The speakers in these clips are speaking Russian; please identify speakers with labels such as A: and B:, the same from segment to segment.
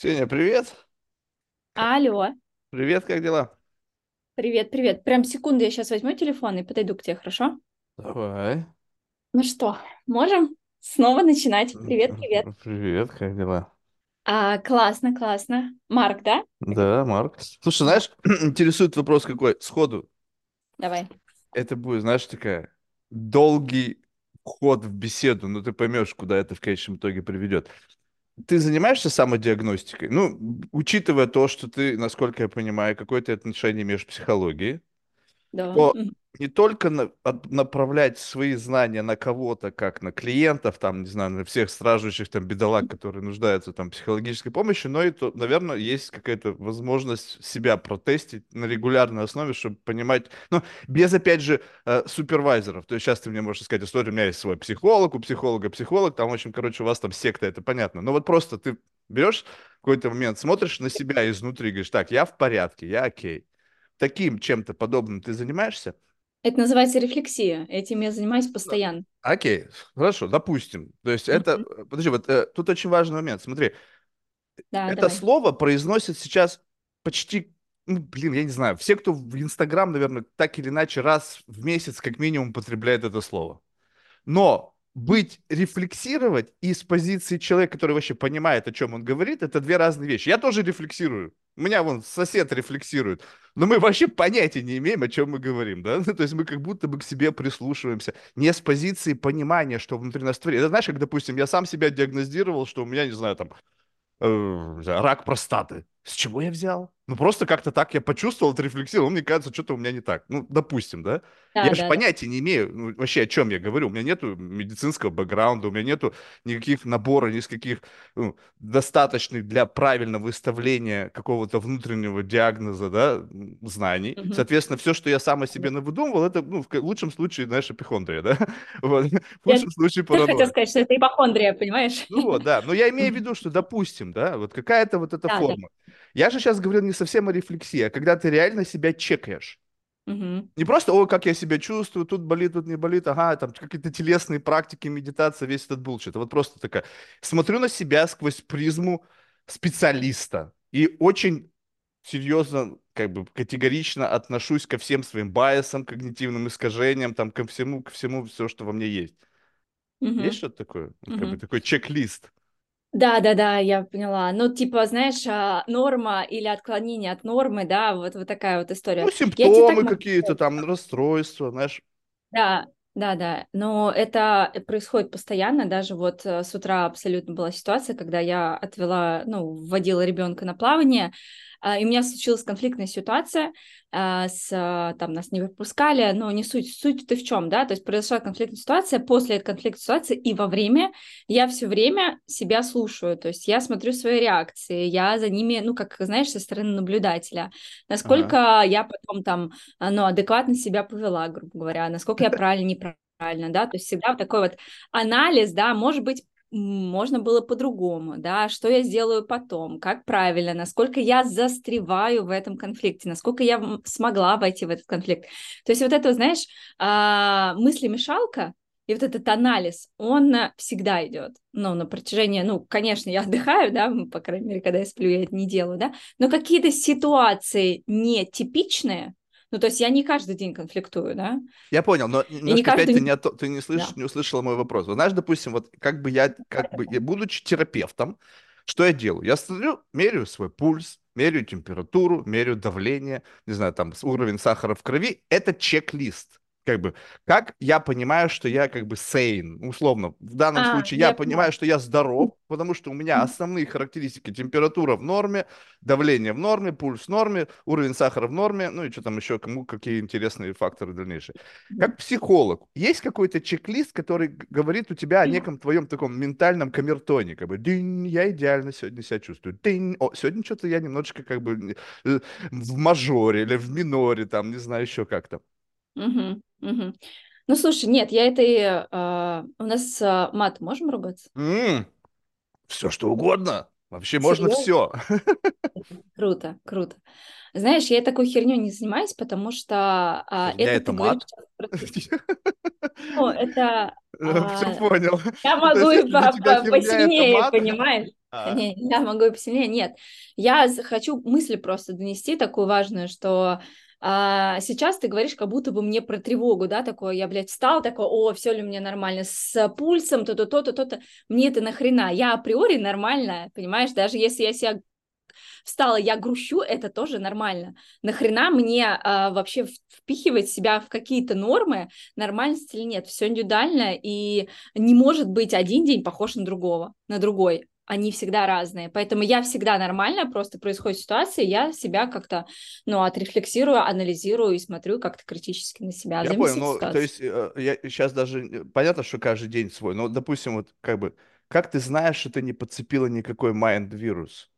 A: Ксения, привет.
B: Алло,
A: Привет, как дела?
B: привет, привет. Прям секунду, я сейчас возьму телефон и подойду к тебе, хорошо?
A: Давай.
B: Ну что, можем снова начинать? Привет, привет.
A: Привет, как дела?
B: А, классно, классно. Марк, да?
A: Да, Марк. Слушай, знаешь, интересует вопрос какой? Сходу.
B: давай.
A: Это будет, знаешь, такая долгий вход в беседу, но ты поймешь, куда это в конечном итоге приведет. Ты занимаешься самодиагностикой? Ну, учитывая то, что ты, насколько я понимаю, какое-то отношение имеешь к психологии,
B: Да.
A: то. Не только на- от- направлять свои знания на кого-то, как на клиентов, там, не знаю, на всех страждущих там бедолаг, которые нуждаются там психологической помощи, но и, то, наверное, есть какая-то возможность себя протестить на регулярной основе, чтобы понимать, ну, без, опять же, э, супервайзеров. То есть сейчас ты мне можешь сказать историю, у меня есть свой психолог, у психолога психолог, там, в общем, короче, у вас там секта, это понятно. Но вот просто ты берешь в какой-то момент, смотришь на себя изнутри, говоришь, так, я в порядке, я окей таким чем-то подобным ты занимаешься?
B: Это называется рефлексия. Этим я занимаюсь постоянно.
A: Окей, хорошо, допустим. То есть это, э, подожди, вот э, тут очень важный момент. Смотри,
B: Да,
A: это
B: давай.
A: слово произносят сейчас почти, ну, блин, я не знаю, все, кто в Инстаграм, наверное, так или иначе раз в месяц как минимум потребляет это слово. Но быть, рефлексировать и с позиции человека, который вообще понимает, о чем он говорит, это две разные вещи. Я тоже рефлексирую. У меня вон сосед рефлексирует. Но мы вообще понятия не имеем, о чем мы говорим, да? Ну, То есть мы как будто бы к себе прислушиваемся. Не с позиции понимания, что внутри нас творит. Это знаешь, как, допустим, я сам себя диагностировал, что у меня, не знаю, там, э, рак простаты. С чего я взял? Ну, просто как-то так я почувствовал, отрефлексировал, мне кажется, что-то у меня не так. Ну, допустим, да?
B: Да,
A: Я же
B: да, да.
A: понятия не имею ну, вообще, о чем я говорю. У меня нету медицинского бэкграунда, у меня нету никаких набора, никаких ну, достаточных для правильного выставления какого-то внутреннего диагноза, да, знаний.
B: Мгм.
A: Соответственно, все, что я сам о себе навыдумывал, это, ну, в лучшем случае, знаешь, эпихондрия, да? Вот. В
B: Я
A: худшем случае
B: тоже хотела
A: паранойя.
B: сказать, что это ипохондрия, понимаешь?
A: Ну вот, да. Но я имею в виду, что, допустим, да, вот какая-то вот эта
B: Да, да.
A: Я же сейчас говорил не совсем о рефлексии, а когда ты реально себя чекаешь.
B: Мгм.
A: Не просто, ой, как я себя чувствую, тут болит, тут не болит, ага, там какие-то телесные практики, медитация, весь этот булчит. Вот просто такая. Смотрю на себя сквозь призму специалиста и очень серьезно, как бы категорично отношусь ко всем своим байесам, когнитивным искажениям, там, ко всему, ко всему, все, что во мне есть. Есть
B: Мгм.
A: что-то такое? Ну, Как бы такой чек-лист.
B: Да, да, да, я поняла. Ну, типа, знаешь, а, норма или отклонение от нормы, да, вот, вот такая вот
A: Ну,
B: история. Так
A: симптомы
B: могу
A: какие-то, там, расстройства, знаешь.
B: Да, да, да, но это происходит постоянно, даже вот э, с утра абсолютно была ситуация, когда я отвела, ну, вводила ребенка на плавание, а, и у меня случилась конфликтная ситуация, с, а, там нас не выпускали, но не суть, суть-то в чем, да, то есть произошла конфликтная ситуация, после этой конфликтной ситуации и во время я все время себя слушаю, то есть я смотрю свои реакции, я за ними, ну, как, знаешь, со стороны наблюдателя,
A: Ага.
B: насколько я потом там а, ну, адекватно себя повела, грубо говоря, насколько я правильно, неправильно, да, то есть всегда вот такой вот анализ, да, может быть, можно было по-другому, да, что я сделаю потом, как правильно, насколько я застреваю в этом конфликте, насколько я смогла войти в этот конфликт. То есть вот это, знаешь, а, мыслемешалка, и вот этот анализ, он а, всегда идет, ну, на протяжении, ну, конечно, я отдыхаю, да, по крайней мере, когда я сплю, я это не делаю, да, но какие-то ситуации нетипичные, ну, то есть я не каждый день конфликтую, да,
A: Я понял, но
B: не
A: немножко опять ты
B: каждый...
A: не, ты не слышишь,
B: Да,
A: не услышала мой вопрос. Вот знаешь, допустим, вот как бы я, как бы, я, будучи терапевтом, что я делаю? Я смотрю, меряю свой пульс, меряю температуру, меряю давление, не знаю, там, уровень сахара в крови. Это чек-лист. Как бы, как я понимаю, что я как бы sane, условно. В данном
B: а,
A: случае я
B: я
A: понимаю, что я здоров, потому что у меня основные характеристики. Температура в норме, давление в норме, пульс в норме, уровень сахара в норме, ну и что там еще, кому какие интересные факторы дальнейшие. Как психолог, есть какой-то чек-лист, который говорит у тебя о неком твоем таком ментальном камертоне, как бы, дынь, я идеально сегодня себя чувствую, дынь, о, сегодня что-то я немножечко как бы э, в мажоре или в миноре, там, не знаю, еще как-то.
B: Мгм, мгм. Ну, слушай, нет, я этой... а, у нас а, мат, можем ругаться?
A: все что угодно, вообще можно
B: Серьезно?
A: все.
B: Круто, круто. Знаешь, я такой херней не занимаюсь, потому что а,
A: Херня
B: это
A: это
B: говоришь
A: мат.
B: Ну, это...
A: Все
B: а,
A: понял.
B: я могу и по- по-
A: это
B: посильнее, понимаешь?
A: А,
B: Не, я могу и посильнее. Нет, я хочу мысль просто донести такую важную, что а, сейчас ты говоришь как будто бы мне про тревогу, да, такое, я, блядь, встал, такой, о, все ли у меня нормально, с пульсом, то-то, то-то, то-то, мне это нахрена, я априори нормальная, понимаешь, даже если я себя встала, я грущу, это тоже нормально. Нахрена мне а, вообще впихивать себя в какие-то нормы, нормальность или нет? Все индивидуально, и не может быть один день похож на другого, на другой. Они всегда разные. Поэтому я всегда нормально, просто происходит ситуация, я себя как-то, ну, отрефлексирую, анализирую и смотрю как-то критически на себя.
A: Я понял, ну, то есть, э, я сейчас даже, понятно, что каждый день свой, но, допустим, вот, как бы, как ты знаешь, что ты не подцепила никакой майнд-вирус?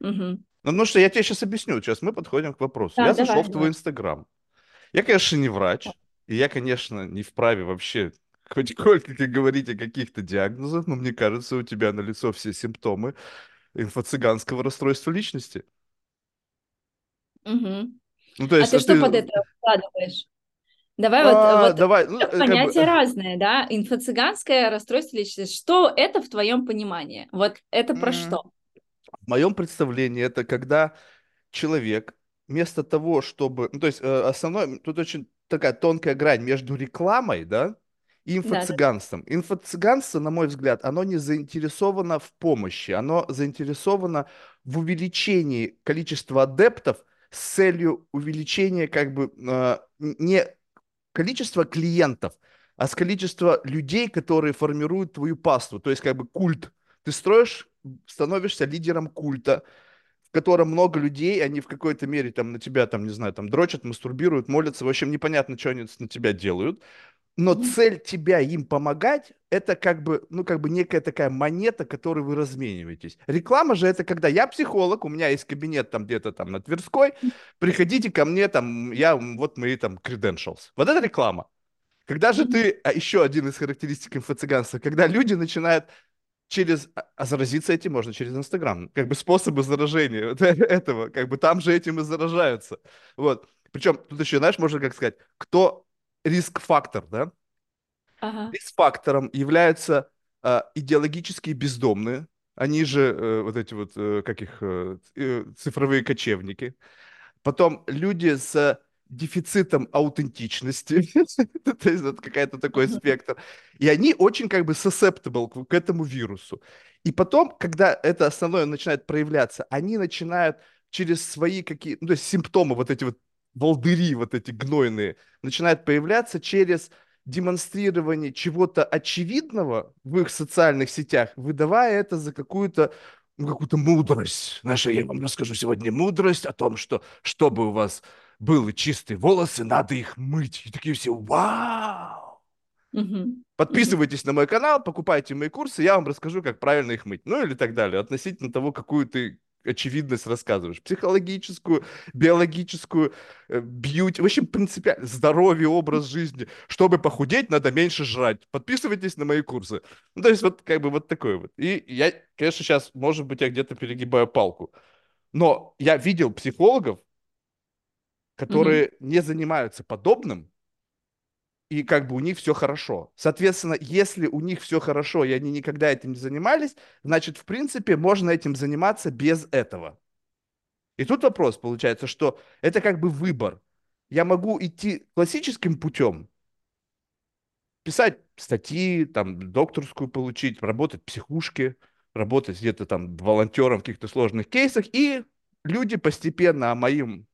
B: Мгм.
A: Ну, потому что я тебе сейчас объясню, сейчас мы подходим к вопросу.
B: Да,
A: Я зашел
B: давай,
A: в твой
B: давай.
A: Инстаграм. Я, конечно, не врач, и я, конечно, не вправе вообще хоть сколько говорить о каких-то диагнозах, но мне кажется, у тебя налицо все симптомы инфо-цыганского расстройства личности.
B: Мгм.
A: Ну, то
B: А
A: есть,
B: ты
A: а
B: что
A: ты...
B: под это вкладываешь? Давай вот,
A: А,
B: вот
A: давай, ну, э, как бы,
B: понятия разные, да? Инфо-цыганское расстройство личности. Что это в твоем понимании? Вот это про
A: м,
B: что?
A: в моем представлении это когда человек вместо того, чтобы... Ну, то есть, э, основной... Тут очень такая тонкая грань между рекламой, да, и
B: Да, да.
A: инфо-цыганством. Инфо-цыганство, на мой взгляд, оно не заинтересовано в помощи, оно заинтересовано в увеличении количества адептов с целью увеличения как бы э, не количества клиентов, а с количества людей, которые формируют твою паству, то есть как бы культ. Ты строишь, становишься лидером культа, в котором много людей, они в какой-то мере там на тебя, там, не знаю, там дрочат, мастурбируют, молятся, в общем, непонятно, что они на тебя делают. Но цель тебя им помогать, это как бы, ну, как бы некая такая монета, которой вы размениваетесь. Реклама же это когда я психолог, у меня есть кабинет там где-то там на Тверской, приходите ко мне, там, я, вот мои там credentials. Вот это реклама. Когда же ты, а еще один из характеристик инфо-цыганства, когда люди начинают через, а а заразиться этим можно через Инстаграм, как бы способы заражения вот этого, как бы там же этим и заражаются. Вот. Причем тут еще, знаешь, можно как сказать, кто риск-фактор, да?
B: Ага.
A: Риск-фактором являются а, идеологические бездомные, они же э, вот эти вот, э, как их, э, э, цифровые кочевники. Потом люди с дефицитом аутентичности, то есть вот какая-то такой спектр, и они очень как бы susceptible к, к этому вирусу. И потом, когда это основное начинает проявляться, они начинают через свои какие, ну, то есть симптомы, вот эти вот волдыри, вот эти гнойные, начинают появляться через демонстрирование чего-то очевидного в их социальных сетях, выдавая это за какую-то ну, какую-то мудрость. Знаешь, я вам расскажу сегодня мудрость о том, что чтобы у вас были чистые волосы, надо их мыть. И такие все, вау! Подписывайтесь на мой канал, покупайте мои курсы, я вам расскажу, как правильно их мыть. Ну или так далее, относительно того, какую ты очевидность рассказываешь. Психологическую, биологическую, э, бьюти, в общем, принципиально, здоровье, образ жизни. Чтобы похудеть, надо меньше жрать. Подписывайтесь на мои курсы. Ну, то есть вот как бы вот такой вот. И я, конечно, сейчас, может быть, я где-то перегибаю палку. Но я видел психологов, которые не занимаются подобным, и как бы у них все хорошо. Соответственно, если у них все хорошо, и они никогда этим не занимались, значит, в принципе, можно этим заниматься без этого. И тут вопрос получается, что это как бы выбор. Я могу идти классическим путем, писать статьи, там, докторскую получить, работать в психушке, работать где-то там волонтером в каких-то сложных кейсах, и люди постепенно о моим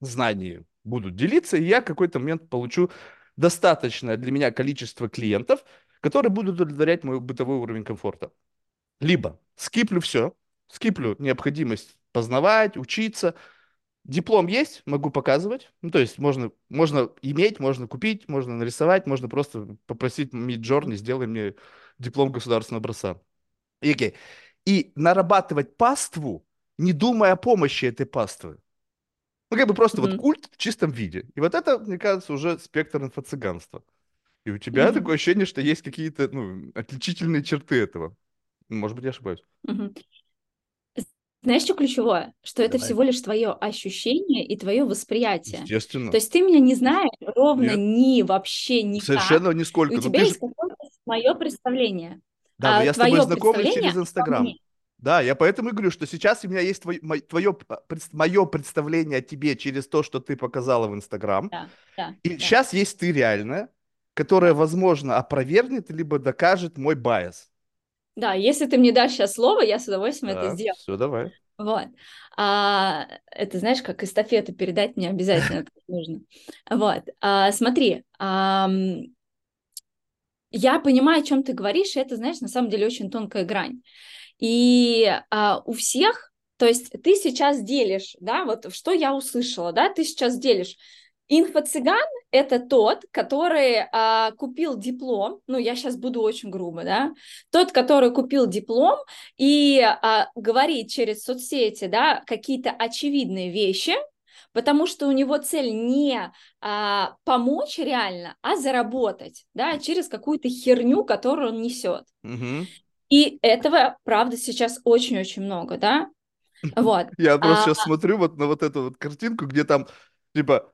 A: знании будут делиться, и я в какой-то момент получу достаточное для меня количество клиентов, которые будут удовлетворять мой бытовой уровень комфорта. Либо скиплю все, скиплю необходимость познавать, учиться. Диплом есть, могу показывать. Ну, то есть можно, можно иметь, можно купить, можно нарисовать, можно просто попросить Midjourney, сделай мне диплом государственного образца. И, окей. и нарабатывать паству, не думая о помощи этой паствы. Ну, как бы просто вот
B: Мгм.
A: культ в чистом виде. И вот это, мне кажется, уже спектр инфо-цыганства. И у тебя
B: Мгм.
A: такое ощущение, что есть какие-то, ну, отличительные черты этого. Может быть, я ошибаюсь.
B: Мгм. Знаешь, что ключевое? Что это
A: Давай.
B: всего лишь твое ощущение и твое восприятие. То
A: Естественно.
B: есть ты меня не знаешь ровно
A: Нет,
B: ни вообще никак,
A: совершенно
B: и у
A: нисколько. Ну,
B: тебя
A: ты
B: есть какое-то мое представление.
A: Да, но
B: А
A: я с тобой знакомлюсь через
B: обо мне.
A: Да, я поэтому и говорю, что сейчас у меня есть твое, твое, мое представление о тебе через то, что ты показала в Инстаграм.
B: Да, да,
A: и
B: да.
A: сейчас есть ты реальная, которая, возможно, опровергнет, либо докажет мой байс.
B: Да, если ты мне дашь сейчас слово, я с удовольствием
A: да,
B: это сделаю.
A: Все, давай.
B: Вот. А, это, знаешь, как эстафету передать мне обязательно нужно. Вот. А, смотри, а, я понимаю, о чем ты говоришь, и это, знаешь, на самом деле очень тонкая грань. И а, у всех, то есть ты сейчас делишь, да, вот что я услышала, да, ты сейчас делишь Инфо-цыган – это тот, который а, купил диплом, ну, я сейчас буду очень грубо, да, тот, который купил диплом и а, говорит через соцсети, да, какие-то очевидные вещи, потому что у него цель не а, помочь реально, а заработать, да, через какую-то херню, которую он несет.
A: Угу.
B: И этого, правда, сейчас очень-очень много, да, вот.
A: Я просто а... сейчас смотрю вот на вот эту вот картинку, где там, типа,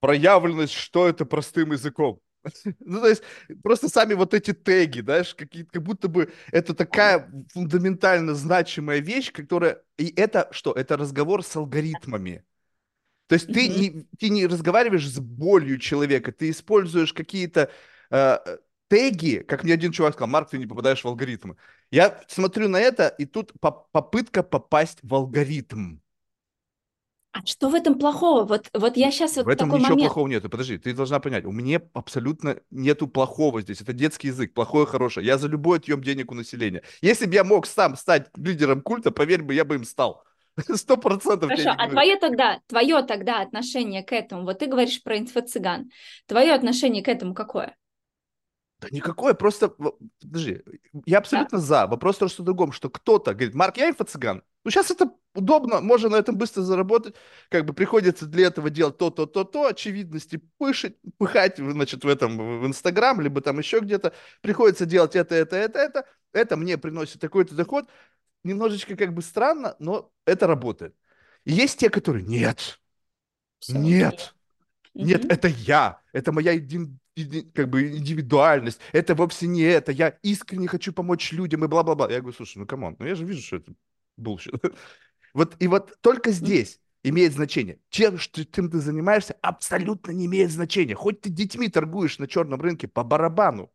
A: проявленность, что это простым языком. Ну, то есть, просто сами вот эти теги, знаешь, какие как будто бы это такая фундаментально значимая вещь, которая... И это что? Это разговор с алгоритмами. То есть ты, не, ты не разговариваешь с болью человека, ты используешь какие-то э, теги, как мне один чувак сказал, Марк, ты не попадаешь в алгоритмы. Я смотрю на это, и тут по попытка попасть в алгоритм.
B: А что в этом плохого? Вот, вот я сейчас вот
A: В этом
B: такой
A: ничего
B: момент.
A: плохого нет. Подожди, ты должна понять, у меня абсолютно нету плохого здесь. Это детский язык, плохое, хорошее. Я за любой отъем денег у населения. Если бы я мог сам стать лидером культа, поверь бы, я бы им стал. Сто процентов.
B: Хорошо, а твое тогда, твое тогда отношение к этому, вот ты говоришь про инфо-цыган, твое отношение к этому какое?
A: Да никакое, просто, подожди, я абсолютно да. за. Вопрос просто в другом, что кто-то говорит, Марк, я инфо-цыган. Ну, сейчас это удобно, можно на этом быстро заработать. Как бы приходится для этого делать то-то, то-то, очевидности пышить, пыхать, значит, в этом, в Инстаграм, либо там еще где-то. Приходится делать это, это, это, это. Это мне приносит такой-то доход. Немножечко как бы странно, но это работает. И есть те, которые, нет, Все нет, нет, это я, это моя един, как бы индивидуальность, это вовсе не это, я искренне хочу помочь людям и бла-бла-бла. Я говорю, слушай, ну come on, ну я же вижу, что это bullshit. Вот, и вот только здесь имеет значение. Чем, чем ты занимаешься, абсолютно не имеет значения. Хоть ты детьми торгуешь на черном рынке по барабану.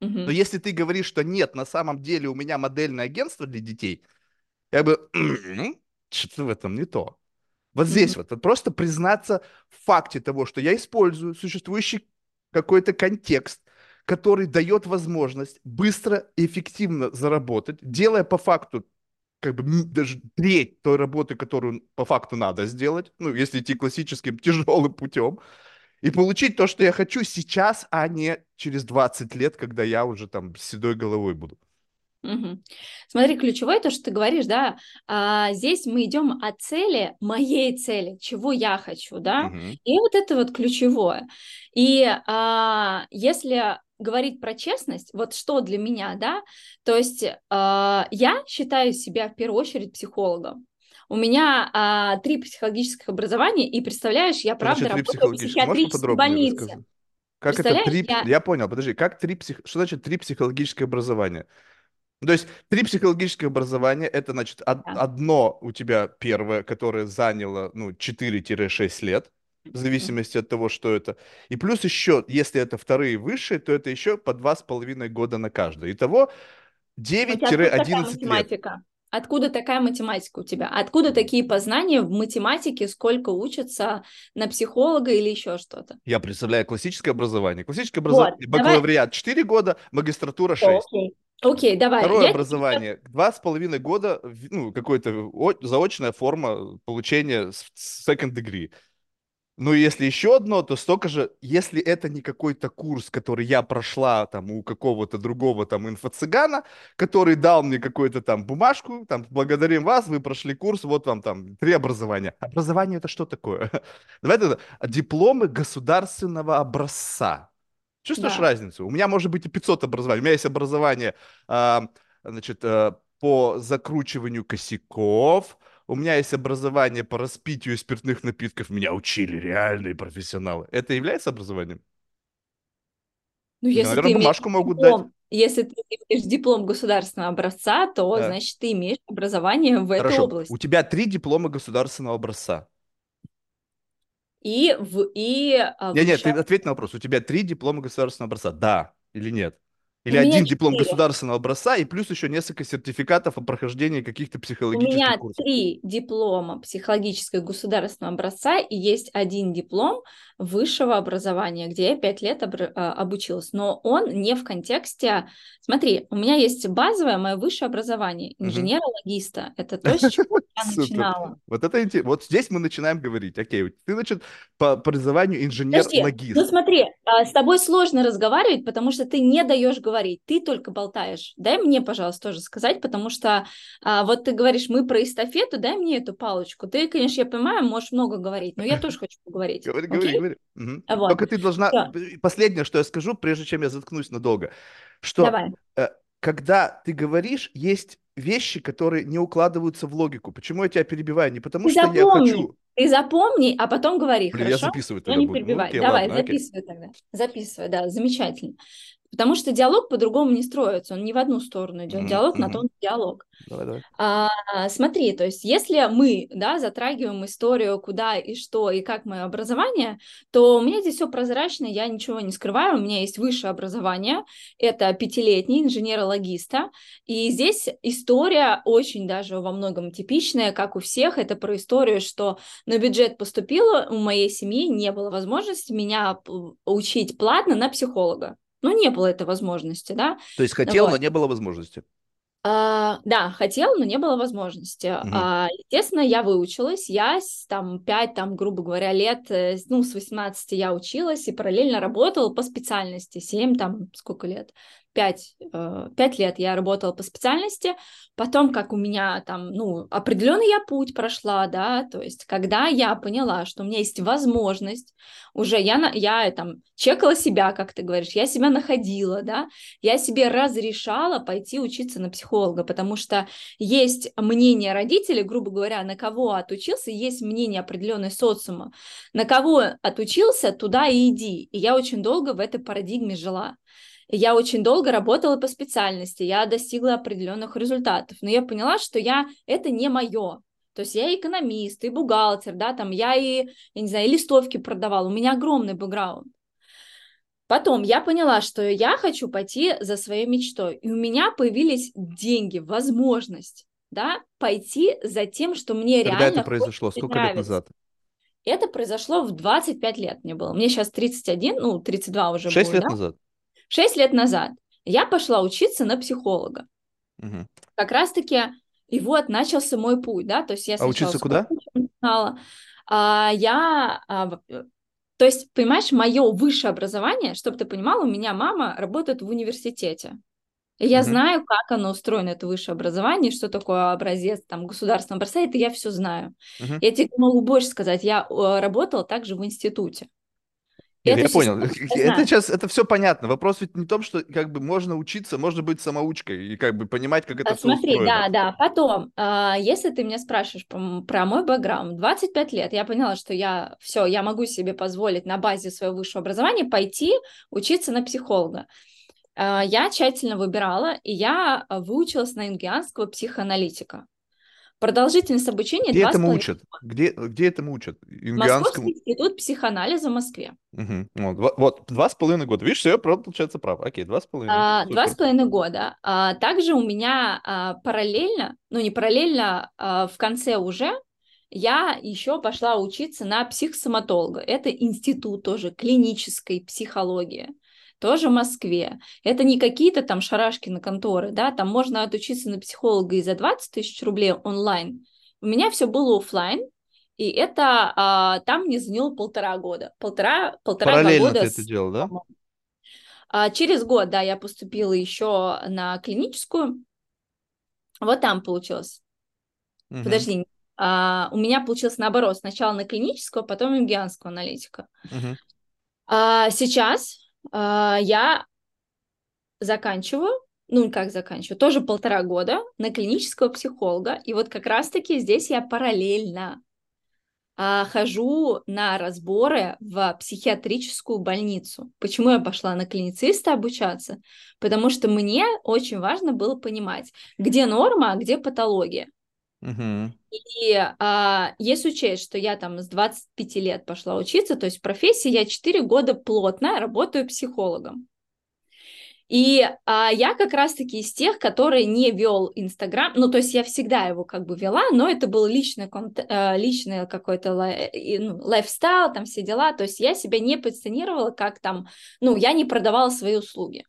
A: Но если ты говоришь, что нет, на самом деле у меня модельное агентство для детей, я бы, что-то в этом не то. Вот здесь вот, просто признаться в факте того, что я использую существующий какой-то контекст, который дает возможность быстро и эффективно заработать, делая по факту как бы даже треть той работы, которую по факту надо сделать, ну, если идти классическим тяжелым путем, и получить то, что я хочу сейчас, а не через 20 лет, когда я уже там с седой головой буду.
B: Угу. Смотри, ключевое то, что ты говоришь, да, а, здесь мы идем от цели, моей цели, чего я хочу, да, угу. и вот это вот ключевое. И а, если говорить про честность, вот что для меня, да, то есть э, я считаю себя в первую очередь психологом. У меня а, три психологических образования, и представляешь, я правда
A: значит,
B: работаю в психиатрической больнице.
A: Как это три... Я... я понял, подожди, как три псих... Что значит три психологических образования? То есть три психологических образования, это значит од... да. одно у тебя первое, которое заняло ну, 4-6 лет, в зависимости от того, что это. И плюс еще, если это вторые высшие, то это еще по два с половиной года на каждое. Итого 9-11 лет.
B: Откуда такая математика у тебя? Откуда такие познания в математике, сколько учатся на психолога или еще что-то?
A: Я представляю классическое образование. Классическое образование, вот, бакалавриат давай. 4 года, магистратура 6.
B: Окей. Окей, давай.
A: Второе Я образование. Два с половиной года, ну, какое-то заочная форма получения second degree. Ну, если еще одно, то столько же, если это не какой-то курс, который я прошла там у какого-то другого там инфо-цыгана, который дал мне какую-то там бумажку, там, благодарим вас, вы прошли курс, вот вам там три образования. Образование это что такое? Давай тогда, дипломы государственного образца. Чувствуешь да. разницу? У меня может быть и 500 образований. У меня есть образование, э, значит, э, по закручиванию косяков, у меня есть образование по распитию спиртных напитков, меня учили реальные профессионалы. Это является образованием?
B: Ну, если
A: Наверное,
B: ты
A: бумажку могут диплом, дать.
B: Если ты имеешь диплом государственного образца, то,
A: Да.
B: значит, ты имеешь образование в этой
A: Хорошо.
B: области.
A: У тебя три диплома государственного образца.
B: И, в, и а,
A: Нет, нет, ты ответь на вопрос. У тебя три диплома государственного образца. Да или нет? Или
B: У
A: один диплом
B: четыре.
A: государственного образца и плюс еще несколько сертификатов о прохождении каких-то
B: У
A: психологических
B: меня
A: курсов.
B: три диплома психологического государственного образца и есть один диплом высшего образования, где я пять лет обр- а, обучилась. Но он не в контексте... Смотри, у меня есть базовое мое высшее образование, инженера-логиста. Это то, с чего я начинала.
A: Вот это инте- Вот здесь мы начинаем говорить. Окей, ты, значит, по образованию
B: Подожди,
A: инженер-логист.
B: ну смотри, а, с тобой сложно разговаривать, потому что ты не даешь говорить, ты только болтаешь. Дай мне, пожалуйста, тоже сказать, потому что а, вот ты говоришь, мы про эстафету, дай мне эту палочку. Ты, конечно, я понимаю, можешь много говорить, но я тоже хочу поговорить.
A: Говори, говори? Говори. Мгм.
B: Вот.
A: Только ты должна...
B: Всё.
A: Последнее, что я скажу, прежде чем я заткнусь надолго, что
B: Давай.
A: э, когда ты говоришь, есть вещи, которые не укладываются в логику. Почему я тебя перебиваю? Не потому,
B: Ты
A: что я
B: запомни,
A: хочу.
B: ты запомни, а потом говори,
A: Блин, я
B: хорошо?
A: записывать
B: Но
A: тогда
B: не
A: буду. Ну,
B: перебивай.
A: окей,
B: Давай,
A: ладно, окей.
B: записывай тогда. Записывай, да, замечательно. Потому что диалог по-другому не строится, он не в одну сторону идет.
A: Мгм,
B: Диалог на то он диалог.
A: Давай, давай.
B: А, смотри, то есть если мы, да, затрагиваем историю, куда и что, и как мое образование, то у меня здесь все прозрачно, я ничего не скрываю, у меня есть высшее образование, это пятилетний инженера-логиста, и здесь история очень даже во многом типичная, как у всех, это про историю, что на бюджет поступила, у моей семьи не было возможности меня учить платно на психолога. Ну, не было этой возможности, да,
A: То есть хотел,
B: Вот.
A: но не было возможности.
B: а, да, хотел, но не было возможности.
A: Мгм.
B: А, естественно, я выучилась. Я там 5, там, грубо говоря, лет, э, ну, с 18 я училась и параллельно работала по специальности. 7, там, сколько лет? 5, 5 лет я работала по специальности. Потом, как у меня там, ну, определенный я путь прошла, да, то есть, когда я поняла, что у меня есть возможность, уже я, я там чекала себя, как ты говоришь, я себя находила, да, я себе разрешала пойти учиться на психолога, потому что есть мнение родителей, грубо говоря, на кого отучился, есть мнение определенной социума, на кого отучился, туда и иди. И я очень долго в этой парадигме жила. Я очень долго работала по специальности, я достигла определенных результатов, но я поняла, что я это не мое. То есть я и экономист, и бухгалтер, да, там я и, я не знаю, и листовки продавала, у меня огромный бэкграунд. Потом я поняла, что я хочу пойти за своей мечтой, и у меня появились деньги, возможность, да, пойти за тем, что мне
A: Когда
B: реально
A: это произошло? Сколько лет
B: нравится.
A: назад?
B: Это произошло в 25 лет мне было. Мне сейчас 31, ну, 32 уже
A: Шесть
B: будет,
A: лет
B: да?
A: назад.
B: 6 лет назад я пошла учиться на психолога.
A: Мгм.
B: Как раз-таки и вот начался мой путь, да, то есть я
A: А
B: сначала
A: учиться
B: с
A: куда?
B: начинала, а, я, а, то есть, понимаешь, мое высшее образование, чтобы ты понимала, у меня мама работает в университете. И я
A: Мгм.
B: знаю, как оно устроено, это высшее образование, что такое образец там государственного образца, это я все знаю.
A: Мгм.
B: Я тебе могу больше сказать, я э, работала также в институте.
A: Нет,
B: Эту
A: я понял.
B: я
A: Это сейчас, это все понятно. Вопрос ведь не в том, что как бы можно учиться, можно быть самоучкой и как бы понимать, как это
B: А,
A: все
B: Смотри,
A: устроено.
B: да, да. Потом, а, если ты меня спрашиваешь про, мой бэкграунд, 25 лет, я поняла, что я все, я могу себе позволить на базе своего высшего образования пойти учиться на психолога. А, Я тщательно выбирала, и я выучилась на юнгианского психоаналитика. Продолжительность обучения
A: Где
B: половиной
A: учат? Где, где этому учат?
B: Московский
A: Юнгианскому?
B: институт психоанализа в Москве.
A: Мгм. Вот, два- вот, два с половиной года. Видишь, все, получается прав. Окей, два с половиной.
B: А, Два с половиной года. А, Также у меня а, параллельно, ну не параллельно, а, в конце уже я еще пошла учиться на психосоматолога. Это институт тоже клинической психологии, тоже в Москве. Это не какие-то там шарашки на конторы, да, там можно отучиться на психолога и за 20 тысяч рублей онлайн. У меня все было оффлайн, и это а, там мне заняло полтора года. Полтора, полтора-два
A: Параллельно
B: года
A: ты
B: с
A: это делал, да?
B: а, через год, да, я поступила еще на клиническую. Вот там получилось.
A: Мгм.
B: Подожди, а, у меня получилось наоборот. Сначала на клиническую, а потом юнгианского аналитика.
A: Мгм.
B: А сейчас я заканчиваю, ну как заканчиваю, тоже полтора года на клинического психолога. И вот как раз-таки здесь я параллельно а, хожу на разборы в психиатрическую больницу. Почему я пошла на клинициста обучаться? Потому что мне очень важно было понимать, где норма, а где патология.
A: Угу.
B: И а, если учесть, что я там с 25 лет пошла учиться, то есть в профессии я 4 года плотно работаю психологом. И а, я как раз-таки из тех, которые не вел Инстаграм, ну, то есть я всегда его как бы вела, но это был личный, э, личный какой-то ну, лайфстайл, там все дела, то есть я себя не позиционировала как там, ну, я не продавала свои услуги.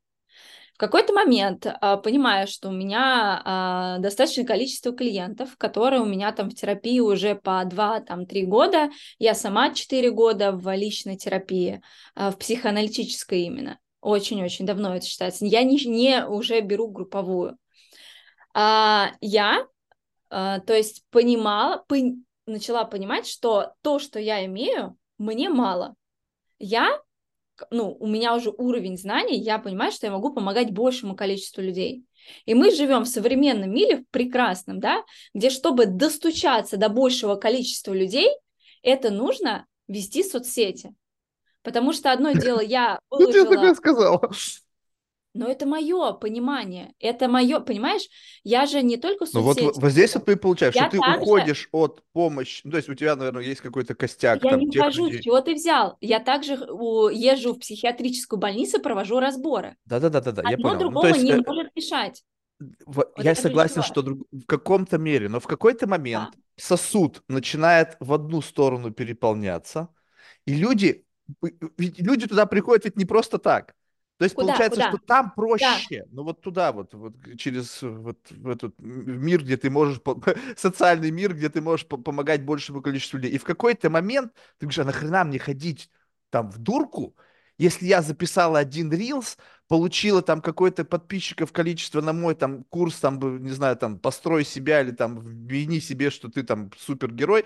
B: В какой-то момент, а, понимая, что у меня а, достаточное количество клиентов, которые у меня там в терапии уже по 2-3 года, я сама 4 года в личной терапии, а, в психоаналитической именно, очень-очень давно это считается. Я не, не уже беру групповую. Я, то есть, понимала, пон, начала понимать, что то, что я имею, мне мало. Я, ну, у меня уже уровень знаний, я понимаю, что я могу помогать большему количеству людей. И мы живем в современном мире, в прекрасном, да, где чтобы достучаться до большего количества людей, это нужно вести соцсети. Потому что одно дело, я
A: выложила... Ну, ты сказала.
B: Но это мое понимание, это мое, понимаешь, я же не только.
A: Ну вот, вот здесь вот ты получаешь, я что ты также... уходишь от помощи, ну, то есть у тебя, наверное, есть какой-то костяк.
B: Я
A: там,
B: не ухожу, людей. чего ты взял? Я также езжу в психиатрическую больницу, провожу разборы.
A: Да-да-да, да,
B: я
A: понял.
B: другого ну, есть, не э... может решать.
A: Вот я согласен, что в каком-то мере, но в какой-то момент да. сосуд начинает в одну сторону переполняться, и люди люди туда приходят ведь не просто так. То есть куда, получается, куда? что там проще, да. ну вот туда вот, вот через вот в этот мир, где ты можешь, социальный мир, где ты можешь помогать большему количеству людей. И в какой-то момент ты говоришь, а нахрена мне ходить там в дурку, если я записала один рилс, получила там какое-то подписчиков количество на мой там курс, там, не знаю, там, построй себя или там, вини себе, что ты там супергерой,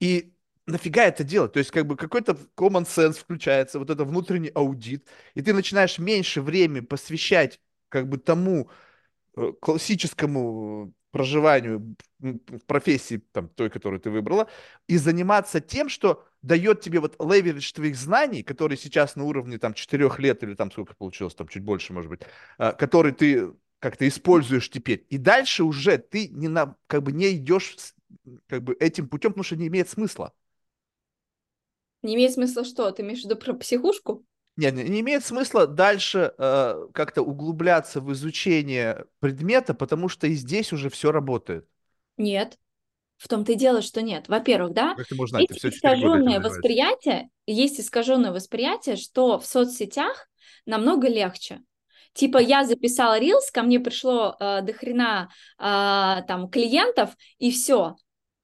A: и нафига это делать? То есть, как бы какой-то common sense включается, вот это внутренний аудит, и ты начинаешь меньше времени посвящать как бы тому э, классическому проживанию в профессии, там, той, которую ты выбрала, и заниматься тем, что дает тебе вот леверидж твоих знаний, которые сейчас на уровне там четырех лет или там сколько получилось, там чуть больше, может быть, э, который ты как-то используешь теперь. И дальше уже ты не на, как бы не идешь как бы этим путем, потому что не имеет смысла.
B: Не имеет смысла что? Ты имеешь в виду про психушку?
A: Нет, не, имеет смысла дальше э, как-то углубляться в изучение предмета, потому что и здесь уже все работает.
B: Нет. В том-то и дело, что нет. Во-первых, да,
A: как ты можешь знать,
B: есть искаженное восприятие, есть искаженное восприятие, что в соцсетях намного легче. Типа я записала рилс, ко мне пришло э, до хрена э, там клиентов, и все.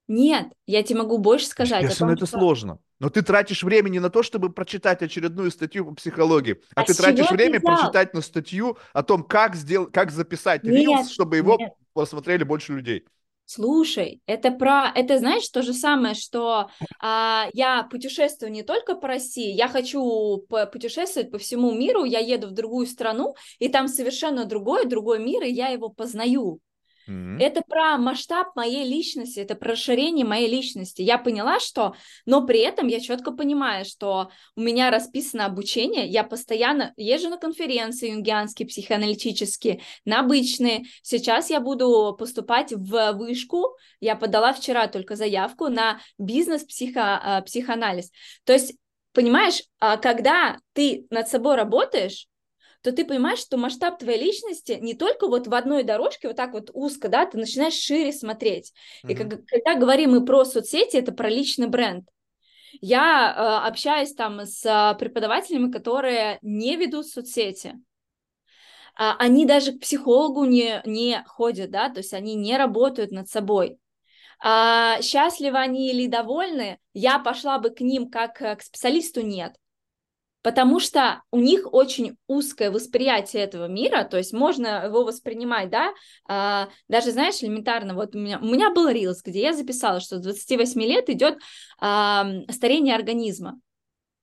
B: Нет, я тебе могу больше сказать.
A: Естественно, том, это что... сложно. Но ты тратишь время не на то, чтобы прочитать очередную статью по психологии, а, а ты тратишь время прочитать на статью о том, как, сделать, как записать нет, рилс, чтобы его нет. посмотрели больше людей.
B: Слушай, это про, это знаешь то же самое, что а, я путешествую не только по России, я хочу путешествовать по всему миру, я еду в другую страну, и там совершенно другой, другой мир, и я его познаю. Mm-hmm. Это про масштаб моей личности, это про расширение моей личности. Я поняла, что, но при этом я четко понимаю, что у меня расписано обучение, я постоянно езжу на конференции юнгианские, психоаналитические, на обычные. Сейчас я буду поступать в вышку, я подала вчера только заявку на бизнес-психоанализ. То есть, понимаешь, а когда ты над собой работаешь, то ты понимаешь, что масштаб твоей личности не только вот в одной дорожке, вот так вот узко, да, ты начинаешь шире смотреть. Mm-hmm. И как, когда говорим мы про соцсети, это про личный бренд. Я э, общаюсь там с э, преподавателями, которые не ведут соцсети. А, они даже к психологу не, не ходят, да, то есть они не работают над собой. А, счастливы они или довольны, я пошла бы к ним как э, к специалисту, нет потому что у них очень узкое восприятие этого мира, то есть можно его воспринимать, да, а, даже, знаешь, элементарно, вот у меня, у меня был рилс, где я записала, что с 28 лет идет а, старение организма,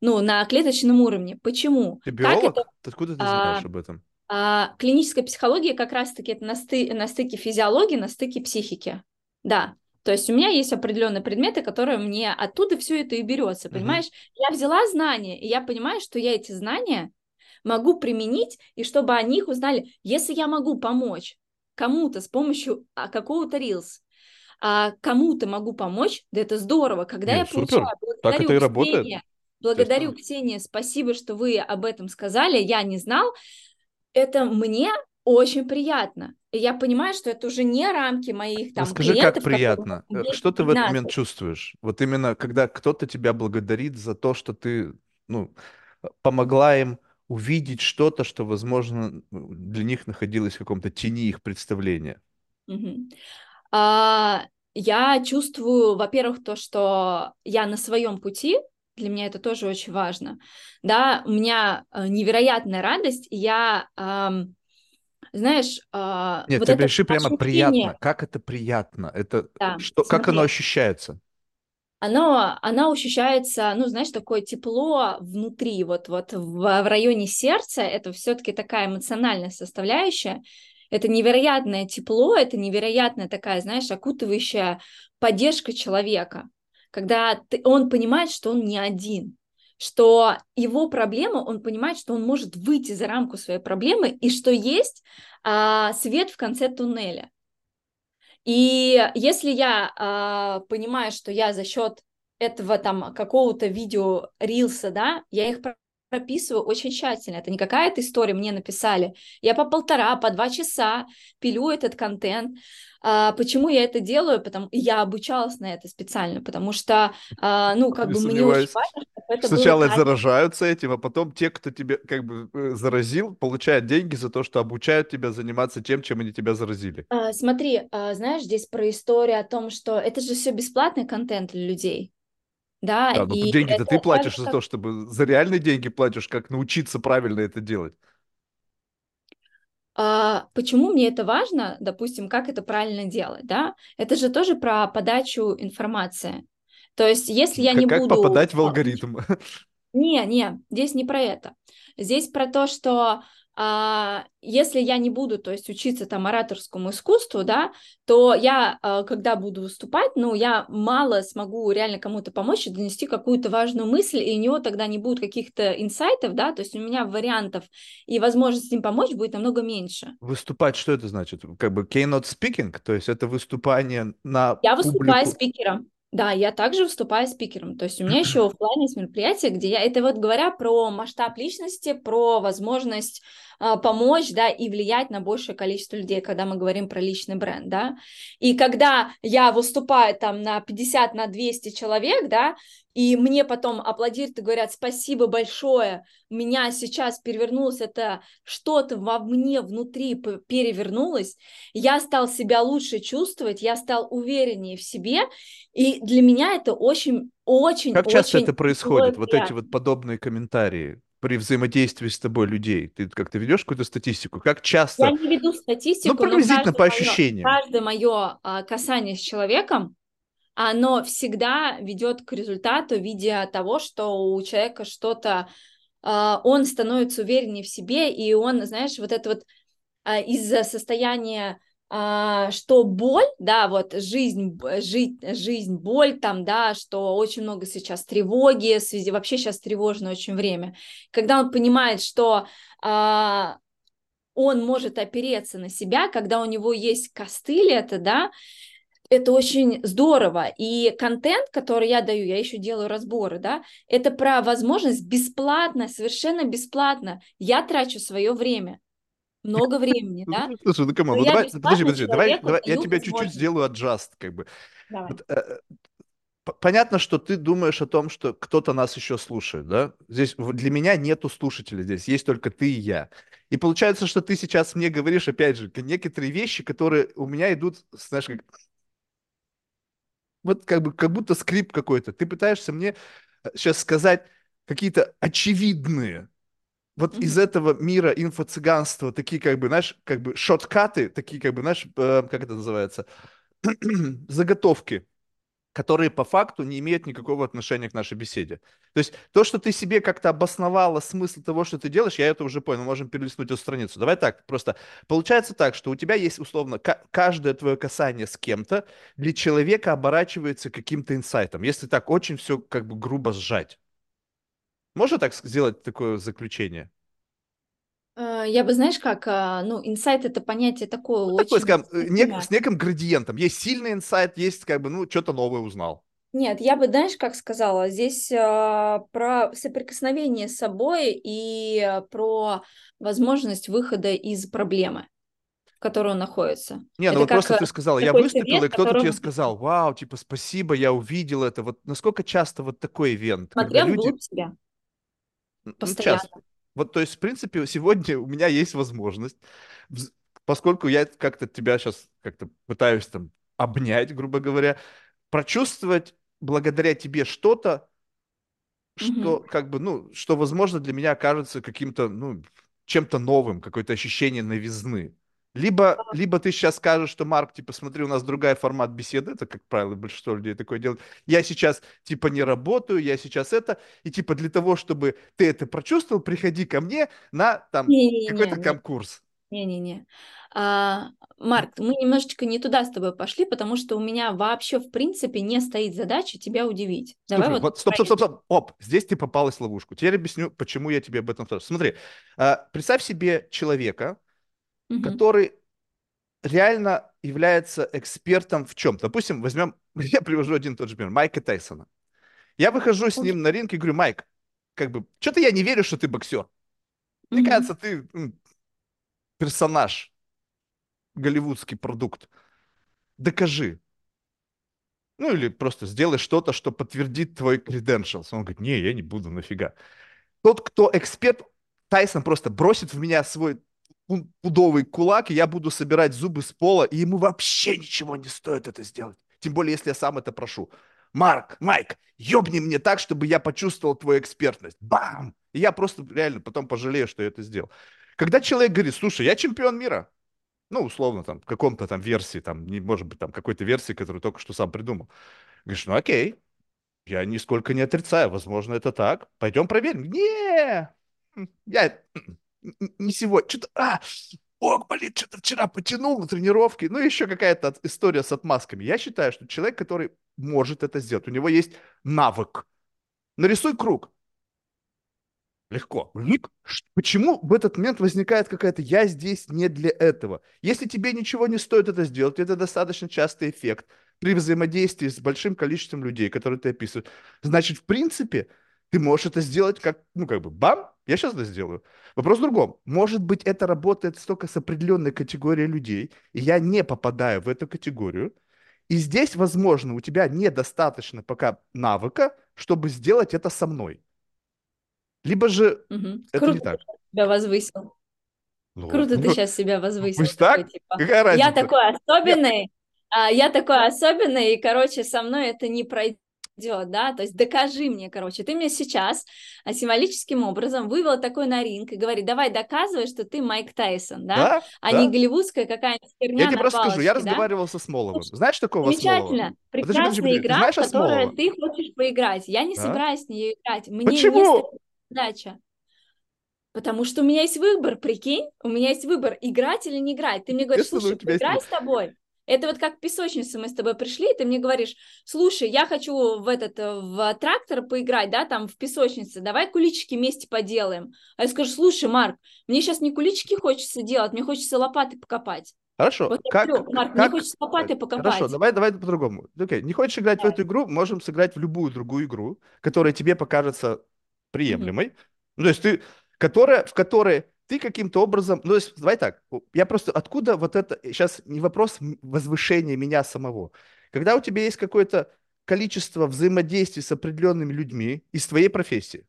B: ну, на клеточном уровне. Почему?
A: Ты биолог? Как это? Откуда ты знаешь а, об этом?
B: А, клиническая психология как раз-таки это на, сты, на стыке физиологии, на стыке психики, да. То есть у меня есть определенные предметы, которые мне оттуда все это и берется, понимаешь? Mm-hmm. Я взяла знания, и я понимаю, что я эти знания могу применить, и чтобы о них узнали. Если я могу помочь кому-то с помощью а, какого-то Reels, а кому-то могу помочь, да это здорово. Когда Нет, я супер. получаю,
A: так это и работает.
B: благодарю, Ксения, спасибо, что вы об этом сказали, я не знал. Это мне очень приятно. И я понимаю, что это уже не рамки моих там
A: Скажи,
B: клиентов,
A: как приятно. Что ты в этот момент чувствуешь? Вот именно, когда кто-то тебя благодарит за то, что ты, ну, помогла им увидеть что-то, что, возможно, для них находилось в каком-то тени их представления.
B: Угу. А, я чувствую, во-первых, то, что я на своем пути, для меня это тоже очень важно, да, у меня э, невероятная радость, я, эм, знаешь,
A: э, Нет, вот ты реши прямо приятно, как это приятно, это да, что, как оно ощущается?
B: оно, оно ощущается, ну, знаешь, такое тепло внутри, вот, вот в, в районе сердца, это все-таки такая эмоциональная составляющая, это невероятное тепло, это невероятная такая, знаешь, окутывающая поддержка человека, когда ты, он понимает, что он не один, что его проблема, он понимает, что он может выйти за рамку своей проблемы и что есть а, свет в конце туннеля. И если я а, понимаю, что я за счет этого там какого-то видео рилса, да, я их прописываю очень тщательно. Это не какая-то история мне написали. Я по полтора, по два часа пилю этот контент. А, почему я это делаю? Потому я обучалась на это специально, потому что, а, ну, как не бы мне очень
A: важно, это Сначала было заражаются этим, а потом те, кто тебе как бы э, заразил, получают деньги за то, что обучают тебя заниматься тем, чем они тебя заразили.
B: А, смотри, а, знаешь, здесь про историю о том, что это же все бесплатный контент для людей. Да,
A: да ну, деньги-то ты платишь за то, чтобы за реальные деньги платишь, как научиться правильно это делать.
B: А, почему мне это важно, допустим, как это правильно делать, да? Это же тоже про подачу информации. То есть, если я как, не
A: как
B: буду...
A: Как попадать в алгоритм?
B: Не, не, здесь не про это. Здесь про то, что если я не буду, то есть учиться там ораторскому искусству, да, то я, а, когда буду выступать, ну, я мало смогу реально кому-то помочь и донести какую-то важную мысль, и у него тогда не будет каких-то инсайтов, да, то есть у меня вариантов и возможности им помочь будет намного меньше.
A: Выступать, что это значит? Как бы keynote speaking, то есть это выступание на
B: Я публику... выступаю спикером. Да, я также выступаю спикером. То есть у меня еще офлайн есть мероприятие, где я... Это вот говоря про масштаб личности, про возможность а, помочь, да, и влиять на большее количество людей, когда мы говорим про личный бренд, да. И когда я выступаю там на 50, на 200 человек, да, и мне потом аплодируют и говорят спасибо большое, меня сейчас перевернулось это, что-то во мне внутри перевернулось, я стал себя лучше чувствовать, я стал увереннее в себе, и для меня это очень, очень,
A: Как часто это происходит, вот эти вот подобные комментарии? При взаимодействии с тобой людей? Ты как-то ведешь какую-то статистику? Как часто?
B: Я не веду статистику,
A: ну, приблизительно по ощущениям.
B: Мое, каждое мое а, касание с человеком, оно всегда ведет к результату в виде того, что у человека что-то, а, он становится увереннее в себе, и он, знаешь, вот это вот а, из-за состояния что боль, да, вот жизнь, жить, жизнь, боль там, да, что очень много сейчас тревоги, в связи, вообще сейчас тревожное очень время. Когда он понимает, что а, он может опереться на себя, когда у него есть костыль это, да, это очень здорово. И контент, который я даю, я еще делаю разборы, да, это про возможность бесплатно, совершенно бесплатно. Я трачу свое время много времени, да?
A: Слушай, ну кому, ну давай, подожди, подожди, давай, давай я тебя чуть-чуть сделаю аджаст, как бы. Вот, э, понятно, что ты думаешь о том, что кто-то нас еще слушает, да? Здесь для меня нету слушателей здесь, есть только ты и я. И получается, что ты сейчас мне говоришь, опять же, некоторые вещи, которые у меня идут, знаешь, как... Вот как бы, как будто скрип какой-то. Ты пытаешься мне сейчас сказать какие-то очевидные вот mm-hmm. из этого мира инфо-цыганства такие, как бы, знаешь, как бы шоткаты, такие, как бы, знаешь, э, как это называется, заготовки. которые по факту не имеют никакого отношения к нашей беседе. То есть то, что ты себе как-то обосновала смысл того, что ты делаешь, я это уже понял, мы можем перелистнуть эту страницу. Давай так, просто получается так, что у тебя есть условно каждое твое касание с кем-то для человека оборачивается каким-то инсайтом, если так очень все как бы грубо сжать. Можно так сделать такое заключение?
B: Э, я бы, знаешь, как, а, ну, инсайт это понятие такое
A: ну.
B: Такое,
A: скажем, э, нек, с неким градиентом. Есть сильный инсайт, есть как бы, ну, что-то новое узнал.
B: Нет, я бы, знаешь, как сказала, здесь э, про соприкосновение с собой и про возможность выхода из проблемы, в которой он находится.
A: Не, ну вот просто ты сказала, я выступил, и кто-то тебе сказал, вау, типа, спасибо, я увидел это. Вот насколько часто вот такой ивент?
B: Смотря люди... вглубь себя.
A: Постоянно. Ну, вот, то есть, в принципе, сегодня у меня есть возможность, поскольку я как-то тебя сейчас как-то пытаюсь там обнять, грубо говоря, прочувствовать благодаря тебе что-то, что mm-hmm. как бы, ну, что, возможно, для меня кажется каким-то, ну, чем-то новым, какое-то ощущение новизны. Либо, либо ты сейчас скажешь, что, Марк, типа, смотри, у нас другая формат беседы, это, как правило, большинство людей такое делают. Я сейчас, типа, не работаю, я сейчас это, и, типа, для того, чтобы ты это прочувствовал, приходи ко мне на, там, какой-то конкурс.
B: Не-не-не. А, Марк, мы немножечко не туда с тобой пошли, потому что у меня вообще, в принципе, не стоит задача тебя удивить.
A: Давай Слушай, вот, стоп, стоп, стоп, стоп. Оп, здесь ты попалась в ловушку. Теперь объясню, почему я тебе об этом спрашиваю. Смотри, а, представь себе человека, угу. который реально является экспертом в чем? Допустим, возьмем, я привожу один тот же пример, Майка Тайсона. Я выхожу с ним на ринг и говорю, Майк, как бы, что-то я не верю, что ты боксер. Мне mm кажется, ты персонаж, голливудский продукт. Докажи. Ну или просто сделай что-то, что подтвердит твой credentials. Он говорит, не, я не буду, нафига. Тот, кто эксперт, Тайсон просто бросит в меня свой пудовый кулак, и я буду собирать зубы с пола, и ему вообще ничего не стоит это сделать. Тем более, если я сам это прошу. Марк, Майк, ёбни мне так, чтобы я почувствовал твою экспертность. Бам! И я просто реально потом пожалею, что я это сделал. Когда человек говорит, слушай, я чемпион мира, ну, условно, там, в каком-то там версии, там, не может быть, там, какой-то версии, которую только что сам придумал. Говоришь, ну, окей, я нисколько не отрицаю, возможно, это так. Пойдем проверим. Не, я не сегодня. Что-то, а, ох, блин, что-то вчера потянул на тренировке. Ну, еще какая-то история с отмазками. Я считаю, что человек, который может это сделать, у него есть навык. Нарисуй круг. Легко. Почему в этот момент возникает какая-то «я здесь не для этого»? Если тебе ничего не стоит это сделать, это достаточно частый эффект при взаимодействии с большим количеством людей, которые ты описываешь, значит, в принципе, ты можешь это сделать как, ну, как бы, бам, я сейчас это сделаю. Вопрос в другом. Может быть, это работает только с определенной категорией людей, и я не попадаю в эту категорию. И здесь, возможно, у тебя недостаточно пока навыка, чтобы сделать это со мной. Либо же угу. это
B: Круто
A: не так.
B: тебя возвысил. Ну, Круто ну, ты сейчас себя возвысил.
A: Пусть такой, так? Типа, Какая разница?
B: Я такой особенный, я... я такой особенный, и, короче, со мной это не пройдет идет, да, то есть докажи мне, короче, ты мне сейчас символическим образом вывел такой на ринг и говорит, давай доказывай, что ты Майк Тайсон, да, да а да. не голливудская какая-нибудь херня
A: Я тебе просто скажу, я да? разговаривал со Смоловым, знаешь такого
B: Замечательно,
A: Смолова?
B: прекрасная подожди, подожди, игра, в которую ты хочешь поиграть, я не да? собираюсь в нее играть, мне
A: Почему?
B: не задача. Потому что у меня есть выбор, прикинь, у меня есть выбор, играть или не играть. Ты мне говоришь, слушай, играй с тобой. Это вот как песочница, мы с тобой пришли, и ты мне говоришь, слушай, я хочу в этот, э, в трактор поиграть, да, там в песочнице, давай куличики вместе поделаем. А я скажу, слушай, Марк, мне сейчас не куличики хочется делать, мне хочется лопаты покопать.
A: Хорошо.
B: Вот как, говорю, Марк, как... мне хочется лопаты покопать.
A: Хорошо, давай, давай по-другому. Окей, не хочешь играть давай. в эту игру, можем сыграть в любую другую игру, которая тебе покажется приемлемой. Mm-hmm. Ну, то есть ты, которая, в которой ты каким-то образом, ну, давай так, я просто, откуда вот это, сейчас не вопрос возвышения меня самого. Когда у тебя есть какое-то количество взаимодействий с определенными людьми из твоей профессии,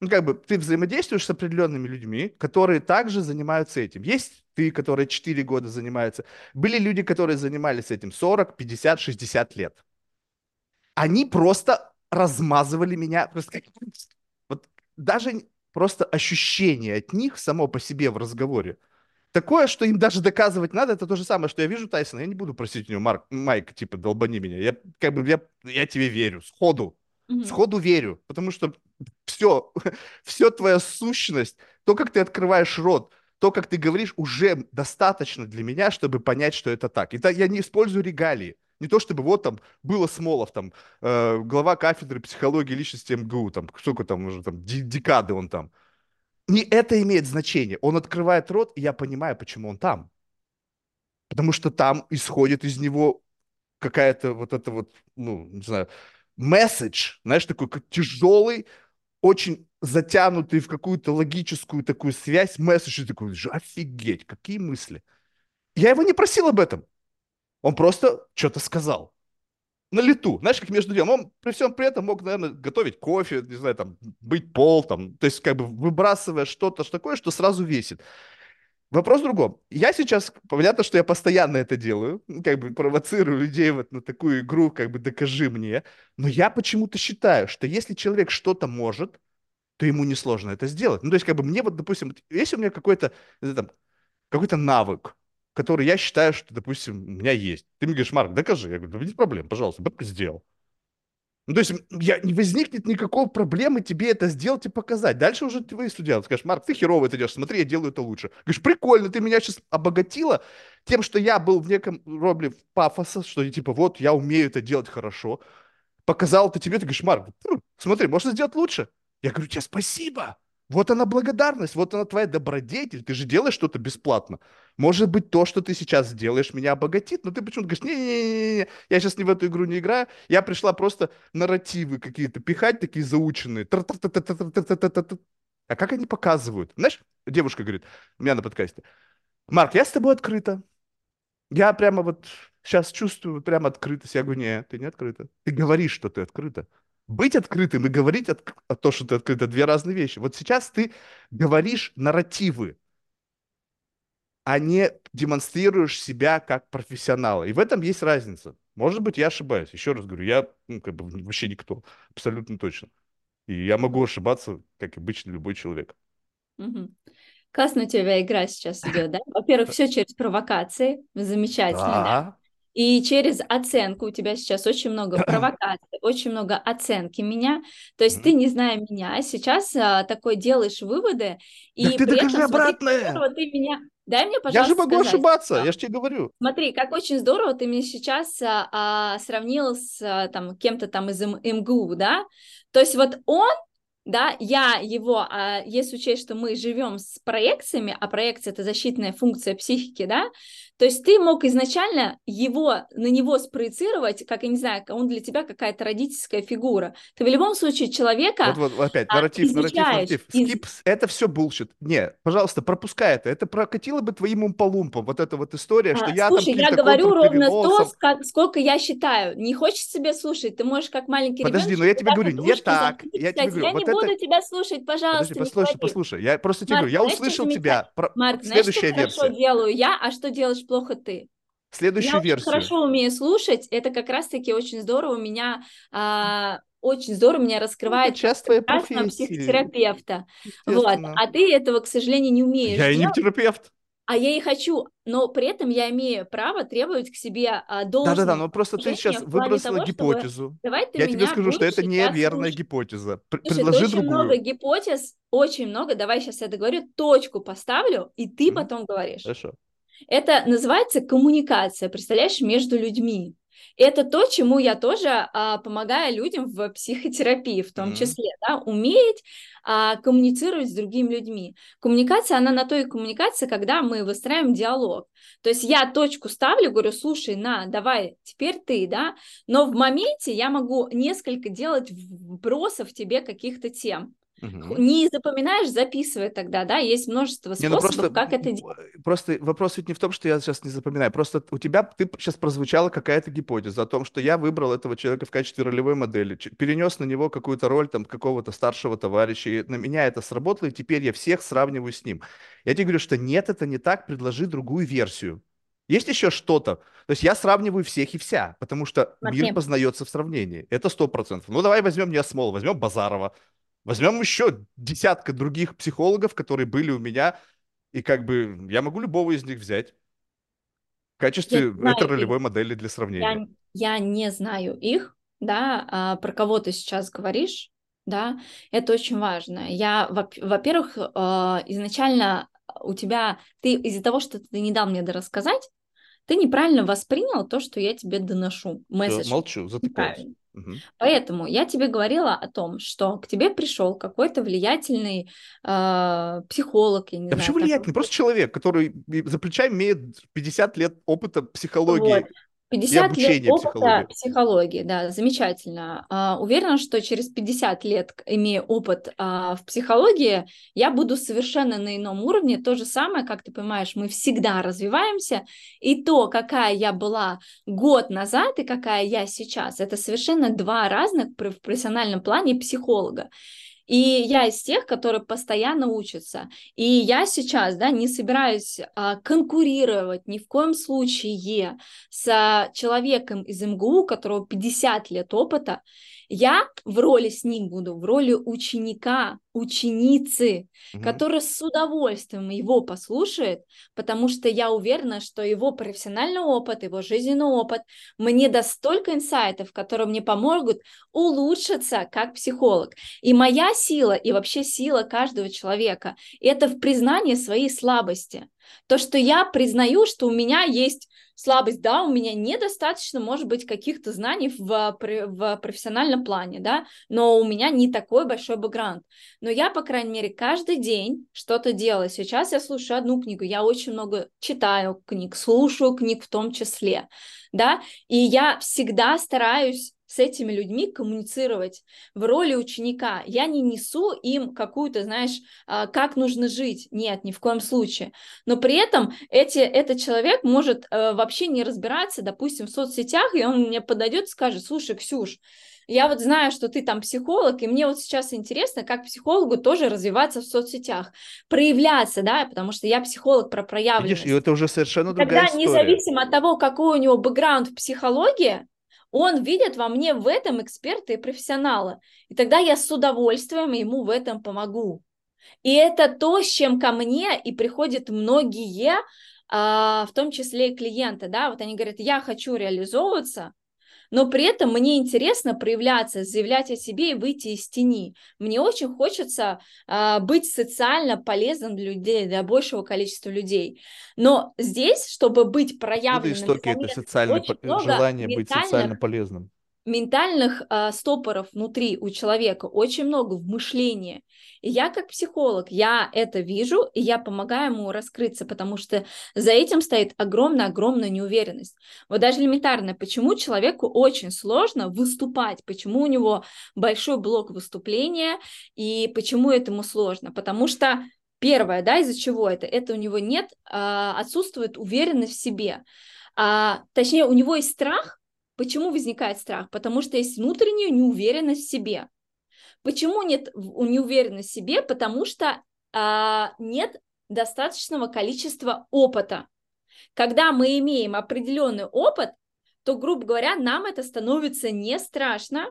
A: ну, как бы ты взаимодействуешь с определенными людьми, которые также занимаются этим. Есть ты, которые 4 года занимаются. Были люди, которые занимались этим 40, 50, 60 лет. Они просто размазывали меня. Просто вот даже просто ощущение от них само по себе в разговоре Такое, что им даже доказывать надо, это то же самое, что я вижу Тайсона, я не буду просить у него, Марк, Майк, типа, долбани меня. Я, как бы, я, я тебе верю, сходу.
B: Мгм.
A: Сходу верю, потому что все, все твоя сущность, то, как ты открываешь рот, то, как ты говоришь, уже достаточно для меня, чтобы понять, что это так. Это я не использую регалии. Не то, чтобы вот там было Смолов, там, э, глава кафедры психологии личности МГУ, там, сколько там уже, там, декады он там. Не это имеет значение. Он открывает рот, и я понимаю, почему он там. Потому что там исходит из него какая-то вот это вот, ну, не знаю, месседж, знаешь, такой как тяжелый, очень затянутый в какую-то логическую такую связь, месседж, и такой, «Ж- офигеть, какие мысли. Я его не просил об этом. Он просто что-то сказал. На лету. Знаешь, как между делом. Он при всем при этом мог, наверное, готовить кофе, не знаю, там, быть пол, там, то есть как бы выбрасывая что-то что такое, что сразу весит. Вопрос в другом. Я сейчас, понятно, что я постоянно это делаю, как бы провоцирую людей вот на такую игру, как бы докажи мне, но я почему-то считаю, что если человек что-то может, то ему несложно это сделать. Ну, то есть, как бы мне вот, допустим, если у меня какой-то, какой-то навык, который я считаю, что, допустим, у меня есть. Ты мне говоришь, Марк, докажи. Я говорю, да без проблем, пожалуйста, бабка сделал. Ну, то есть я, не возникнет никакой проблемы тебе это сделать и показать. Дальше уже твои студенты скажешь, Марк, ты херово это делаешь, смотри, я делаю это лучше. Говоришь, прикольно, ты меня сейчас обогатила тем, что я был в неком робле пафоса, что типа вот я умею это делать хорошо. Показал это тебе, ты говоришь, Марк, «Хм, смотри, можно сделать лучше. Я говорю тебе спасибо. Вот она благодарность, вот она твоя добродетель. Ты же делаешь что-то бесплатно. Может быть, то, что ты сейчас сделаешь, меня обогатит, но ты почему-то говоришь, не-не-не, я сейчас не в эту игру не играю. Я пришла просто нарративы какие-то пихать, такие заученные. А как они показывают? Знаешь, девушка говорит, у меня на подкасте, Марк, я с тобой открыта. Я прямо вот сейчас чувствую прямо открытость. Я говорю, нет, ты не открыта. Ты говоришь, что ты открыта. Быть открытым и говорить от, о то, что ты открыта, две разные вещи. Вот сейчас ты говоришь нарративы, а не демонстрируешь себя как профессионала. И в этом есть разница. Может быть, я ошибаюсь. Еще раз говорю, я ну, как бы вообще никто, абсолютно точно. И я могу ошибаться, как обычно любой человек.
B: Классно у тебя игра сейчас идет, да? Во-первых, все через провокации, замечательно, да? И через оценку у тебя сейчас очень много провокаций, очень много оценки меня. То есть ты, не зная меня, сейчас а, такой делаешь выводы,
A: Так
B: и
A: ты
B: при
A: докажи
B: этом смотри,
A: обратное.
B: здорово ты меня... Дай мне,
A: Я же
B: пожалуйста,
A: могу
B: сказать.
A: ошибаться,
B: Да.
A: я же тебе говорю.
B: Смотри, как очень здорово ты меня сейчас а, а, сравнил с а, там кем-то там из МГУ, да? То есть вот он, да, я его, а, если учесть, что мы живем с проекциями, а проекция это защитная функция психики, да, то есть ты мог изначально его, на него спроецировать, как, я не знаю, он для тебя какая-то родительская фигура. Ты в любом случае человека
A: Вот, вот, опять,
B: а,
A: нарратив, нарратив, нарратив.
B: из-
A: Skip, это все bullshit. Не, пожалуйста, пропускай это. Это прокатило бы твоим умпа-лумпам. Вот эта вот история, что
B: А,
A: я
B: Слушай,
A: там
B: я говорю ровно то, сколько я считаю. Не хочешь себе слушать, ты можешь как маленький
A: Подожди,
B: ребенок
A: но я тебе говорю, не так.
B: закрыть
A: Я тебе говорю,
B: я не
A: вот
B: буду
A: это...
B: тебя слушать, пожалуйста,
A: Подожди,
B: не
A: послушай,
B: говори.
A: послушай. Я просто тебе
B: Марк,
A: говорю, я
B: что
A: услышал тебя.
B: Марк, знаешь, что
A: Следующая
B: хорошо делаю я, а что делаешь плохо ты? Я
A: Следующую
B: очень
A: версию.
B: хорошо умею слушать, это как раз-таки очень здорово меня, а, очень здорово меня
A: Ну, это
B: раскрывает как
A: часть твоей
B: психотерапевта. Вот, а ты этого, к сожалению, не умеешь
A: Я и не
B: делать.
A: терапевт.
B: А я и хочу, но при этом я имею право требовать к себе а,
A: Да-да-да, но просто ты сейчас выбросила
B: того, чтобы
A: гипотезу.
B: давай ты
A: Я тебе скажу, что это неверная
B: слушать.
A: гипотеза. Пр-
B: Слушай,
A: Предложи
B: очень много
A: другую.
B: гипотез, очень много. Давай сейчас я договорю, точку поставлю, и ты
A: Мгм.
B: потом говоришь.
A: Хорошо.
B: Это называется коммуникация, представляешь, между людьми. Это то, чему я тоже а, помогаю людям в психотерапии, в том
A: Мгм.
B: числе, да, уметь а, коммуницировать с другими людьми. Коммуникация, она на то и коммуникация, когда мы выстраиваем диалог. То есть я точку ставлю, говорю, слушай, на, давай, теперь ты, да, но в моменте я могу несколько делать вбросов тебе каких-то тем.
A: Мгм.
B: Не запоминаешь, записывай тогда, да, есть множество
A: Не, ну
B: способов,
A: просто,
B: как это делать.
A: э, просто вопрос ведь не в том, что я сейчас не запоминаю. Просто у тебя ты сейчас прозвучала какая-то гипотеза о том, что я выбрал этого человека в качестве ролевой модели, перенес на него какую-то роль там какого-то старшего товарища, и на меня это сработало, и теперь я всех сравниваю с ним. Я тебе говорю, что нет, это не так, предложи другую версию. Есть еще что-то? То есть я сравниваю всех и вся, потому что мир
B: Смотри.
A: познается в сравнении. Это сто процентов. Ну давай возьмем не Осмола, возьмем Базарова. Возьмем еще десятка других психологов, которые были у меня, И как бы я могу любого из них взять в качестве ролевой модели для сравнения.
B: Я, я не знаю их, да, а, про кого ты сейчас говоришь, да, это очень важно. Я, во- во-первых, а, изначально у тебя, ты из-за того, что ты не дал мне дорассказать, ты неправильно воспринял то, что я тебе доношу. Месседж
A: молчу, затыкаюсь.
B: Поэтому я тебе говорила о том, что к тебе пришел какой-то влиятельный э, психолог, я не
A: Да
B: знаю,
A: почему влиятельный? Просто человек, который за плечами имеет 50 лет опыта
B: Вот.
A: психологии и
B: 50 лет опыта
A: психологии.
B: психологии, да, замечательно. А, уверена, что через 50 лет, имея опыт а, в психологии, я буду совершенно на ином уровне. То же самое, как ты понимаешь, мы всегда развиваемся, и то, какая я была год назад и какая я сейчас, это совершенно два разных в профессиональном плане психолога. И я из тех, которые постоянно учатся. И я сейчас, да, не собираюсь а, конкурировать ни в коем случае с человеком из МГУ, у которого 50 лет опыта. Я в роли с ним буду, в роли ученика, ученицы,
A: Мгм.
B: которая с удовольствием его послушает, потому что я уверена, что его профессиональный опыт, его жизненный опыт мне даст столько инсайтов, которые мне помогут улучшиться как психолог. И моя сила, и вообще сила каждого человека, это в признании своей слабости. То, что я признаю, что у меня есть слабость, да, у меня недостаточно, может быть, каких-то знаний в, в профессиональном плане, да, но у меня не такой большой бэкграунд. Но я, по крайней мере, каждый день что-то делаю. Сейчас я слушаю одну книгу, я очень много читаю книг, слушаю книг в том числе, да, и я всегда стараюсь с этими людьми коммуницировать в роли ученика. Я не несу им какую-то, знаешь, а, как нужно жить. Нет, ни в коем случае. Но при этом эти, этот человек может э, вообще не разбираться, допустим, в соцсетях, и он мне подойдет и скажет, слушай, Ксюш, я вот знаю, что ты там психолог, и мне вот сейчас интересно, как психологу тоже развиваться в соцсетях, проявляться, да, потому что я психолог про проявленность.
A: Видишь, и это уже совершенно
B: Тогда,
A: другая история.
B: независимо от того, какой у него бэкграунд в психологии, он видит во мне в этом эксперта и профессионала. И тогда я с удовольствием ему в этом помогу. И это то, с чем ко мне и приходят многие, а, в том числе и клиенты, да, вот они говорят, я хочу реализовываться, но при этом мне интересно проявляться, заявлять о себе и выйти из тени. Мне очень хочется а, быть социально полезным для людей, для большего количества людей. Но здесь, чтобы быть
A: Откуда
B: проявленным,
A: истоки
B: очень
A: по-
B: много
A: желания быть социально полезным?
B: Ментальных а, стопоров внутри у человека очень много в мышлении. И я как психолог, я это вижу, и я помогаю ему раскрыться, потому что за этим стоит огромная-огромная неуверенность. Вот даже элементарно, почему человеку очень сложно выступать, почему у него большой блок выступления, и почему этому сложно. Потому что первое, да, из-за чего это? Это у него нет, а, отсутствует уверенность в себе. А, точнее, у него есть страх, Почему возникает страх? Потому что есть внутренняя неуверенность в себе. Почему нет неуверенности в себе? Потому что а, нет достаточного количества опыта. Когда мы имеем определенный опыт, то, грубо говоря, нам это становится не страшно,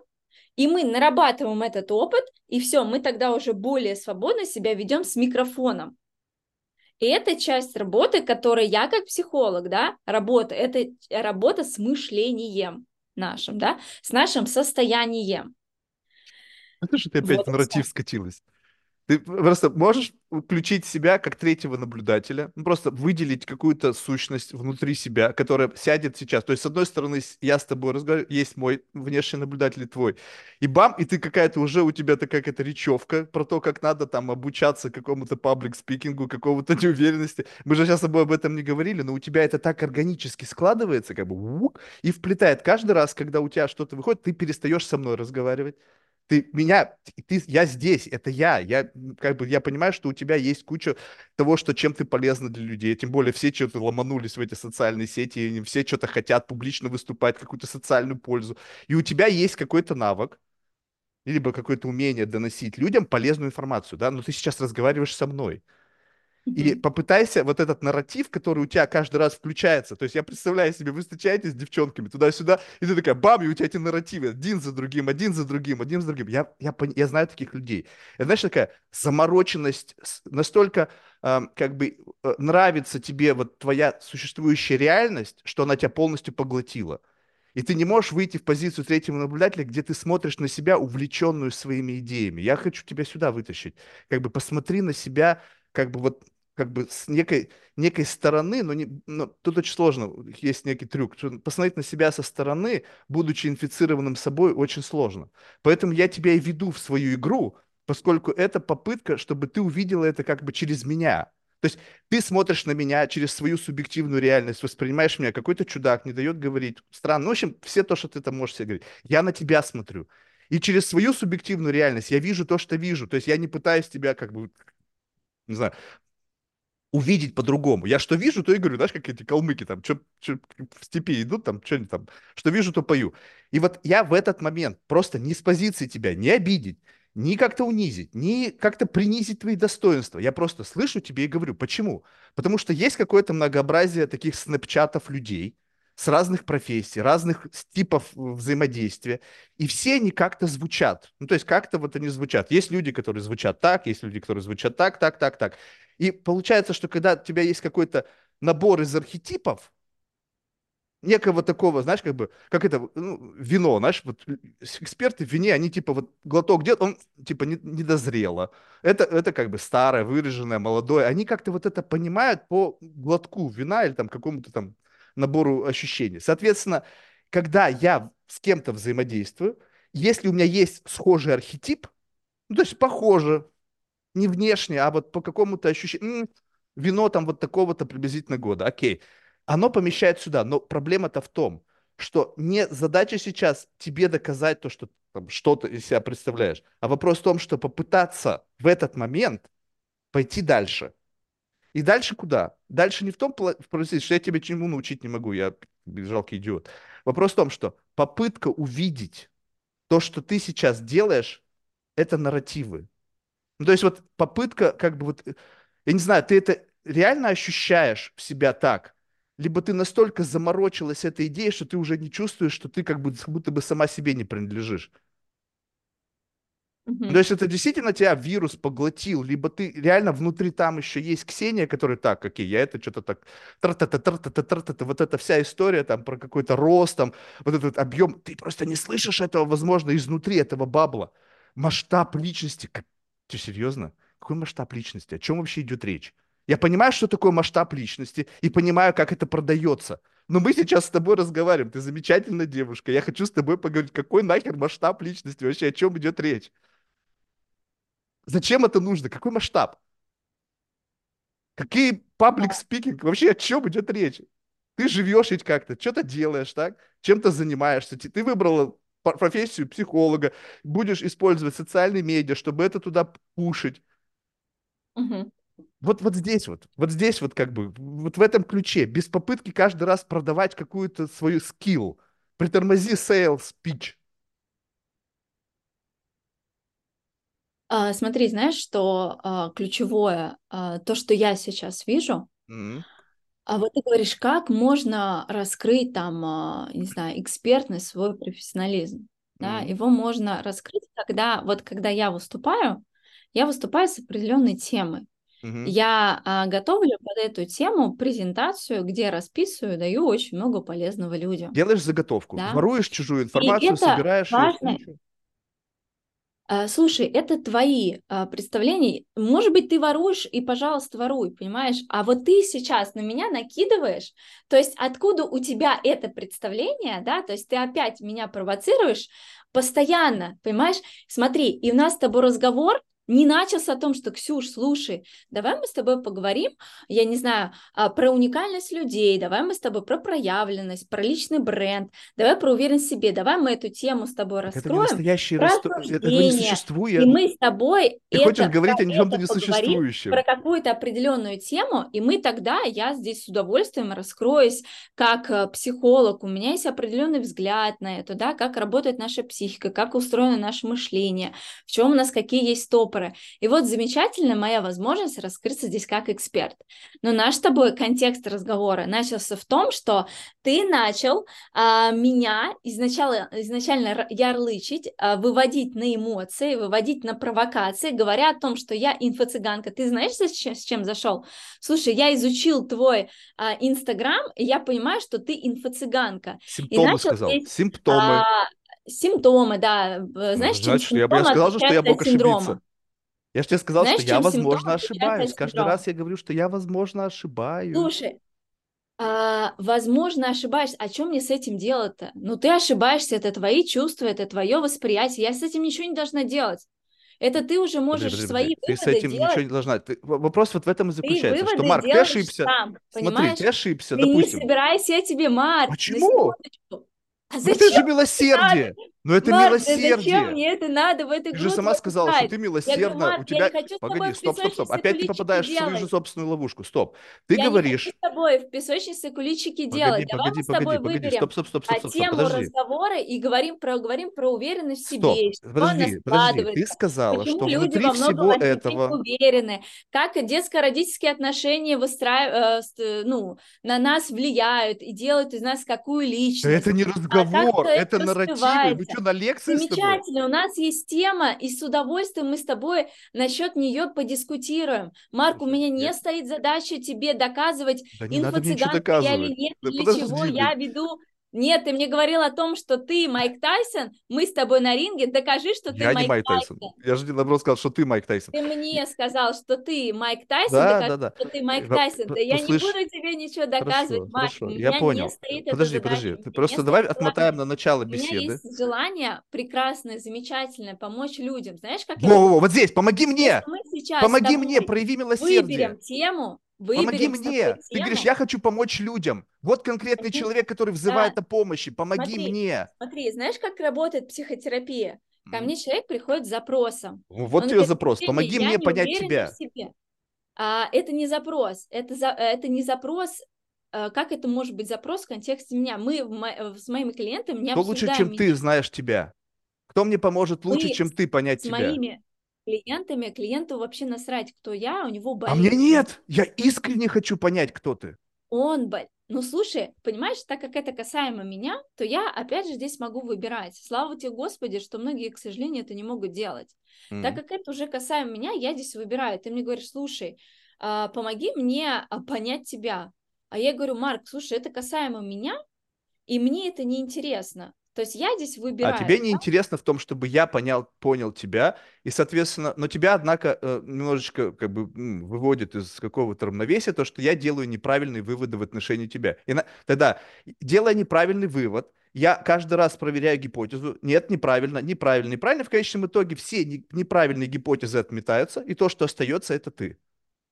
B: и мы нарабатываем этот опыт, и все, мы тогда уже более свободно себя ведем с микрофоном. И это часть работы, которой я как психолог, да, работа, это работа с мышлением нашим, да, с нашим состоянием.
A: Это же ты опять
B: Вот
A: в нарратив скатилась. Ты просто можешь включить себя как третьего наблюдателя, ну, просто выделить какую-то сущность внутри себя, которая сядет сейчас. То есть, с одной стороны, я с тобой разговариваю, есть мой внешний наблюдатель и твой. И бам, и ты какая-то уже, у тебя такая какая-то речевка про то, как надо там обучаться какому-то паблик спикингу, какого-то неуверенности. Мы же сейчас с тобой об этом не говорили, но у тебя это так органически складывается, как бы, и вплетает. Каждый раз, когда у тебя что-то выходит, ты перестаешь со мной разговаривать. Ты меня, ты, я здесь, это я. Я как бы я понимаю, что у тебя есть куча того, что чем ты полезна для людей. Тем более все что-то ломанулись в эти социальные сети, все что-то хотят публично выступать, какую-то социальную пользу. И у тебя есть какой-то навык, либо какое-то умение доносить людям полезную информацию, да, но ты сейчас разговариваешь со мной. И попытайся вот этот нарратив, который у тебя каждый раз включается. То есть я представляю себе, вы встречаетесь с девчонками туда-сюда, и ты такая, бам, и у тебя эти нарративы один за другим, один за другим, один за другим. Я, я, я знаю таких людей. Это, знаешь, такая замороченность, настолько э, как бы э, нравится тебе вот твоя существующая реальность, что она тебя полностью поглотила. И ты не можешь выйти в позицию третьего наблюдателя, где ты смотришь на себя, увлеченную своими идеями. Я хочу тебя сюда вытащить. Как бы посмотри на себя, как бы вот как бы с некой, некой стороны, но, не, но тут очень сложно, есть некий трюк. Посмотреть на себя со стороны, будучи инфицированным собой, очень сложно. Поэтому я тебя и веду в свою игру, поскольку это попытка, чтобы ты увидела это как бы через меня. То есть ты смотришь на меня через свою субъективную реальность, воспринимаешь меня, какой-то чудак не дает говорить, странно. Ну, в общем, все то, что ты там можешь себе говорить. Я на тебя смотрю. И через свою субъективную реальность я вижу то, что вижу. То есть я не пытаюсь тебя как бы, не знаю, увидеть по-другому. Я что вижу, то и говорю, знаешь, как эти калмыки там, что в степи идут, там, что они там, что вижу, то пою. И вот я в этот момент просто не с позиции тебя не обидеть, не как-то унизить, не как-то принизить твои достоинства. Я просто слышу тебе и говорю. Почему? Потому что есть какое-то многообразие таких снэпчатов людей, с разных профессий, разных типов взаимодействия, и все они как-то звучат. Ну, то есть как-то вот они звучат. Есть люди, которые звучат так, есть люди, которые звучат так, так, так, так. И получается, что когда у тебя есть какой-то набор из архетипов, некого такого, знаешь, как бы, как это, ну, вино, знаешь, вот эксперты в вине, они типа вот глоток делают, он типа не, не дозрело. Это, это как бы старое, выраженное, молодое. Они как-то вот это понимают по глотку вина или там какому-то там набору ощущений. Соответственно, когда я с кем-то взаимодействую, если у меня есть схожий архетип, ну, то есть похоже, не внешне, а вот по какому-то ощущению, вино там вот такого-то приблизительно года, окей, оно помещает сюда, но проблема-то в том, что не задача сейчас тебе доказать то, что там, что-то из себя представляешь, а вопрос в том, что попытаться в этот момент пойти дальше. И дальше куда? Дальше не в том, что я тебя чему научить не могу, я жалкий идиот. Вопрос в том, что попытка увидеть то, что ты сейчас делаешь, это нарративы. Ну, то есть вот попытка, как бы вот, я не знаю, ты это реально ощущаешь в себя так, либо ты настолько заморочилась этой идеей, что ты уже не чувствуешь, что ты как, бы, как будто бы сама себе не принадлежишь. Mm-hmm. То есть это действительно тебя вирус поглотил, либо ты реально внутри там еще есть Ксения, которая так, окей, я это что-то так, тра-та-та, тра-та-та, тра-та-та, вот эта вся история там про какой-то рост, там, вот этот объем, ты просто не слышишь этого, возможно, изнутри этого бабла. Масштаб личности, как ты серьезно? Какой масштаб личности? О чем вообще идет речь? Я понимаю, что такое масштаб личности, и понимаю, как это продается. Но мы сейчас с тобой разговариваем. Ты замечательная девушка. Я хочу с тобой поговорить, какой нахер масштаб личности вообще, о чем идет речь? Зачем это нужно? Какой масштаб? Какие паблик спикинг? Вообще о чем идет речь? Ты живешь ведь как-то, что-то делаешь, так? Чем-то занимаешься. Ты выбрала профессию психолога, будешь использовать социальные медиа, чтобы это туда пушить. Угу. Вот, вот здесь вот, вот здесь вот как бы, вот в этом ключе, без попытки каждый раз продавать какую-то свою скилл. Притормози sales pitch.
B: Смотри, знаешь, что а, ключевое, а, то, что я сейчас вижу, mm-hmm. А вот ты говоришь, как можно раскрыть там, а, не знаю, экспертность, свой профессионализм? Да, mm-hmm. его можно раскрыть, когда вот когда я выступаю, я выступаю с определенной темой. Mm-hmm. Я а, готовлю под эту тему презентацию, где расписываю, даю очень много полезного людям.
A: Делаешь заготовку, да? воруешь чужую информацию, собираешь важно, ее.
B: А, слушай, это твои а, представления. Может быть, ты воруешь, и, пожалуйста, воруй, понимаешь? А вот ты сейчас на меня накидываешь, то есть откуда у тебя это представление, да, то есть ты опять меня провоцируешь постоянно, понимаешь? Смотри, и у нас с тобой разговор, не начался о том, что, Ксюш, слушай, давай мы с тобой поговорим, я не знаю, а, про уникальность людей, давай мы с тобой про проявленность, про личный бренд, давай про уверенность в себе, давай мы эту тему с тобой раскроем. Это не
A: настоящий расто... это не существует.
B: И мы с тобой
A: Ты это, хочешь говорить о чем-то несуществующем.
B: Про какую-то определенную тему, и мы тогда, я здесь с удовольствием раскроюсь как э, психолог, у меня есть определенный взгляд на это, да, как работает наша психика, как устроено наше мышление, в чем у нас какие есть стопы, стопоры. И вот замечательная моя возможность раскрыться здесь как эксперт. Но наш с тобой контекст разговора начался в том, что ты начал а, меня изначально, изначально ярлычить, а, выводить на эмоции, выводить на провокации, говоря о том, что я инфо-цыганка. Ты знаешь, с чем, с чем зашел? Слушай, я изучил твой а, Инстаграм, и я понимаю, что ты инфо-цыганка.
A: Симптомы сказал, здесь, симптомы. А,
B: симптомы, да. Знаешь,
A: Значит, я, я сказал что я мог ошибиться. Я же тебе сказал, Знаешь, что я, возможно, ошибаюсь. Каждый раз я говорю, что я, возможно, ошибаюсь.
B: Слушай, а, возможно, ошибаешься. О чем мне с этим делать-то? Ну, ты ошибаешься, это твои чувства, это твое восприятие. Я с этим ничего не должна делать. Это ты уже можешь подожди, свои
A: подожди. Ты с этим делать. ничего не должна. Ты, вопрос вот в этом и заключается, ты что, Марк, ты ошибся.
B: Сам,
A: Смотри, ты ошибся,
B: ты
A: допустим.
B: не собирайся я тебе, Марк.
A: Почему? А зачем? Это же милосердие. Но это Марк, милосердие.
B: Да зачем мне это надо в этой
A: Ты же сама сказала, что ты милосердна. у тебя... Погоди, стоп, стоп, стоп. Опять ты попадаешь делать. в свою же собственную ловушку. Стоп. Ты
B: я
A: говоришь...
B: Я не хочу с тобой в песочнице куличики погоди, делать. Давай погоди, мы с тобой погоди, выберем погоди. Стоп, стоп, стоп, стоп, стоп, тему подожди. разговора и говорим про, говорим про уверенность в себе.
A: Стоп, подожди, подожди. Ты сказала,
B: Почему
A: что
B: люди
A: внутри всего этого...
B: уверены, как детско-родительские отношения выстраивают, э, ну, на нас влияют и делают из нас какую личность.
A: Это не а разговор, это нарративы. Что, на лекции
B: Замечательно, у нас есть тема, и с удовольствием мы с тобой насчет нее подискутируем. Марк, у меня не стоит задача тебе доказывать,
A: да не инфо-цыганка
B: я или нет, да для чего я веду нет, ты мне говорил о том, что ты Майк Тайсон, мы с тобой на ринге, докажи, что ты
A: я
B: Майк,
A: не Майк Тайсон. Тайсон. Я же наоборот сказал, что ты Майк Тайсон.
B: Ты мне сказал, что ты Майк Тайсон, да, докажи, да, да. что ты Майк Тайсон. Да я Послышь... не буду тебе ничего доказывать,
A: хорошо, Марк. Хорошо, я понял. подожди, подожди, ты просто давай отмотаем на начало беседы. У меня
B: есть желание прекрасное, замечательное помочь людям. Знаешь, как
A: во, я... Во, вот здесь, помоги мне! Помоги мне, прояви милосердие.
B: Выберем тему,
A: Помоги мне. Ты говоришь, я хочу помочь людям. Вот конкретный смотри, человек, который взывает да. о помощи. Помоги
B: смотри,
A: мне.
B: Смотри, знаешь, как работает психотерапия? Ко мне человек приходит с запросом.
A: Вот Он тебе говорит, запрос. Помоги мне понять тебя.
B: А, это не запрос. Это, за, это не запрос. А, как это может быть запрос в контексте меня? Мы в, с моими клиентами не
A: Кто лучше, чем меня. ты знаешь тебя? Кто мне поможет лучше, Мы чем ты понять
B: с
A: тебя?
B: моими клиентами, клиенту вообще насрать, кто я, у него болезнь.
A: А мне нет, я искренне хочу понять, кто ты.
B: Он боль. Ну, слушай, понимаешь, так как это касаемо меня, то я, опять же, здесь могу выбирать. Слава тебе, Господи, что многие, к сожалению, это не могут делать. Mm-hmm. Так как это уже касаемо меня, я здесь выбираю. Ты мне говоришь, слушай, а, помоги мне а, понять тебя. А я говорю, Марк, слушай, это касаемо меня, и мне это не интересно. То есть я здесь выбираю.
A: А тебе не интересно в том, чтобы я понял, понял тебя, и, соответственно, но тебя, однако, э, немножечко как бы выводит из какого-то равновесия то, что я делаю неправильные выводы в отношении тебя. И на... тогда, делая неправильный вывод, я каждый раз проверяю гипотезу. Нет, неправильно, неправильно, неправильно. В конечном итоге все неправильные гипотезы отметаются, и то, что остается, это ты.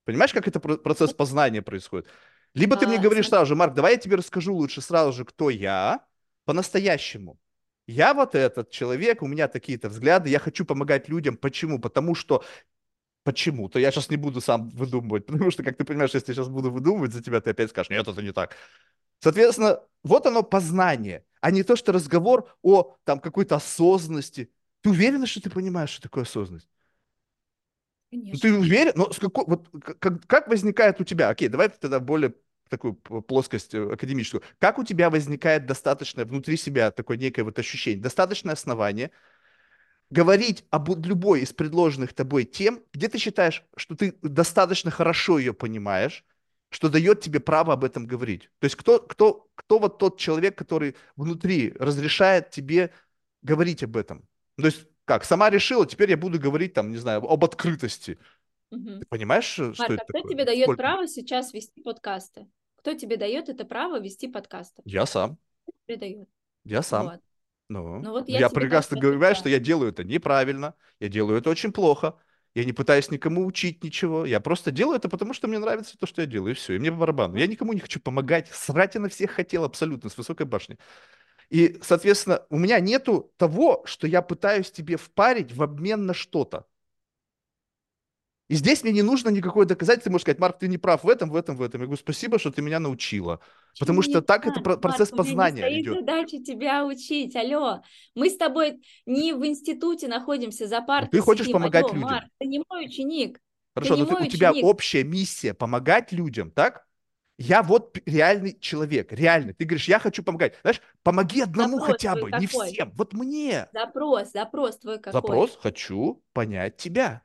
A: Понимаешь, как это процесс познания происходит? Либо ты мне говоришь сразу же, Марк, давай я тебе расскажу лучше сразу же, кто я, по-настоящему. Я вот этот человек, у меня такие-то взгляды, я хочу помогать людям. Почему? Потому что почему-то. Я сейчас не буду сам выдумывать, потому что, как ты понимаешь, если я сейчас буду выдумывать за тебя, ты опять скажешь, нет, это не так. Соответственно, вот оно познание, а не то, что разговор о там какой-то осознанности. Ты уверена, что ты понимаешь, что такое осознанность?
B: Конечно.
A: Ты уверен? Но с какой, вот, как, как возникает у тебя? Окей, давай тогда более такую плоскость э, академическую. Как у тебя возникает достаточное внутри себя такое некое вот ощущение, достаточное основание говорить об любой из предложенных тобой тем, где ты считаешь, что ты достаточно хорошо ее понимаешь, что дает тебе право об этом говорить. То есть кто, кто, кто вот тот человек, который внутри разрешает тебе говорить об этом? То есть как, сама решила, теперь я буду говорить там, не знаю, об открытости. Угу. Ты понимаешь, что
B: Марк,
A: это
B: а кто
A: такое?
B: тебе дает Сколько? право сейчас вести подкасты? Кто тебе дает это право вести подкасты?
A: Я сам.
B: Кто тебе дает?
A: Я сам.
B: Вот.
A: Ну,
B: ну вот я,
A: я прекрасно говорю, что я делаю это неправильно, я делаю это очень плохо, я не пытаюсь никому учить ничего, я просто делаю это, потому что мне нравится то, что я делаю, и все, и мне по барабану. Я никому не хочу помогать, срать я на всех хотел абсолютно, с высокой башни. И, соответственно, у меня нету того, что я пытаюсь тебе впарить в обмен на что-то. И здесь мне не нужно никакое доказательство. Ты можешь сказать, Марк, ты не прав в этом, в этом, в этом. Я говорю, спасибо, что ты меня научила. Потому
B: Почему не
A: что так это
B: так?
A: про-
B: Марк,
A: процесс
B: у меня не
A: познания идет.
B: задача тебя учить. Алло, мы с тобой не в институте находимся, за
A: Но
B: партой
A: ты хочешь
B: сидим.
A: помогать
B: Алло,
A: людям.
B: Марк, ты не мой ученик. Ты
A: Хорошо,
B: не
A: но ты, у
B: мой
A: тебя
B: ученик.
A: общая миссия помогать людям, так? Я вот реальный человек, реальный. Ты говоришь, я хочу помогать. Знаешь, помоги одному
B: Запрос
A: хотя бы, не
B: какой?
A: всем. Вот мне.
B: Запрос, запрос твой какой?
A: Запрос, хочу понять тебя.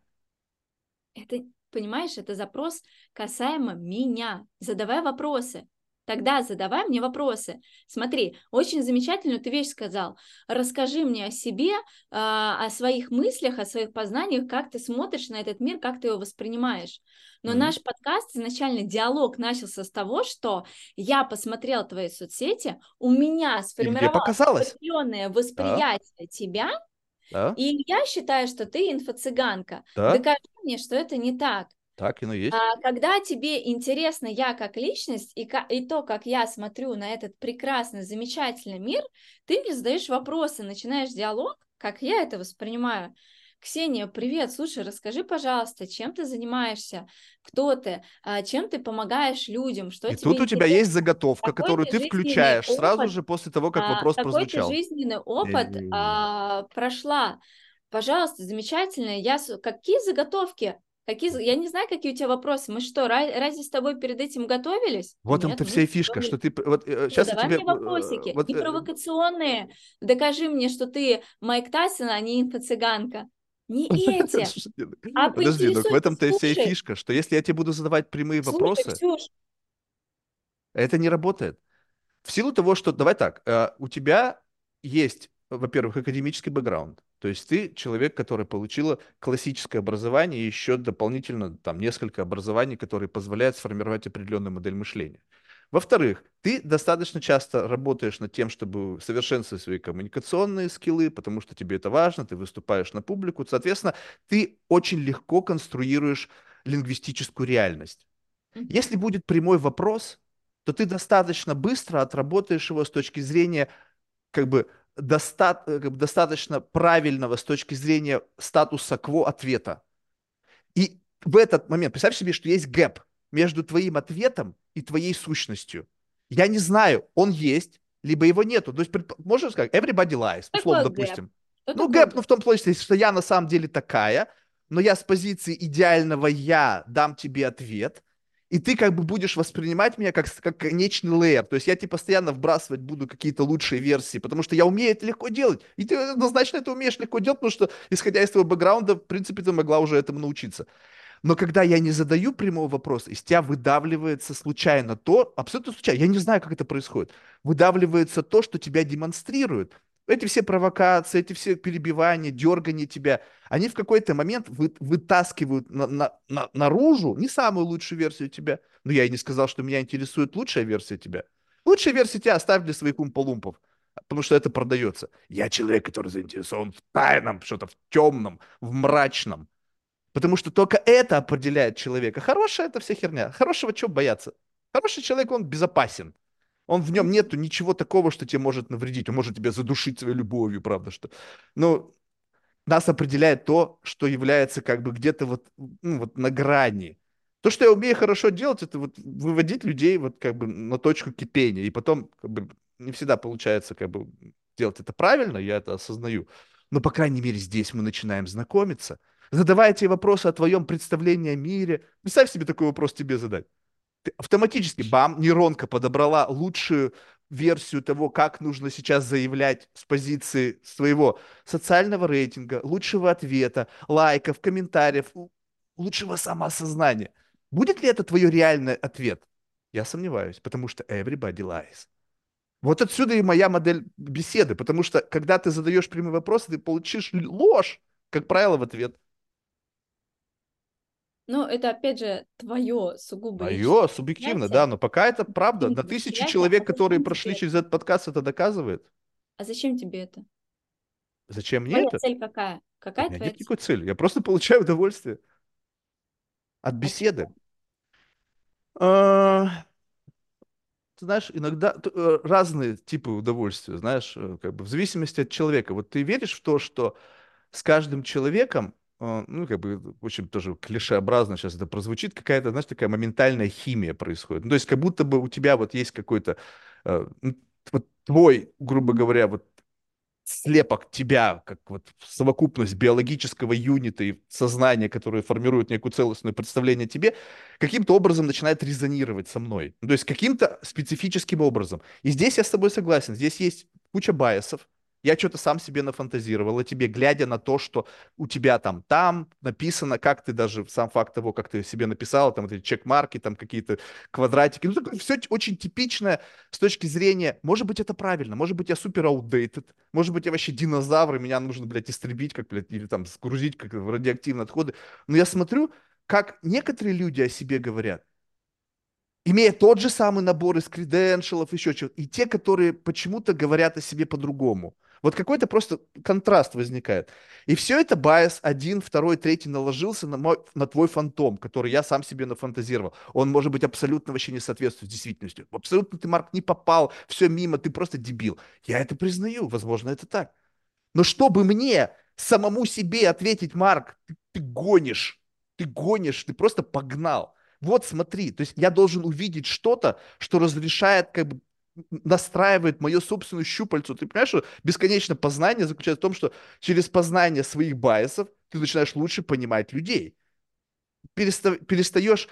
B: Это, понимаешь, это запрос касаемо меня. Задавай вопросы. Тогда задавай мне вопросы. Смотри, очень замечательную ты вещь сказал. Расскажи мне о себе, а, о своих мыслях, о своих познаниях, как ты смотришь на этот мир, как ты его воспринимаешь. Но
A: Мгм.
B: наш подкаст, изначально диалог начался с того, что я посмотрела твои соцсети, у меня сформировалось определенное восприятие тебя,
A: Да,
B: и я считаю, что ты инфо-цыганка.
A: да,
B: Докажи мне, что это не так.
A: так оно и есть.
B: А когда тебе интересна я как личность и, ка- и то, как я смотрю на этот прекрасный, замечательный мир, ты мне задаешь вопросы, начинаешь диалог, как я это воспринимаю. Ксения, привет, слушай, расскажи, пожалуйста, чем ты занимаешься, кто ты, а, чем ты помогаешь людям, что
A: И
B: тебе
A: тут у тебя есть заготовка,
B: какой
A: которую
B: ты
A: включаешь сразу
B: опыт,
A: же после того, как
B: а,
A: вопрос
B: какой ты
A: прозвучал.
B: жизненный опыт а, прошла. Пожалуйста, замечательно. Я какие заготовки? Какие... Я не знаю, какие у тебя вопросы. Мы что, ра- разве с тобой перед этим готовились?
A: Вот
B: мы
A: вся фишка, что ты... Вот
B: Ну,
A: сейчас я
B: давай
A: тебе...
B: мне
A: э,
B: вопросики,
A: вот,
B: не
A: э,
B: провокационные. Докажи мне, что ты Майк Тайсон, а не инфо-цыганка. Не эти, а
A: Подожди, ну в этом-то и вся фишка, что если я тебе буду задавать прямые вопросы, это не работает. В силу того, что, давай так, э, у тебя есть, во-первых, академический бэкграунд, то есть ты человек, который получила классическое образование и еще дополнительно там несколько образований, которые позволяют сформировать определенную модель мышления. Во-вторых, ты достаточно часто работаешь над тем, чтобы совершенствовать свои коммуникационные скиллы, потому что тебе это важно, ты выступаешь на публику, соответственно, ты очень легко конструируешь лингвистическую реальность. Если будет прямой вопрос, то ты достаточно быстро отработаешь его с точки зрения как бы, доста- э, как бы достаточно правильного с точки зрения статуса кво ответа. И в этот момент, представь себе, что есть gap между твоим ответом и твоей сущностью. Я не знаю, он есть, либо его нету. То есть, можно сказать, everybody lies, условно,
B: gap?
A: допустим. Ну,
B: такое
A: гэп, ну, в том случае, что я на самом деле такая, но я с позиции идеального я дам тебе ответ, и ты как бы будешь воспринимать меня как, как конечный лейер. То есть я тебе постоянно вбрасывать буду какие-то лучшие версии, потому что я умею это легко делать. И ты однозначно это умеешь легко делать, потому что, исходя из твоего бэкграунда, в принципе, ты могла уже этому научиться. Но когда я не задаю прямого вопроса, из тебя выдавливается случайно то, абсолютно случайно, я не знаю, как это происходит, выдавливается то, что тебя демонстрирует. Эти все провокации, эти все перебивания, дергания тебя, они в какой-то момент вы- вытаскивают на- на- на- наружу не самую лучшую версию тебя. Но я и не сказал, что меня интересует лучшая версия тебя. Лучшая версия тебя оставь для своих умполумпов, потому что это продается. Я человек, который заинтересован в тайном, что-то в темном, в мрачном. Потому что только это определяет человека. Хорошая это вся херня. Хорошего чего бояться? Хороший человек, он безопасен. Он в нем нету ничего такого, что тебе может навредить. Он может тебя задушить своей любовью, правда, что. Но нас определяет то, что является как бы где-то вот, ну, вот на грани. То, что я умею хорошо делать, это вот выводить людей вот как бы на точку кипения. И потом как бы не всегда получается как бы делать это правильно, я это осознаю. Но, по крайней мере, здесь мы начинаем знакомиться. Задавая тебе вопросы о твоем представлении о мире. Представь себе такой вопрос тебе задать. Ты автоматически, бам, нейронка подобрала лучшую версию того, как нужно сейчас заявлять с позиции своего социального рейтинга, лучшего ответа, лайков, комментариев, лучшего самоосознания. Будет ли это твой реальный ответ? Я сомневаюсь, потому что everybody lies. Вот отсюда и моя модель беседы, потому что когда ты задаешь прямые вопросы, ты получишь ложь, как правило, в ответ.
B: Ну, это, опять же, твое сугубо
A: Мое субъективно, да, но пока это правда. На
B: восприятие,
A: человек,
B: а
A: которые прошли через
B: это?
A: этот подкаст, это доказывает.
B: А зачем тебе это?
A: Зачем мне
B: Твоя
A: это?
B: цель какая?
A: У
B: Какая
A: меня
B: твоя
A: нет
B: цель?
A: никакой цели. Я просто получаю удовольствие от беседы. А, Ты знаешь, иногда э, разные типы удовольствия, знаешь, э, как бы в зависимости от человека. Вот ты веришь в то, что с каждым человеком ну, как бы, очень тоже клишеобразно сейчас это прозвучит, какая-то, знаешь, такая моментальная химия происходит. Ну, то есть как будто бы у тебя вот есть какой-то э, вот твой, грубо говоря, вот слепок тебя, как вот совокупность биологического юнита и сознания, которое формирует некую целостное представление о тебе, каким-то образом начинает резонировать со мной. Ну, то есть каким-то специфическим образом. И здесь я с тобой согласен. Здесь есть куча байесов, я что-то сам себе нафантазировал о тебе, глядя на то, что у тебя там, там написано, как ты даже, сам факт того, как ты себе написал, там эти чекмарки, там какие-то квадратики. Ну, такое все очень типичное с точки зрения, может быть, это правильно, может быть, я супер outdated, может быть, я вообще динозавр, и меня нужно, блядь, истребить, как, блядь, или там сгрузить, как в радиоактивные отходы. Но я смотрю, как некоторые люди о себе говорят, имея тот же самый набор из credential ов, еще чего-то, и те, которые почему-то говорят о себе по-другому – вот какой-то просто контраст возникает. И все это bias один, второй, третий наложился на, мой, на твой фантом, который я сам себе нафантазировал. Он может быть абсолютно вообще не соответствует действительности. Абсолютно ты, Марк, не попал, все мимо, ты просто дебил. Я это признаю, возможно, это так. Но чтобы мне самому себе ответить, Марк, ты, ты гонишь, ты гонишь, ты просто погнал. Вот смотри, то есть я должен увидеть что-то, что разрешает как бы настраивает мою собственную щупальцу. Ты понимаешь, что бесконечное познание заключается в том, что через познание своих байсов ты начинаешь лучше понимать людей. Переста- перестаешь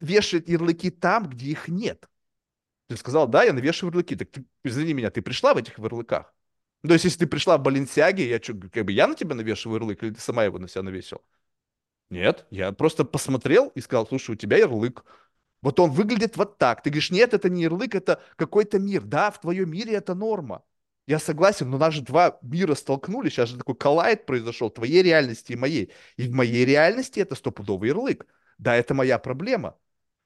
A: вешать ярлыки там, где их нет. Ты сказал, да, я навешиваю ярлыки. Так ты, извини меня, ты пришла в этих ярлыках? То есть, если ты пришла в Баленсиаге, я что, как бы я на тебя навешиваю ярлык, или ты сама его на себя навесил? Нет, я просто посмотрел и сказал, слушай, у тебя ярлык. Вот он выглядит вот так. Ты говоришь, нет, это не ярлык, это какой-то мир. Да, в твоем мире это норма. Я согласен, но наши два мира столкнулись, сейчас же такой коллайд произошел, твоей реальности и моей. И в моей реальности это стопудовый ярлык. Да, это моя проблема.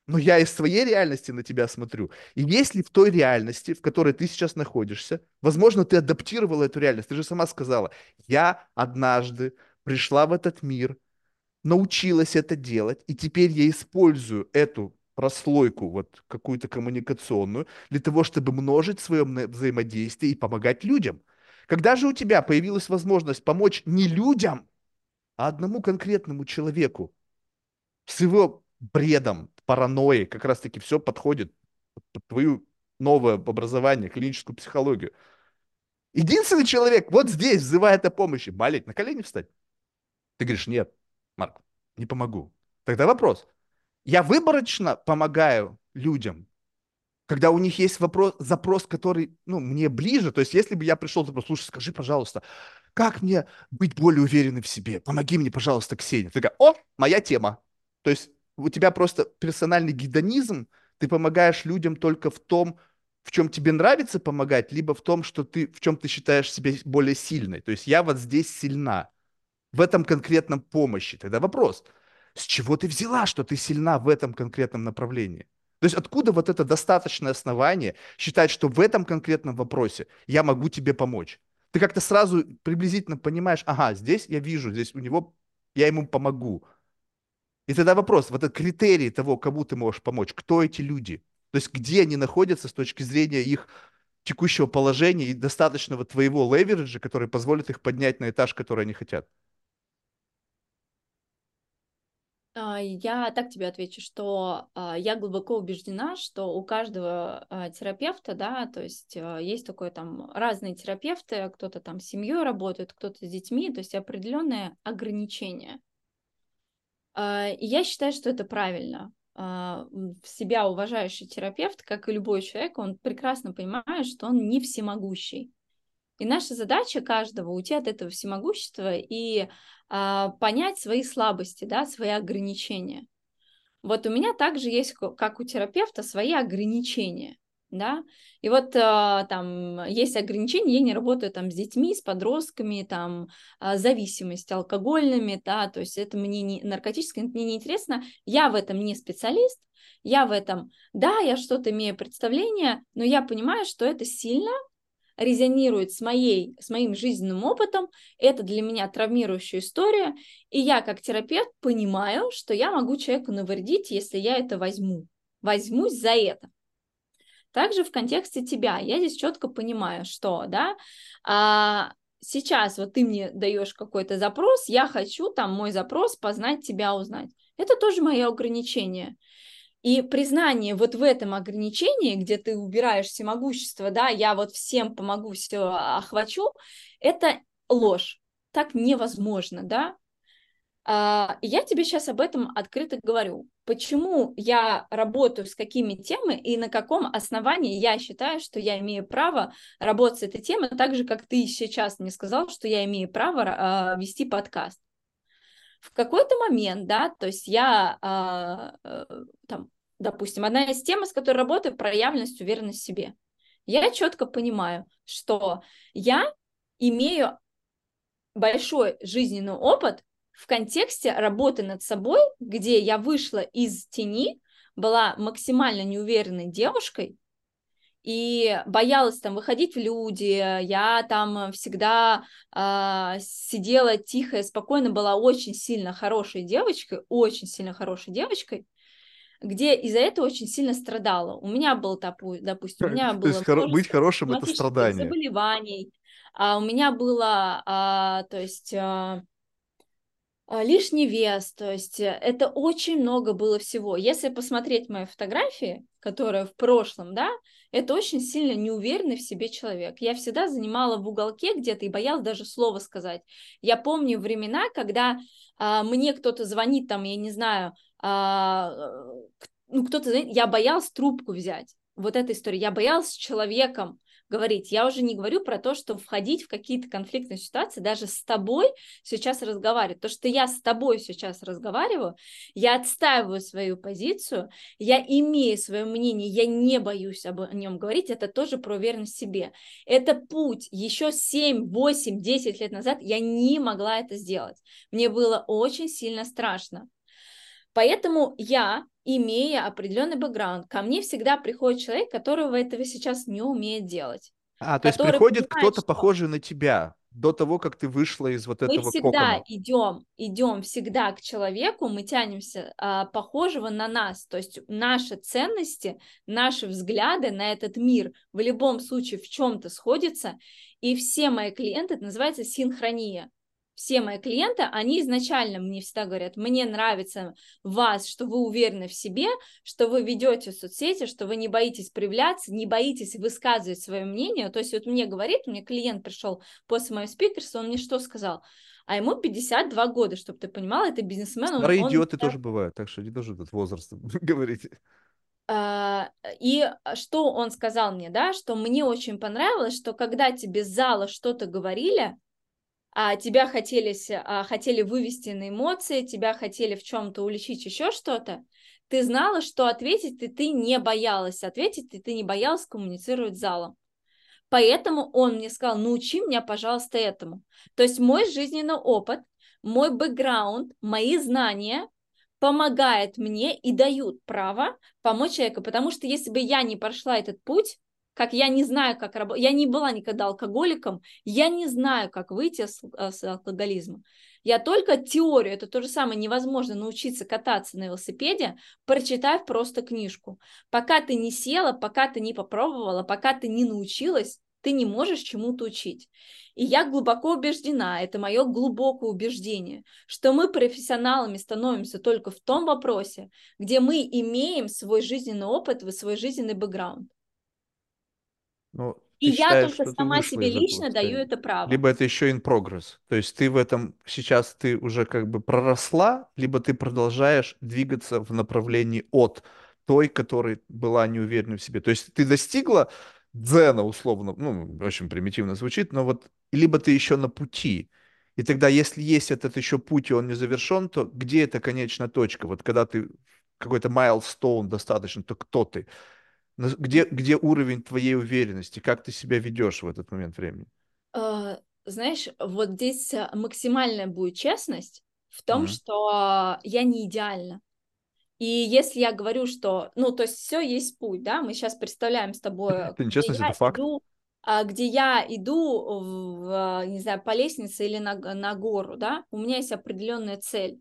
A: Но я из своей реальности на тебя смотрю. И если в той реальности, в которой ты сейчас находишься, возможно, ты адаптировала эту реальность, ты же сама сказала, я однажды пришла в этот мир, научилась это делать, и теперь я использую эту прослойку вот какую-то коммуникационную для того, чтобы множить свое взаимодействие и помогать людям. Когда же у тебя появилась возможность помочь не людям, а одному конкретному человеку с его бредом, паранойей, как раз-таки все подходит под твою новое образование, клиническую психологию. Единственный человек вот здесь взывает о помощи. Болеть, на колени встать. Ты говоришь, нет, Марк, не помогу. Тогда вопрос, я выборочно помогаю людям, когда у них есть вопрос, запрос, который ну, мне ближе. То есть, если бы я пришел, запрос, слушай, скажи, пожалуйста, как мне быть более уверенным в себе? Помоги мне, пожалуйста, Ксения. Ты такая, о, моя тема. То есть, у тебя просто персональный гедонизм, ты помогаешь людям только в том, в чем тебе нравится помогать, либо в том, что ты, в чем ты считаешь себя более сильной. То есть я вот здесь сильна, в этом конкретном помощи. Тогда вопрос – с чего ты взяла, что ты сильна в этом конкретном направлении? То есть откуда вот это достаточное основание считать, что в этом конкретном вопросе я могу тебе помочь? Ты как-то сразу приблизительно понимаешь, ага, здесь я вижу, здесь у него, я ему помогу. И тогда вопрос, вот этот критерий того, кому ты можешь помочь, кто эти люди? То есть где они находятся с точки зрения их текущего положения и достаточного твоего левериджа, который позволит их поднять на этаж, который они хотят?
B: А, я так тебе отвечу, что а, я глубоко убеждена, что у каждого а, терапевта, да, то есть есть такое там разные терапевты, кто-то там с семьей работает, кто-то с детьми, то есть определенные ограничения. И я считаю, что это правильно. Себя уважающий терапевт, как и любой человек, он прекрасно понимает, что он не всемогущий. И наша задача каждого уйти от этого всемогущества и а, понять свои слабости, да, свои ограничения. Вот у меня также есть, как у терапевта, свои ограничения, да, и вот а, там есть ограничения, я не работаю там с детьми, с подростками, там а, зависимости алкогольными, да, то есть это мне не наркотическое, мне не интересно, я в этом не специалист, я в этом, да, я что-то имею представление, но я понимаю, что это сильно резонирует с, моей, с моим жизненным опытом, это для меня травмирующая история, и я как терапевт понимаю, что я могу человеку навредить, если я это возьму, возьмусь за это. Также в контексте тебя я здесь четко понимаю, что, да, а, сейчас вот ты мне даешь какой-то запрос, я хочу там мой запрос познать тебя, узнать. Это тоже мое ограничение. И признание вот в этом ограничении, где ты убираешь всемогущество, да, я вот всем помогу, все охвачу, это ложь. Так невозможно, да. А, я тебе сейчас об этом открыто говорю. Почему я работаю с какими темами и на каком основании я считаю, что я имею право работать с этой темой, так же, как ты сейчас мне сказал, что я имею право а, вести подкаст в какой-то момент, да, то есть я а, э, там, допустим, одна из тем, с которой работаю, проявленность, уверенность в себе. Я четко понимаю, что я имею большой жизненный опыт в контексте работы над собой, где я вышла из тени, была максимально неуверенной девушкой, и боялась там выходить в люди, я там всегда э, сидела тихо спокойно, была очень сильно хорошей девочкой, очень сильно хорошей девочкой, где из-за этого очень сильно страдала. У меня был, допустим, у меня было...
A: Хоро- быть хорошим – это страдание.
B: Заболеваний. А у меня было, а, то есть... А, а, лишний вес, то есть э, это очень много было всего. Если посмотреть мои фотографии, которые в прошлом, да, это очень сильно неуверенный в себе человек. Я всегда занимала в уголке где-то и боялась даже слова сказать. Я помню времена, когда а, мне кто-то звонит, там, я не знаю, а, ну, кто-то, я боялась трубку взять. Вот эта история. Я боялась с человеком говорить. Я уже не говорю про то, что входить в какие-то конфликтные ситуации, даже с тобой сейчас разговаривать. То, что я с тобой сейчас разговариваю, я отстаиваю свою позицию, я имею свое мнение, я не боюсь об нем говорить, это тоже про уверенность в себе. Это путь. Еще 7, 8, 10 лет назад я не могла это сделать. Мне было очень сильно страшно. Поэтому я имея определенный бэкграунд, ко мне всегда приходит человек, которого этого сейчас не умеет делать.
A: А, то есть приходит кто-то что... похожий на тебя до того, как ты вышла из вот этого
B: Мы всегда
A: кокона.
B: идем, идем всегда к человеку, мы тянемся а, похожего на нас, то есть наши ценности, наши взгляды на этот мир в любом случае в чем-то сходятся, и все мои клиенты, это называется синхрония все мои клиенты, они изначально мне всегда говорят, мне нравится вас, что вы уверены в себе, что вы ведете соцсети, что вы не боитесь проявляться, не боитесь высказывать свое мнение. То есть вот мне говорит, мне клиент пришел после моего спикерства, он мне что сказал? А ему 52 года, чтобы ты понимал, это бизнесмен.
A: Старые он, идиоты он... тоже бывают, так что не должен этот возраст говорить.
B: А, и что он сказал мне, да, что мне очень понравилось, что когда тебе с зала что-то говорили, тебя хотели, а, хотели вывести на эмоции, тебя хотели в чем-то уличить, еще что-то, ты знала, что ответить, и ты не боялась ответить, и ты не боялась коммуницировать с залом. Поэтому он мне сказал, научи меня, пожалуйста, этому. То есть мой жизненный опыт, мой бэкграунд, мои знания помогают мне и дают право помочь человеку. Потому что если бы я не прошла этот путь, как я не знаю, как работать, я не была никогда алкоголиком, я не знаю, как выйти с, э, с алкоголизма. Я только теорию, это то же самое, невозможно научиться кататься на велосипеде, прочитав просто книжку. Пока ты не села, пока ты не попробовала, пока ты не научилась, ты не можешь чему-то учить. И я глубоко убеждена, это мое глубокое убеждение, что мы профессионалами становимся только в том вопросе, где мы имеем свой жизненный опыт, свой жизненный бэкграунд.
A: Ну,
B: и я считаешь, только сама себе лично даю это право.
A: Либо это еще in progress. То есть ты в этом сейчас ты уже как бы проросла, либо ты продолжаешь двигаться в направлении от той, которая была неуверенной в себе. То есть ты достигла дзена, условно, ну, очень примитивно звучит, но вот либо ты еще на пути. И тогда, если есть этот еще путь, и он не завершен, то где эта конечная точка? Вот когда ты какой-то milestone достаточно, то кто ты? Где, где уровень твоей уверенности? Как ты себя ведешь в этот момент времени?
B: Uh, знаешь, вот здесь э, максимальная будет честность в том, mm-hmm. что я не идеальна. И если я говорю, что, ну, то есть все есть путь, да, мы сейчас представляем с тобой,
A: это нечестность, это факт. Иду,
B: а, где я иду, в, не знаю, по лестнице или на, на гору, да, у меня есть определенная цель.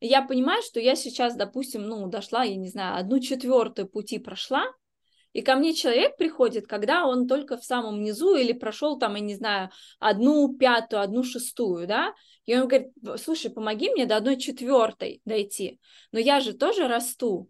B: И я понимаю, что я сейчас, допустим, ну, дошла, я не знаю, одну четвертую пути прошла, И ко мне человек приходит, когда он только в самом низу или прошел там, я не знаю, одну пятую, одну шестую, да, и он говорит, слушай, помоги мне до одной четвертой дойти. Но я же тоже расту,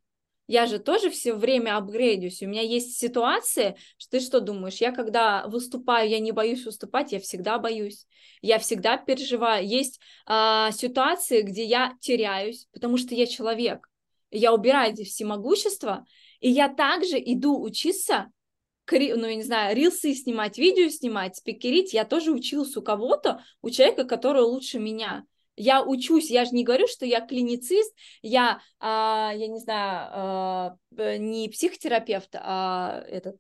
B: я же тоже все время апгрейдюсь. У меня есть ситуации, что ты что думаешь, я когда выступаю, я не боюсь выступать, я всегда боюсь. Я всегда переживаю. Есть а, ситуации, где я теряюсь, потому что я человек. Я убираю эти всемогущества, и я также иду учиться ну, я не знаю, рилсы снимать, видео снимать, спикерить, я тоже учился у кого-то, у человека, который лучше меня. Я учусь, я же не говорю, что я клиницист, я, а, я не знаю, а, не психотерапевт, а этот.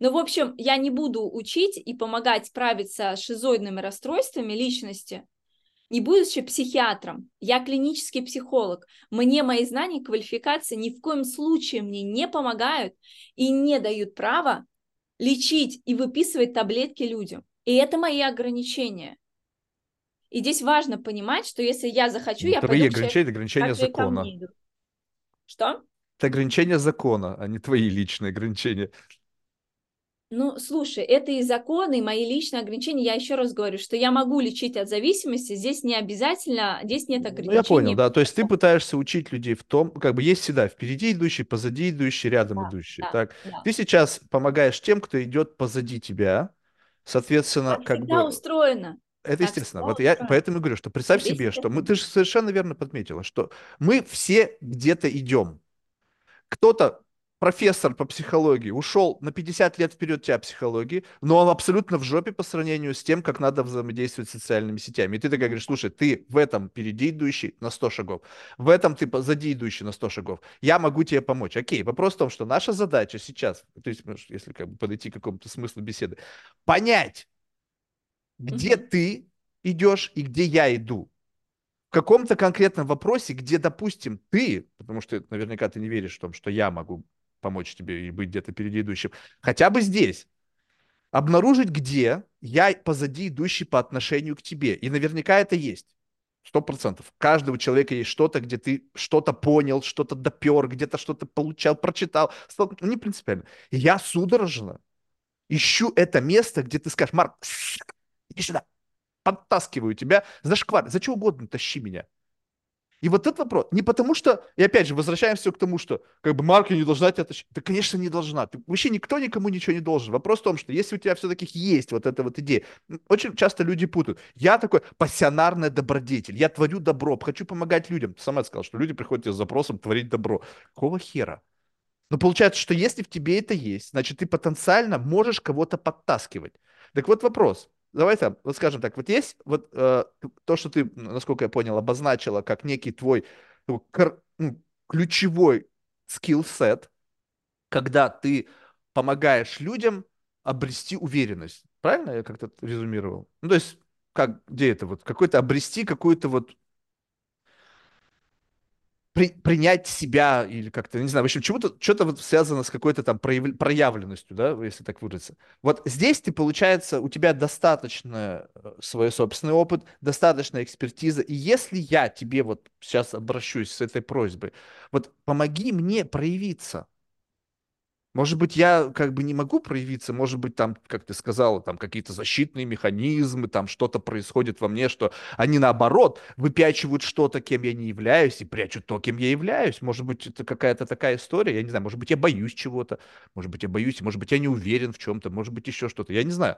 B: Ну, в общем, я не буду учить и помогать справиться с шизоидными расстройствами личности, не будучи психиатром. Я клинический психолог. Мне мои знания и квалификации ни в коем случае мне не помогают и не дают права лечить и выписывать таблетки людям. И это мои ограничения. И здесь важно понимать, что если я захочу,
A: ну,
B: я
A: твои пойду ограничения, ограничения закона.
B: Что?
A: Это ограничения закона, а не твои личные ограничения.
B: Ну, слушай, это и законы, и мои личные ограничения. Я еще раз говорю, что я могу лечить от зависимости, здесь не обязательно, здесь нет ограничений. Ну,
A: я понял, да, то есть ты пытаешься учить людей в том, как бы есть всегда впереди идущий, позади идущий, рядом да, идущий, да, так? Да. Ты сейчас помогаешь тем, кто идет позади тебя, соответственно,
B: так
A: как
B: всегда
A: бы...
B: устроено.
A: Это так естественно. Вот я поэтому говорю, что представь себе, что мы, ты же совершенно верно подметила, что мы все где-то идем. Кто-то профессор по психологии ушел на 50 лет вперед тебя психологии, но он абсолютно в жопе по сравнению с тем, как надо взаимодействовать с социальными сетями. И ты такая говоришь, слушай, ты в этом впереди идущий на 100 шагов, в этом ты позади идущий на 100 шагов. Я могу тебе помочь. Окей, вопрос в том, что наша задача сейчас, то есть, если как бы подойти к какому-то смыслу беседы, понять, где mm-hmm. ты идешь и где я иду. В каком-то конкретном вопросе, где, допустим, ты, потому что наверняка ты не веришь в том, что я могу помочь тебе и быть где-то впереди идущим, хотя бы здесь, обнаружить, где я позади идущий по отношению к тебе. И наверняка это есть. Сто процентов. Каждого человека есть что-то, где ты что-то понял, что-то допер, где-то что-то получал, прочитал. Стал... Ну, не принципиально. Я судорожно ищу это место, где ты скажешь, Марк, иди сюда, подтаскиваю тебя, за шквар, за что угодно тащи меня. И вот этот вопрос, не потому что, и опять же, возвращаемся к тому, что как бы марка не должна тебя тащить. Да, конечно, не должна. Ты, вообще никто никому ничего не должен. Вопрос в том, что если у тебя все-таки есть вот эта вот идея, очень часто люди путают. Я такой пассионарный добродетель, я творю добро, хочу помогать людям. Ты сама сказала, что люди приходят тебе с запросом творить добро. Какого хера? Но получается, что если в тебе это есть, значит, ты потенциально можешь кого-то подтаскивать. Так вот вопрос. Давай там, вот скажем так, вот есть вот э, то, что ты, насколько я понял, обозначила как некий твой ну, ну, ключевой скилл-сет, когда ты помогаешь людям обрести уверенность. Правильно я как-то резюмировал? Ну, то есть, как, где это вот? Какой-то обрести какую-то вот при, принять себя или как-то, не знаю, в общем, чего-то, что-то вот связано с какой-то там прояв, проявленностью, да, если так выразиться. Вот здесь ты, получается, у тебя достаточно э, свой собственный опыт, достаточно экспертиза, и если я тебе вот сейчас обращусь с этой просьбой, вот помоги мне проявиться, может быть, я как бы не могу проявиться, может быть, там, как ты сказала, там какие-то защитные механизмы, там что-то происходит во мне, что они наоборот выпячивают что-то, кем я не являюсь, и прячут то, кем я являюсь. Может быть, это какая-то такая история, я не знаю, может быть, я боюсь чего-то, может быть, я боюсь, может быть, я не уверен в чем-то, может быть, еще что-то, я не знаю.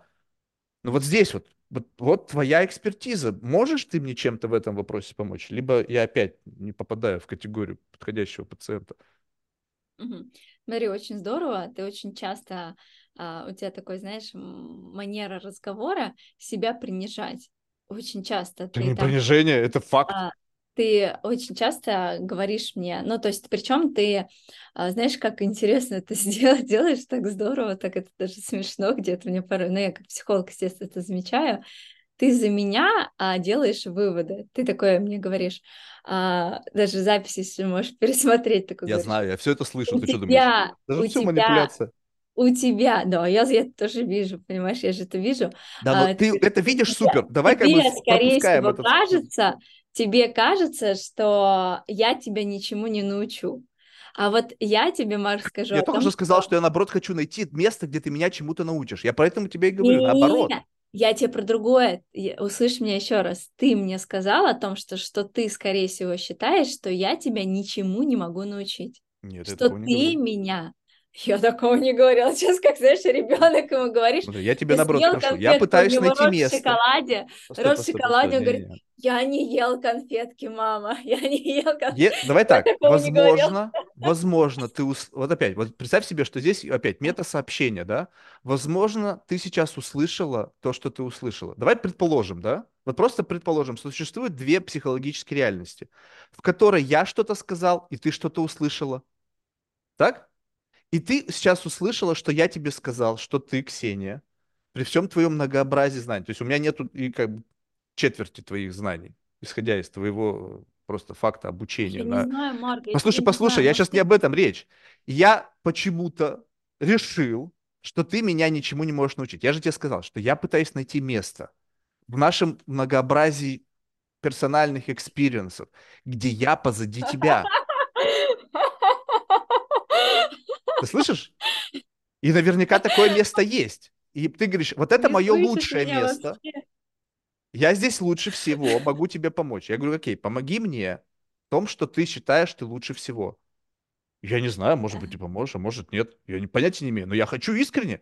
A: Но вот здесь вот, вот, вот твоя экспертиза. Можешь ты мне чем-то в этом вопросе помочь? Либо я опять не попадаю в категорию подходящего пациента.
B: Угу. Смотри, очень здорово. Ты очень часто, а, у тебя такой, знаешь, манера разговора себя принижать. Очень часто.
A: Это ты не там, принижение, это факт. А,
B: ты очень часто говоришь мне, ну, то есть, причем ты, а, знаешь, как интересно это сделать, делаешь так здорово, так это даже смешно где-то мне порой, ну, я как психолог, естественно, это замечаю, ты за меня а, делаешь выводы. Ты такое мне говоришь, а, даже записи, если можешь пересмотреть. Такой,
A: я
B: говоришь,
A: знаю, я все это слышу, ты что думаешь? Даже
B: у
A: все
B: тебя,
A: манипуляция.
B: У тебя, да, я, я тоже вижу, понимаешь, я же это вижу.
A: Да, но а, ты, ты это видишь супер, давай
B: тебе,
A: как бы
B: скорее всего, этот... кажется, тебе кажется, что я тебя ничему не научу. А вот я тебе, Марк, скажу
A: Я только
B: том,
A: что сказал,
B: что...
A: что я, наоборот, хочу найти место, где ты меня чему-то научишь. Я поэтому тебе и говорю,
B: Не-не-не,
A: наоборот.
B: Я тебе про другое. Услышь меня еще раз. Ты мне сказал о том, что, что ты, скорее всего, считаешь, что я тебя ничему не могу научить.
A: Нет,
B: Что
A: не
B: ты
A: говорю.
B: меня... Я такого не говорила. Сейчас, как, знаешь, ребенок ему говоришь,
A: Смотри, я тебе наоборот прошу. Я пытаюсь найти
B: рот в
A: место.
B: шоколаде,
A: Постой,
B: рот в шоколаде,
A: постой.
B: он говорит,
A: Не-не-не.
B: я не ел конфетки, мама, я не ел конфетки.
A: Е- Давай так, возможно, возможно, ты... ус- Вот опять, вот представь себе, что здесь опять мета-сообщение, да? Возможно, ты сейчас услышала то, что ты услышала. Давай предположим, да? Вот просто предположим, что существует две психологические реальности, в которой я что-то сказал, и ты что-то услышала. Так? И ты сейчас услышала, что я тебе сказал, что ты, Ксения, при всем твоем многообразии знаний, то есть у меня нету и как бы четверти твоих знаний, исходя из твоего просто факта обучения
B: Я не
A: на
B: знаю, Марк, я
A: Послушай,
B: не
A: послушай,
B: знаю,
A: я сейчас не об этом речь. Я почему-то решил, что ты меня ничему не можешь научить. Я же тебе сказал, что я пытаюсь найти место в нашем многообразии персональных experience ов, где я позади тебя. Ты слышишь? И наверняка такое место есть. И ты говоришь, вот это
B: Не
A: мое лучшее место.
B: вообще?
A: Я здесь лучше всего, могу тебе помочь. Я говорю, окей, помоги мне в том, что ты считаешь, ты лучше всего. Я не знаю, может быть, ты поможешь, а может нет. Я не, понятия не имею, но я хочу искренне.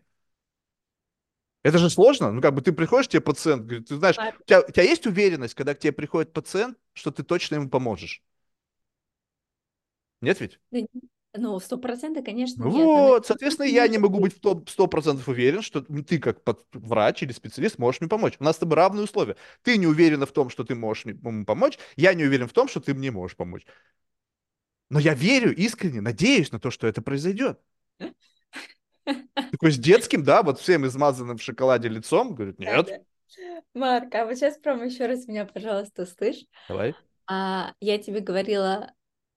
A: Это же сложно. Ну, как бы ты приходишь, тебе пациент говорит, ты знаешь, у тебя, у тебя есть уверенность, когда к тебе приходит пациент, что ты точно ему поможешь? Нет ведь?
B: Ну, сто процентов, конечно, нет.
A: Вот, соответственно, я не могу
B: быть.
A: сто процентов уверен, что ты как врач или специалист можешь мне помочь. У нас с тобой равные условия. Ты не уверена в том, что ты можешь мне- помочь, я не уверен в том, что ты мне можешь помочь. Но я верю искренне, надеюсь на то, что это произойдет. Такой с детским, да, вот всем измазанным в шоколаде лицом, говорит,
B: Да,
A: нет,
B: да. Марк, а вот сейчас прям еще раз меня, пожалуйста, слышь.
A: давай.
B: А, я тебе говорила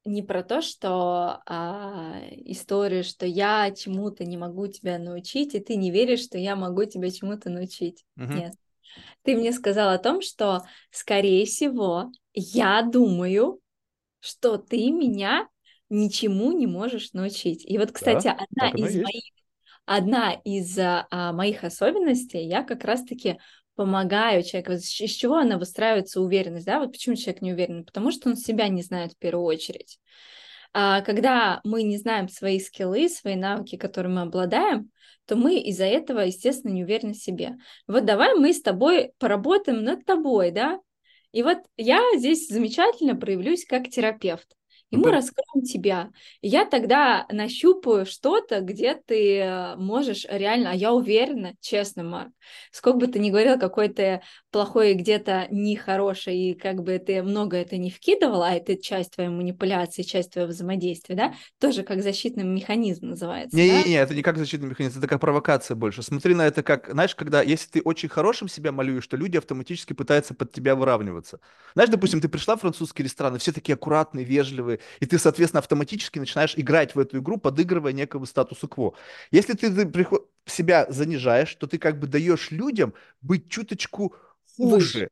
B: не про то, что а, историю, что я чему-то не могу тебя научить, и ты не веришь, что я могу тебя чему-то научить.
A: Мгм.
B: Нет. Ты мне сказал о том, что, скорее всего, я думаю, что ты меня ничему не можешь научить. И вот, кстати, одна
A: оно и
B: из моих, одна из а, моих особенностей, я как раз-таки помогаю человеку. Из чего она выстраивается уверенность, да? Вот почему человек не уверен? Потому что он себя не знает в первую очередь. А когда мы не знаем свои скиллы, свои навыки, которыми мы обладаем, то мы из-за этого, естественно, не уверены в себе. Вот давай мы с тобой поработаем над тобой, да? И вот я здесь замечательно проявлюсь как терапевт. И
A: Ну,
B: мы раскроем тебя. И я тогда нащупаю что-то, где ты э, можешь реально, а я уверена, честно, Марк, сколько бы ты ни говорил, какой ты плохой и где-то нехороший, и как бы ты много это не вкидывала, а это часть твоей манипуляции, часть твоего взаимодействия, да, тоже как защитный механизм называется, да?
A: Не-не-не, это не как защитный механизм, это как провокация больше. Смотри на это как, знаешь, когда, если ты очень хорошим себя малюешь, то люди автоматически пытаются под тебя выравниваться. Знаешь, допустим, ты пришла в французский ресторан, и все такие аккуратные, вежливые, и ты, соответственно, автоматически начинаешь играть в эту игру, подыгрывая некому статусу кво. Если ты, приход- себя занижаешь, то ты как бы даешь людям быть чуточку хуже.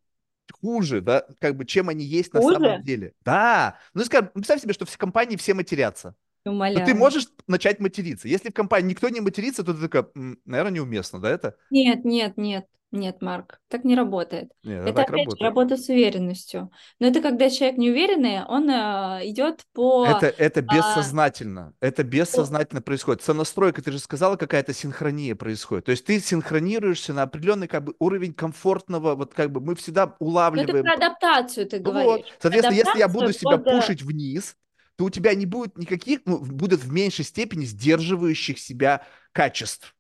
A: Хуже, да, как бы, чем они есть на
B: Хуже?
A: самом деле. Да. Ну, скажем, представь себе, что в компании все матерятся.
B: Умоляю.
A: ты можешь начать материться. Если в компании никто не матерится, то ты такая, наверное, неуместно, да, это?
B: Нет, нет, нет, нет, Марк, так не работает.
A: Нет,
B: Это
A: так
B: опять же
A: работает.
B: работа с уверенностью. Но это когда человек неуверенный, он э, идет по...
A: Это, это
B: а,
A: бессознательно. Это бессознательно происходит. Сонастройка, ты же сказала, какая-то синхрония происходит. То есть ты синхронируешься на определенный как бы уровень комфортного, вот как бы мы всегда
B: Ну, это
A: улавливаем.
B: про адаптацию ты
A: Ну вот.
B: говоришь.
A: Соответственно, если я
B: Адаптацию
A: буду себя
B: под,
A: пушить вниз, то у тебя не будет никаких, ну, будут в меньшей степени сдерживающих себя качеств.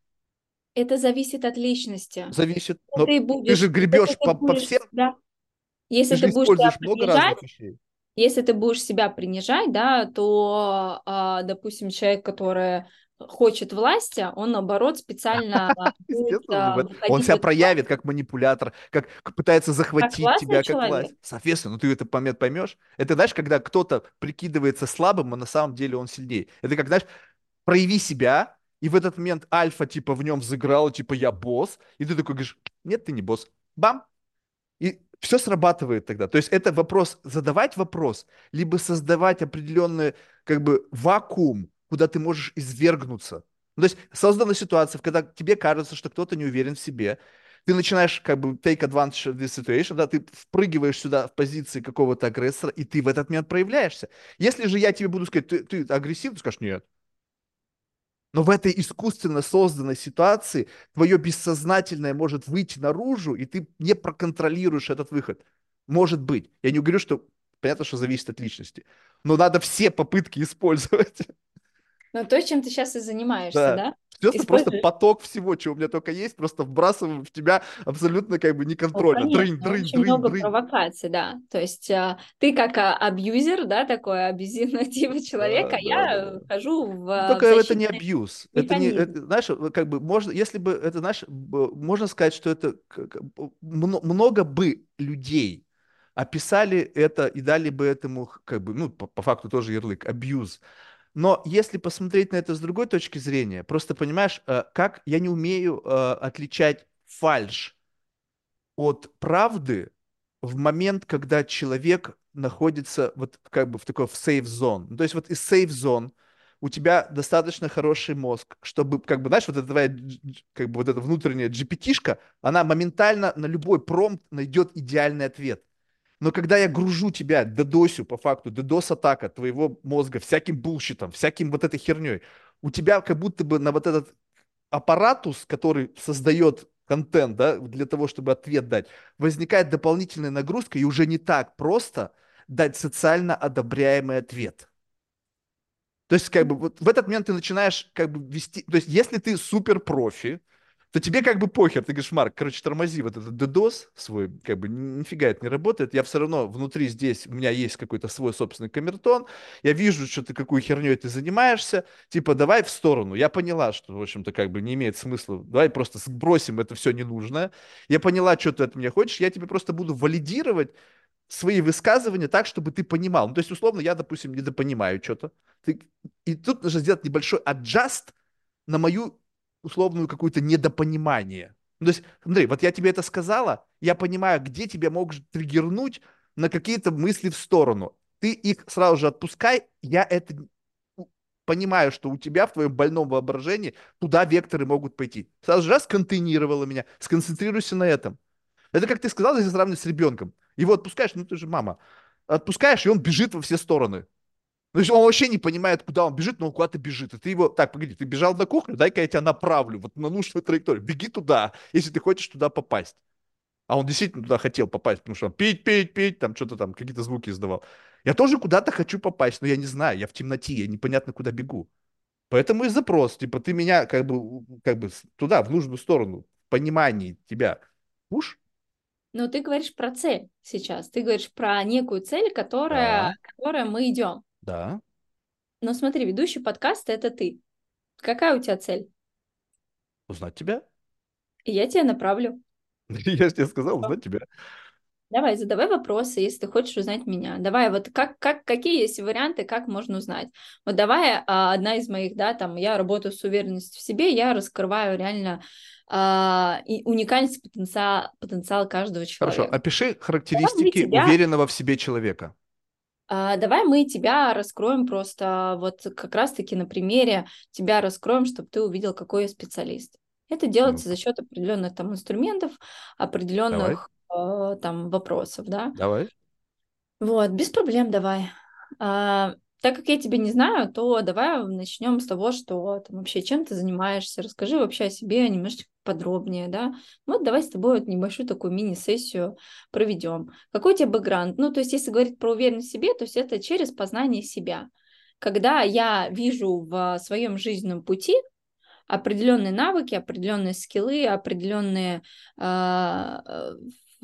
B: Это зависит от личности.
A: Зависит. Но
B: ты
A: ты
B: будешь,
A: же
B: если
A: гребешь
B: ты
A: по, по всем,
B: себя- если
A: ты же
B: ты будешь себя принижать,
A: вещей.
B: если ты будешь себя принижать, да, то, а, допустим, человек, который хочет власти, он наоборот специально
A: Естественно,
B: а,
A: он себя проявит как манипулятор, как пытается захватить тебя как власть. Соответственно, ну ты это момент поймешь. Это знаешь, когда кто-то прикидывается слабым, а на самом деле он сильнее. Это как, знаешь, прояви себя, и в этот момент альфа типа в нем взыграла, типа я босс, и ты такой говоришь, нет, ты не босс. Бам! И все срабатывает тогда. То есть это вопрос, задавать вопрос, либо создавать определенные как бы вакуум, куда ты можешь извергнуться. Ну, то есть создана ситуация, когда тебе кажется, что кто-то не уверен в себе, ты начинаешь как бы take advantage of this situation, да, ты впрыгиваешь сюда в позиции какого-то агрессора, и ты в этот момент проявляешься. Если же я тебе буду сказать, ты, ты агрессивный, ты скажешь, нет. Но в этой искусственно созданной ситуации твое бессознательное может выйти наружу, и ты не проконтролируешь этот выход. Может быть. Я не говорю, что понятно, что зависит от личности. Но надо все попытки использовать.
B: Ну, то, чем ты сейчас и занимаешься, да? да?
A: Просто, просто поток всего, чего у меня только есть, просто вбрасываю в тебя абсолютно как бы неконтрольно. Ну, дрынь, дрынь,
B: очень дрынь, много дрынь. провокаций, да. То есть а, ты как а, абьюзер, да, такой абьюзивного типа человека, да, я да, да. хожу в
A: ну, Только это не абьюз. Это не, это, знаешь, как бы можно, если бы это, знаешь, можно сказать, что это много бы людей описали это и дали бы этому, как бы, ну, по, по факту тоже ярлык, абьюз. Но если посмотреть на это с другой точки зрения, просто понимаешь, э, как я не умею э, отличать фальш от правды в момент, когда человек находится вот как бы в такой в safe zone. Ну, то есть вот из safe zone у тебя достаточно хороший мозг, чтобы, как бы, знаешь, вот эта твоя, как бы вот эта внутренняя GPT-шка, она моментально на любой промпт найдет идеальный ответ. Но когда я гружу тебя дедосю, по факту, дедос-атака твоего мозга всяким булщитом, всяким вот этой херней, у тебя как будто бы на вот этот аппаратус, который создает контент, да, для того, чтобы ответ дать, возникает дополнительная нагрузка, и уже не так просто дать социально одобряемый ответ. То есть, как бы, вот в этот момент ты начинаешь, как бы, вести... То есть, если ты супер профи, то тебе как бы похер. Ты говоришь, Марк, короче, тормози вот этот DDoS свой, как бы нифига это не работает. Я все равно внутри здесь, у меня есть какой-то свой собственный камертон. Я вижу, что ты какой херней ты занимаешься. Типа, давай в сторону. Я поняла, что, в общем-то, как бы не имеет смысла. Давай просто сбросим это все ненужное. Я поняла, что ты от меня хочешь. Я тебе просто буду валидировать свои высказывания так, чтобы ты понимал. Ну, то есть, условно, я, допустим, недопонимаю что-то. Ты... И тут нужно сделать небольшой аджаст на мою условную какое-то недопонимание. Ну, то есть, Андрей, вот я тебе это сказала, я понимаю, где тебя могут триггернуть на какие-то мысли в сторону. Ты их сразу же отпускай, я это понимаю, что у тебя в твоем больном воображении туда векторы могут пойти. Сразу же раз контейнировала меня, сконцентрируйся на этом. Это как ты сказал, если сравнивать с ребенком. Его отпускаешь, ну ты же мама. Отпускаешь, и он бежит во все стороны. То есть он вообще не понимает, куда он бежит, но он куда-то бежит. И ты его, так, погоди, ты бежал на кухню, дай-ка я тебя направлю вот на нужную траекторию. Беги туда, если ты хочешь туда попасть. А он действительно туда хотел попасть, потому что он пить, пить, пить, там что-то там, какие-то звуки издавал. Я тоже куда-то хочу попасть, но я не знаю, я в темноте, я непонятно куда бегу. Поэтому и запрос, типа, ты меня как бы, как бы туда, в нужную сторону, в понимании тебя. Уж?
B: Но ты говоришь про цель сейчас, ты говоришь про некую цель, которая, да. которой мы идем.
A: Да.
B: Но смотри, ведущий подкаста это ты. Какая у тебя цель?
A: Узнать тебя.
B: И я тебя направлю.
A: Я же тебе сказал, узнать тебя.
B: Давай, задавай вопросы, если ты хочешь узнать меня. Давай, вот как, как, какие есть варианты, как можно узнать? Вот давай, а, одна из моих, да, там, я работаю с уверенностью в себе, я раскрываю реально а, и уникальность потенциала, потенциала каждого человека.
A: Хорошо, опиши характеристики уверенного в себе человека.
B: А, давай мы тебя раскроем просто вот как раз-таки на примере тебя раскроем, чтобы ты увидел, какой я специалист. Это делается за счет определенных там инструментов, определенных э, там вопросов, да?
A: Давай.
B: Вот, без проблем, давай. А, так как я тебя не знаю, то давай начнем с того, что там вообще чем ты занимаешься, расскажи вообще о себе немножечко подробнее, да. Вот давай с тобой вот небольшую такую мини-сессию проведем. Какой у тебя бэкграунд? Ну, то есть, если говорить про уверенность в себе, то есть это через познание себя. Когда я вижу в своем жизненном пути определенные навыки, определенные скиллы, определенные э,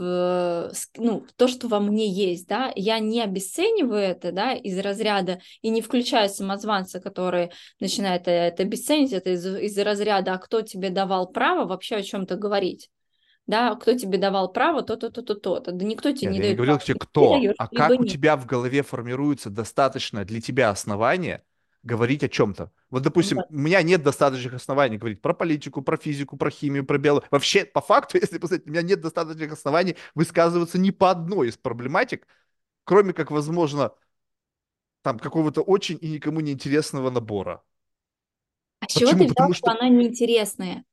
B: в, ну, то, что во мне есть, да, я не обесцениваю это, да, из разряда и не включаю самозванца, который начинает это обесценить, это из, из разряда, а кто тебе давал право вообще о чем-то говорить? да, кто тебе давал право, то-то, то-то, то-то. Да никто тебе Нет, не
A: я
B: дает.
A: не говорил тебе, кто, а как у тебя в голове формируется достаточно для тебя основания, говорить о чем-то. Вот, допустим, да. у меня нет достаточных оснований говорить про политику, про физику, про химию, про биологию. Вообще, по факту, если посмотреть, у меня нет достаточных оснований высказываться ни по одной из проблематик, кроме как, возможно, там какого-то очень и никому не интересного набора.
B: А с чего ты взял,
A: Потому
B: что
A: что...
B: она неинтересная?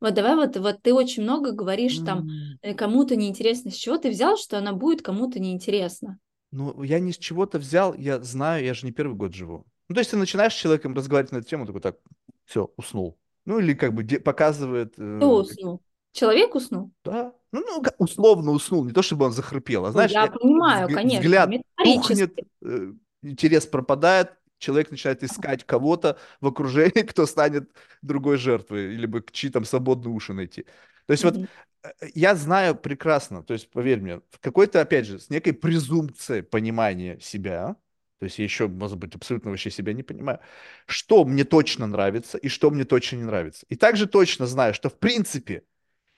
B: Вот давай вот, вот ты очень много говоришь там э, кому-то неинтересно. С чего ты взял, что она будет кому-то неинтересна?
A: Ну, я не с чего-то взял, я знаю, я же не первый год живу. Ну, то есть ты начинаешь с человеком разговаривать на эту тему, такой, так, все, уснул. Ну, или как бы показывает,
B: Кто
A: э,
B: уснул? Человек уснул?
A: да, ну, ну, условно уснул, не то чтобы он захрапел, а
B: Ну,
A: знаешь,
B: я
A: э,
B: понимаю,
A: взг-
B: конечно,
A: взгляд тухнет, э, интерес пропадает, человек начинает искать кого-то в окружении, кто станет другой жертвой, или бы чьи там свободные уши найти. То есть вот
B: Мгм.
A: э, я знаю прекрасно, то есть поверь мне, в какой-то, опять же, с некой презумпцией понимания себя, то есть я еще, может быть, абсолютно вообще себя не понимаю, что мне точно нравится и что мне точно не нравится. И также точно знаю, что в принципе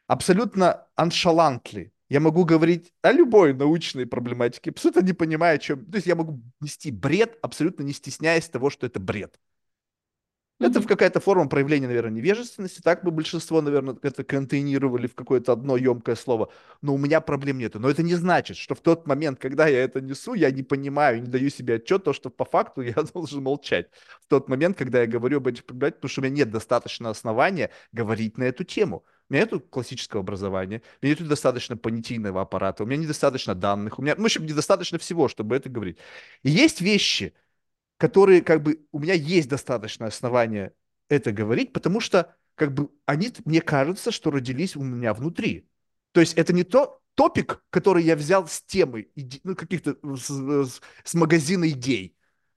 A: абсолютно аншалантли. Я могу говорить о любой научной проблематике, абсолютно не понимая, о чем... То есть я могу нести бред, абсолютно не стесняясь того, что это бред. Это в какая-то форма проявления, наверное, невежественности. Так бы большинство, наверное, это контейнировали в какое-то одно емкое слово. Но у меня проблем нету. Но это не значит, что в тот момент, когда я это несу, я не понимаю, не даю себе отчет, то, что по факту я должен молчать. В тот момент, когда я говорю об этих проблемах, потому что у меня нет достаточно основания говорить на эту тему. У меня нет классического образования, у меня нет достаточно понятийного аппарата, у меня недостаточно данных, у меня, ну, в общем, недостаточно всего, чтобы это говорить. И есть вещи, которые как бы у меня есть достаточное основание это говорить, потому что как бы они, мне кажется, что родились у меня внутри. То есть это не то топик, который я взял с темы, ну, каких-то с, с- с магазина идей.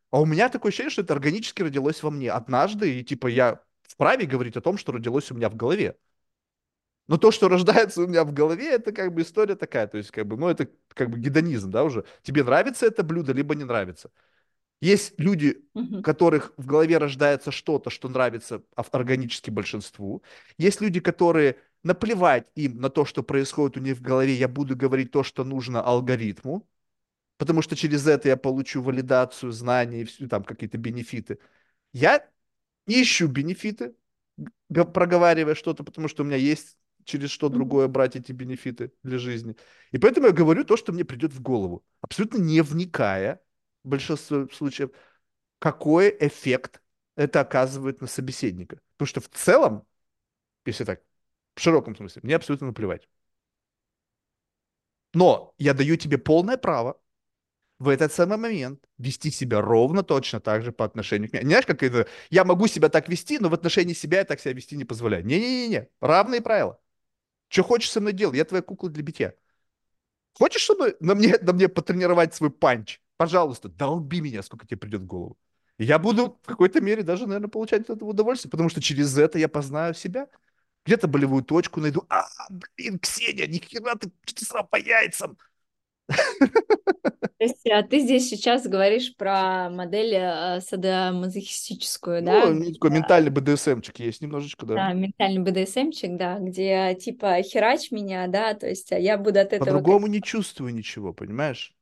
A: А у меня такое ощущение, что это органически родилось во мне однажды, и типа я вправе говорить о том, что родилось у меня в голове. Но то, что рождается у меня в голове, это как бы история такая, то есть как бы, ну это как бы гедонизм, да, уже. Тебе нравится это блюдо, либо не нравится. Есть люди, у
B: Мгм.
A: которых в голове рождается что-то, что нравится ав- органически большинству. Есть люди, которые наплевать им на то, что происходит у них в голове, я буду говорить то, что нужно алгоритму, потому что через это я получу валидацию, знания и всю, там какие-то бенефиты. Я не ищу бенефиты, проговаривая что-то, потому что у меня есть через что другое брать эти бенефиты для жизни. И поэтому я говорю то, что мне придет в голову, абсолютно не вникая в большинстве случаев, какой эффект это оказывает на собеседника. Потому что в целом, если так, в широком смысле, мне абсолютно наплевать. Но я даю тебе полное право в этот самый момент вести себя ровно точно так же по отношению к мне. Не знаешь, как это, я могу себя так вести, но в отношении себя я так себя вести не позволяю. Не-не-не, равные правила. Что хочешь со мной делать? Я твоя кукла для битья. Хочешь, чтобы на мне, на мне потренировать свой панч? Пожалуйста, долби меня, сколько тебе придет в голову. Я буду в какой-то мере даже, наверное, получать от этого удовольствие, потому что через это я познаю себя. Где-то болевую точку найду. А, блин, Ксения, ни хера ты, ты сразу по яйцам.
B: То есть а ты здесь сейчас говоришь про модель э, садомазохистическую, да,
A: Ну, такой ментальный БДСМчик есть немножечко, да.
B: да, ментальный БДСМчик, да, где типа херач меня, да, то есть а я буду от этого... как-
A: По-другому не чувствую ничего, понимаешь?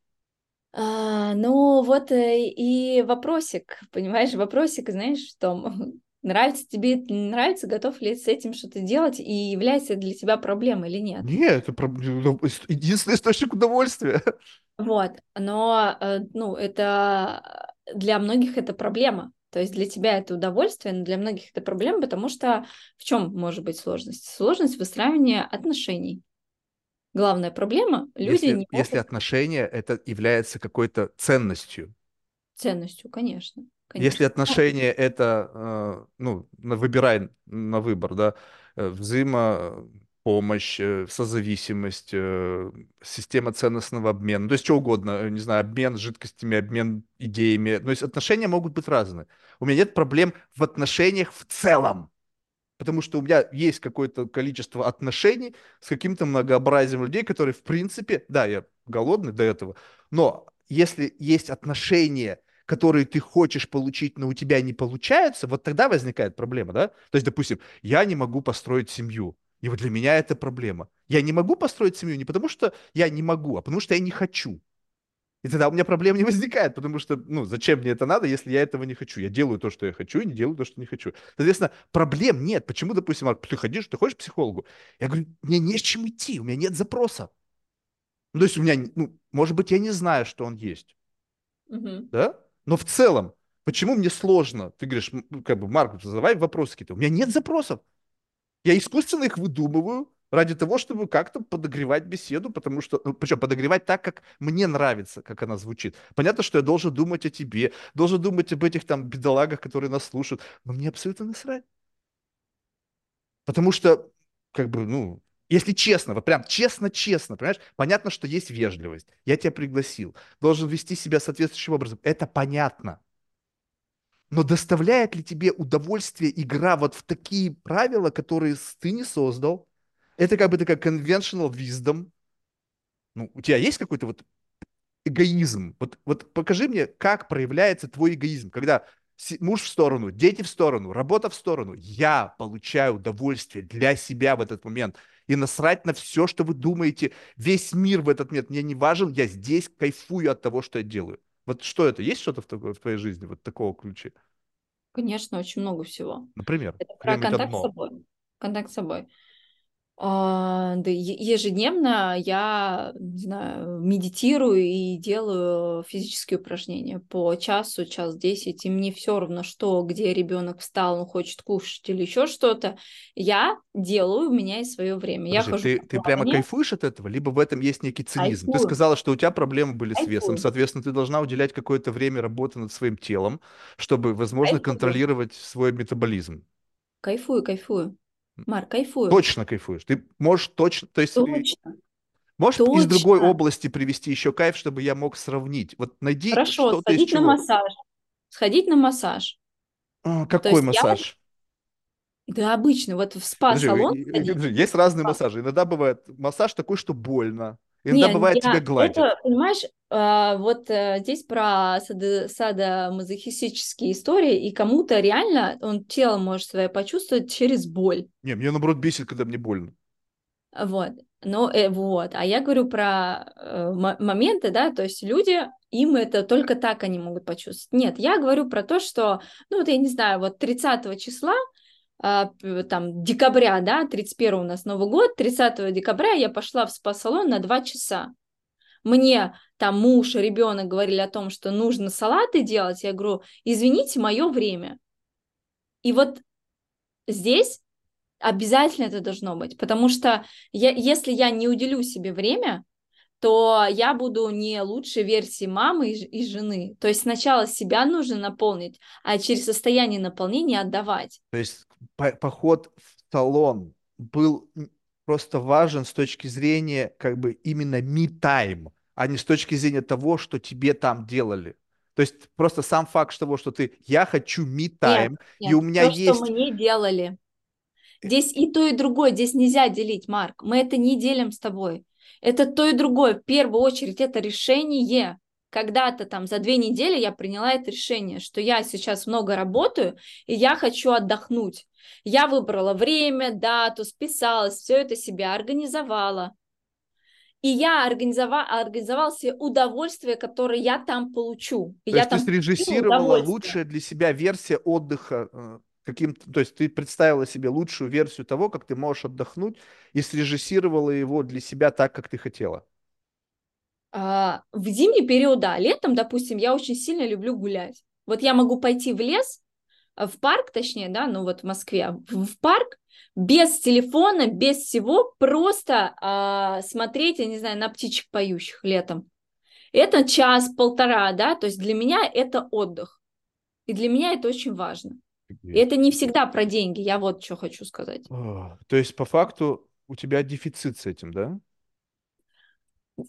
B: А, ну вот э, и вопросик, понимаешь, вопросик, знаешь, в том, нравится тебе это, не нравится, готов ли с этим что-то делать и является для тебя проблемой или нет.
A: Нет, это ну, ист- единственный источник удовольствия.
B: Вот, но, э, ну, это для многих это проблема. То есть для тебя это удовольствие, но для многих это проблема, потому что в чем может быть сложность? Сложность выстраивания отношений. Главная проблема, люди
A: Если,
B: не
A: если
B: могут
A: отношения это является какой-то ценностью.
B: ценностью, конечно,
A: Если
B: конечно.
A: отношения это, э, ну, выбирай на выбор, да, э, взаимопомощь, э, созависимость, э, система ценностного обмена, то есть что угодно, не знаю, обмен жидкостями, обмен идеями, то есть отношения могут быть разные. У меня нет проблем в отношениях в целом. Потому что у меня есть какое-то количество отношений с каким-то многообразием людей, которые, в принципе, да, я голодный до этого, но если есть отношения, которые ты хочешь получить, но у тебя не получаются, вот тогда возникает проблема, да? То есть, допустим, я не могу построить семью, и вот для меня это проблема. Я не могу построить семью не потому, что я не могу, а потому что я не хочу. И тогда у меня проблем не возникает, потому что, ну, зачем мне это надо, если я этого не хочу? Я делаю то, что я хочу, и не делаю то, что не хочу. Соответственно, проблем нет. Почему, допустим, Марк, ты ходишь, ты ходишь к психологу? Я говорю, мне не с чем идти, у меня нет запроса. Ну, то есть у меня, ну, может быть, я не знаю, что он есть,
B: Мгм.
A: да? Но в целом, почему мне сложно? Ты говоришь, как бы, Марк, задавай вопросы какие-то. У меня нет запросов. Я искусственно их выдумываю ради того, чтобы как-то подогревать беседу, потому что, ну, причем подогревать так, как мне нравится, как она звучит. Понятно, что я должен думать о тебе, должен думать об этих там бедолагах, которые нас слушают, но мне абсолютно насрать. Потому что, как бы, ну, если честно, вот прям честно-честно, понимаешь, понятно, что есть вежливость. Я тебя пригласил, должен вести себя соответствующим образом. Это понятно. Но доставляет ли тебе удовольствие игра вот в такие правила, которые ты не создал? Это как бы такая conventional wisdom. Ну, у тебя есть какой-то вот эгоизм? Вот, вот покажи мне, как проявляется твой эгоизм, когда муж в сторону, дети в сторону, работа в сторону. Я получаю удовольствие для себя в этот момент. И насрать на все, что вы думаете. Весь мир в этот момент мне не важен. Я здесь кайфую от того, что я делаю. Вот что это? Есть что-то в, такой, в твоей жизни, вот такого ключа?
B: Конечно, очень много всего.
A: Например?
B: Это про контакт одно. с собой. Контакт с собой. А, да, ежедневно я, не знаю, медитирую и делаю физические упражнения по часу, час десять, и мне все равно, что, где ребенок встал, он хочет кушать или еще что-то, я делаю, у меня есть свое время.
A: Подожди,
B: я хожу
A: ты, ты прямо кайфуешь от этого, либо в этом есть некий цинизм? Кайфую. Ты сказала, что у тебя проблемы были Кайфую. с весом, соответственно, ты должна уделять какое-то время работы над своим телом, чтобы, возможно, Кайфую. контролировать свой метаболизм.
B: Кайфую, кайфую. Марк, кайфую.
A: Точно кайфуешь. Ты можешь точно... То есть, точно. Можешь точно. из другой области привести еще кайф, чтобы я мог сравнить? Вот найди
B: Хорошо, что-то сходить из чего. на массаж. Сходить на массаж.
A: А, какой массаж?
B: Я... Да, обычно, вот в спа-салон.
A: Есть разные массажи. Иногда бывает массаж такой, что больно. Иногда Нет, бывает я, тебя гладят. Это,
B: понимаешь, э, вот э, здесь про садо, садомазохистические истории, и кому-то реально он тело может свое почувствовать через боль.
A: Не, мне наоборот бесит, когда мне больно.
B: Вот, ну э, вот, а я говорю про э, моменты, да, то есть люди, им это только так они могут почувствовать. Нет, я говорю про то, что, ну вот я не знаю, вот 30 числа а, там, декабря, да, 31 у нас Новый год, 30 декабря я пошла в спа-салон на 2 часа. Мне там муж и ребенок говорили о том, что нужно салаты делать, я говорю, извините, мое время. И вот здесь обязательно это должно быть, потому что я, если я не уделю себе время, то я буду не лучшей версией мамы и, и жены. То есть сначала себя нужно наполнить, а через состояние наполнения отдавать.
A: То есть поход в салон был просто важен с точки зрения как бы именно me-time, а не с точки зрения того, что тебе там делали. То есть просто сам факт того, что ты «я хочу me-time»,
B: и у меня то, есть... что мы не делали. Здесь и то, и другое, здесь нельзя делить, Марк. Мы это не делим с тобой. Это то и другое. В первую очередь это решение когда-то там за две недели я приняла это решение, что я сейчас много работаю, и я хочу отдохнуть. Я выбрала время, дату, списалась, все это себя организовала. И я организовала, организовала себе удовольствие, которое я там получу. И
A: то
B: я
A: есть ты срежиссировала лучшая для себя версия отдыха э, каким то есть ты представила себе лучшую версию того, как ты можешь отдохнуть, и срежиссировала его для себя так, как ты хотела.
B: А, в зимний период, да, летом, допустим, я очень сильно люблю гулять. Вот я могу пойти в лес, э, в парк, точнее, да, ну вот в Москве, в парк, без телефона, без всего, просто а, смотреть, я не знаю, на птичек поющих летом. Это час-полтора, да, то есть для меня это отдых. И для меня это очень важно. И это не всегда про деньги, я вот что хочу сказать.
A: То есть по факту у тебя дефицит с этим, да?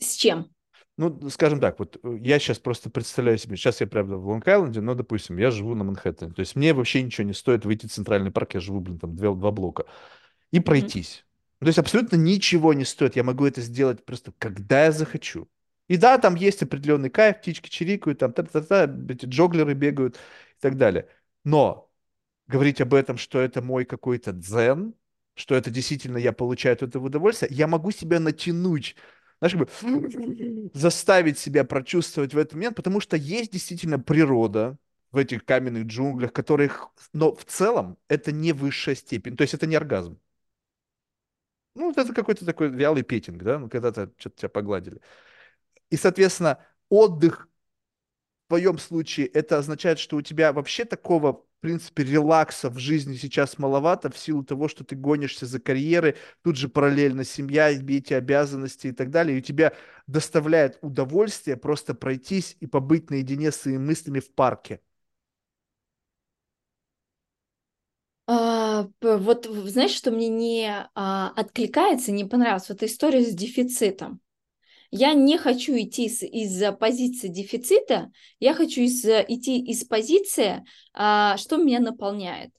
B: С чем?
A: Ну, скажем так, вот э, я сейчас просто представляю себе, сейчас я, правда, в Лонг-Айленде, но, допустим, я живу на Манхэттене, то есть мне вообще ничего не стоит выйти в Центральный парк, я живу, блин, там два, два блока, и пройтись. Mm-hmm. То есть абсолютно ничего не стоит, я могу это сделать просто когда я захочу. И да, там есть определенный кайф, птички чирикают, там та-та-та, эти джоглеры бегают и так далее. Но говорить об этом, что это мой какой-то дзен, что это действительно я получаю от этого удовольствие, я могу себя натянуть знаешь, как бы заставить себя прочувствовать в этот момент, потому что есть действительно природа в этих каменных джунглях, которых, но в целом это не высшая степень, то есть это не оргазм. Ну, это какой-то такой вялый петинг, да, ну, когда-то что-то тебя погладили. И, соответственно, отдых в твоем случае это означает, что у тебя вообще такого, принципе, релакса в жизни сейчас маловато в силу того, что ты гонишься за карьерой, тут же параллельно семья, эти обязанности и так далее, и у тебя доставляет удовольствие просто пройтись и побыть наедине с своими мыслями в парке.
B: А, вот знаешь, что мне не а, откликается, не понравилось? Вот история с дефицитом. Я не хочу идти из, из позиции дефицита, я хочу из, идти из позиции, а, что меня наполняет.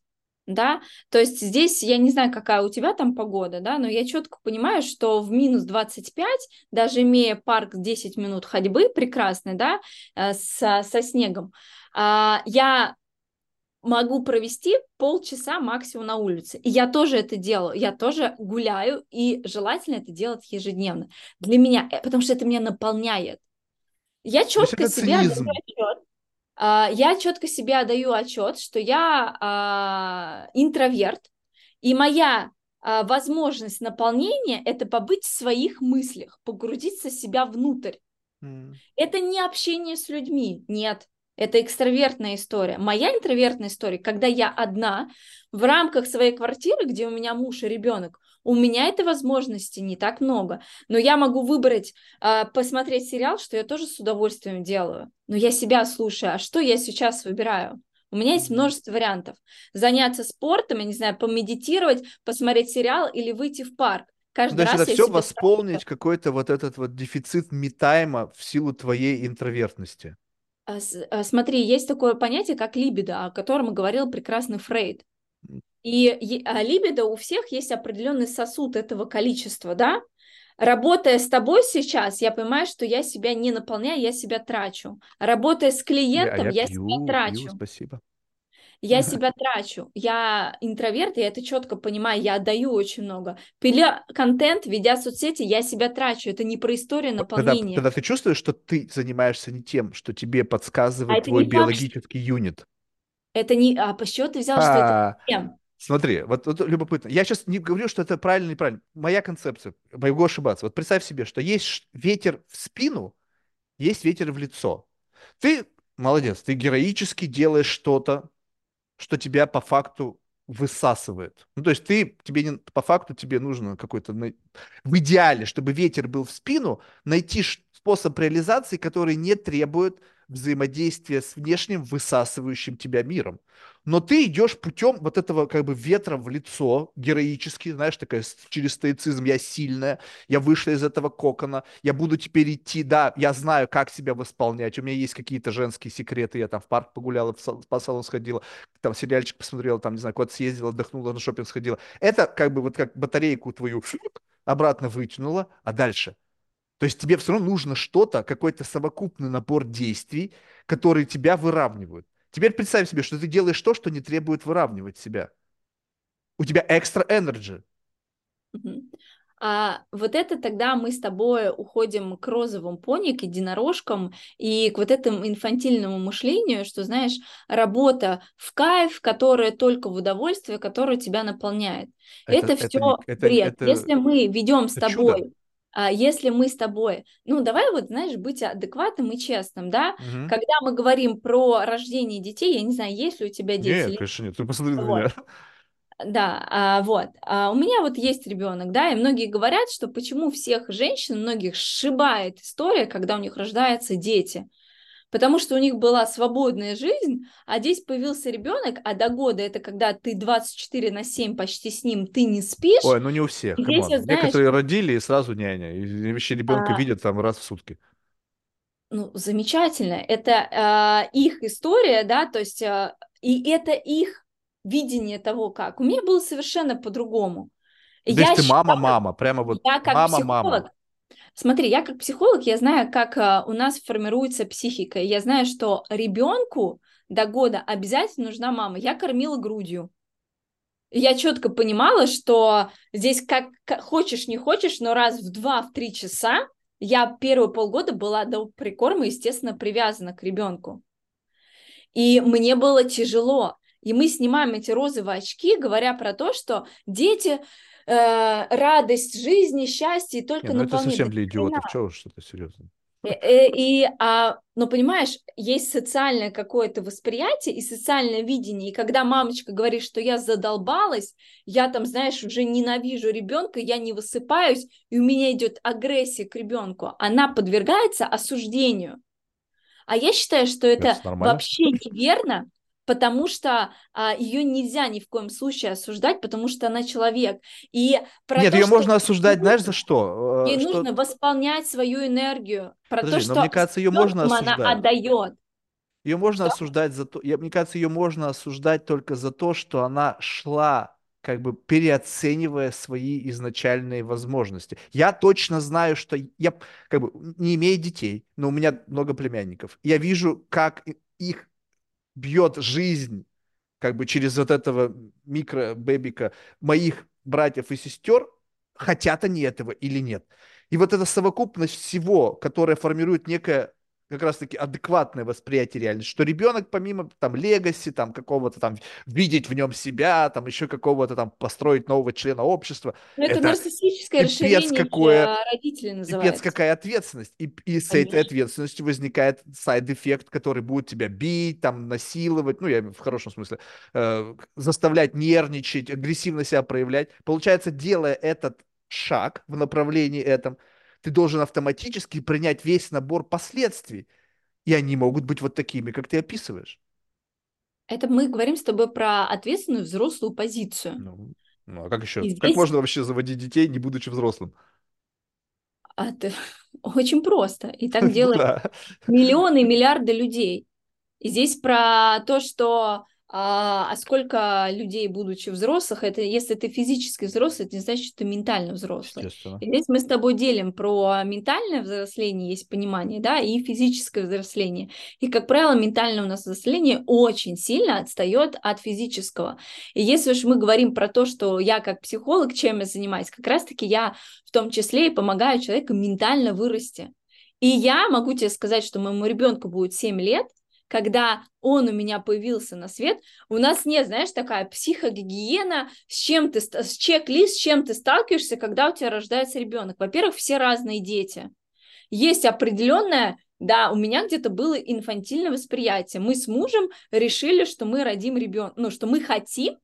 B: Да, то есть здесь я не знаю, какая у тебя там погода, да, но я четко понимаю, что в минус 25, даже имея парк 10 минут ходьбы прекрасный, да, э, со, со снегом, а, я могу провести полчаса максимум на улице. И я тоже это делаю, я тоже гуляю, и желательно это делать ежедневно. Для меня, э, потому что это меня наполняет. Я четко себе отдаю отчет, а, я четко себе отдаю отчет, что я а, интроверт, и моя а, возможность наполнения – это побыть в своих мыслях, погрузиться себя внутрь. Mm. Это не общение с людьми, нет. Это экстравертная история. Моя интровертная история, когда я одна в рамках своей квартиры, где у меня муж и ребенок, у меня этой возможности не так много. Но я могу выбрать, э, посмотреть сериал, что я тоже с удовольствием делаю. Но я себя слушаю. А что я сейчас выбираю? У меня есть множество вариантов. Заняться спортом, я не знаю, помедитировать, посмотреть сериал или выйти в парк.
A: Каждый Значит, раз это все восполнить какой-то вот этот вот дефицит метайма в силу твоей интровертности.
B: А, а, смотри, есть такое понятие, как либидо, о котором говорил прекрасный Фрейд. И а, либидо у всех есть определенный сосуд этого количества, да? Работая с тобой сейчас, я понимаю, что я себя не наполняю, я себя трачу. Работая с клиентом, я, я, я пью, себя трачу. Пью,
A: спасибо.
B: Я себя трачу. Я интроверт, я это четко понимаю, я отдаю очень много. Пиля контент, ведя соцсети, я себя трачу. Это не про историю наполнения.
A: Когда, когда ты чувствуешь, что ты занимаешься не тем, что тебе подсказывает а твой биологический факт, юнит.
B: Это не... А по счету взял, а, что это тем?
A: Смотри, вот, вот любопытно. Я сейчас не говорю, что это правильно или неправильно. Моя концепция, могу ошибаться. Вот представь себе, что есть ветер в спину, есть ветер в лицо. Ты молодец, ты героически делаешь что-то, что тебя по факту высасывает. Ну, то есть ты, тебе не, по факту тебе нужно какой-то, в идеале, чтобы ветер был в спину, найти способ реализации, который не требует взаимодействия с внешним высасывающим тебя миром но ты идешь путем вот этого как бы ветра в лицо, героически, знаешь, такая через стоицизм, я сильная, я вышла из этого кокона, я буду теперь идти, да, я знаю, как себя восполнять, у меня есть какие-то женские секреты, я там в парк погуляла, в спа-салон сходила, там сериальчик посмотрела, там, не знаю, куда-то съездила, отдохнула, на шопинг сходила. Это как бы вот как батарейку твою обратно вытянула, а дальше – то есть тебе все равно нужно что-то, какой-то совокупный набор действий, которые тебя выравнивают. Теперь представь себе, что ты делаешь то, что не требует выравнивать себя. У тебя экстра энерджи.
B: А вот это тогда мы с тобой уходим к розовым пони, к единорожкам и к вот этому инфантильному мышлению, что, знаешь, работа в кайф, которая только в удовольствие, которая тебя наполняет. Это, это все это, бред. Это, Если мы ведем с тобой чудо если мы с тобой, ну, давай вот, знаешь, быть адекватным и честным, да, угу. когда мы говорим про рождение детей, я не знаю, есть ли у тебя дети?
A: Нет, или... конечно, нет, ты посмотри вот. на меня.
B: Да, а, вот. А у меня вот есть ребенок, да, и многие говорят, что почему всех женщин, многих сшибает история, когда у них рождаются дети потому что у них была свободная жизнь, а здесь появился ребенок, а до года это когда ты 24 на 7 почти с ним, ты не спишь.
A: Ой, ну не у всех. Здесь, знаешь, Некоторые родили и сразу няня, и вообще ребенка а... видят там раз в сутки.
B: Ну, замечательно. Это э, их история, да, то есть, э, и это их видение того, как. У меня было совершенно по-другому.
A: То есть ты мама-мама, прямо вот
B: мама-мама. Смотри, я как психолог, я знаю, как а, у нас формируется психика. Я знаю, что ребенку до года обязательно нужна мама. Я кормила грудью. Я четко понимала, что здесь как, как хочешь, не хочешь, но раз в два, в три часа я первые полгода была до прикорма, естественно, привязана к ребенку. И мне было тяжело. И мы снимаем эти розовые очки, говоря про то, что дети э, радость жизни, счастье и только
A: Не, ну это совсем для идиотов, чего что-то серьезно.
B: И, э, и, а, но понимаешь, есть социальное какое-то восприятие и социальное видение. И когда мамочка говорит, что я задолбалась, я там, знаешь, уже ненавижу ребенка, я не высыпаюсь, и у меня идет агрессия к ребенку, она подвергается осуждению. А я считаю, что это, это вообще неверно, потому что а, ее нельзя ни в коем случае осуждать, потому что она человек. И
A: про Нет, то, ее можно осуждать, знаешь, за что?
B: Э, ей что... нужно восполнять свою энергию. Про
A: Подожди,
B: то,
A: но что мне кажется, ее можно осуждать.
B: она отдает.
A: Ее можно что? осуждать за то, я, мне кажется, ее можно осуждать только за то, что она шла как бы переоценивая свои изначальные возможности. Я точно знаю, что я как бы не имею детей, но у меня много племянников. Я вижу, как их бьет жизнь как бы через вот этого микро-бэбика моих братьев и сестер, хотят они этого или нет. И вот эта совокупность всего, которая формирует некое как раз-таки адекватное восприятие реальности, что ребенок помимо там легаси, там какого-то там видеть в нем себя, там еще какого-то там построить нового члена общества.
B: Но это, это нарциссическое расширение какое, родителей называется.
A: Пипец какая ответственность. И, и с этой ответственностью возникает side effect, который будет тебя бить, там насиловать, ну я в хорошем смысле, э, заставлять нервничать, агрессивно себя проявлять. Получается, делая этот шаг в направлении этом, ты должен автоматически принять весь набор последствий. И они могут быть вот такими, как ты описываешь.
B: Это мы говорим с тобой про ответственную взрослую позицию.
A: Ну, ну а как еще? здесь... Как можно вообще заводить детей, не будучи взрослым?
B: А это очень просто. И так делают миллионы и миллиарды людей. И здесь про то, что а, а сколько людей, будучи взрослых, это если ты физически взрослый, это не значит, что ты ментально взрослый. И здесь мы с тобой делим про ментальное взросление, есть понимание, да, и физическое взросление. И, как правило, ментальное у нас взросление очень сильно отстает от физического. И если уж мы говорим про то, что я как психолог, чем я занимаюсь, как раз-таки я в том числе и помогаю человеку ментально вырасти. И я могу тебе сказать, что моему ребенку будет 7 лет, когда он у меня появился на свет, у нас нет, знаешь, такая психогигиена, с чем ты, с чек-лист, с чем ты сталкиваешься, когда у тебя рождается ребенок. Во-первых, все разные дети. Есть определенная да, у меня где-то было инфантильное восприятие. Мы с мужем решили, что мы родим ребенка, ну, что мы хотим,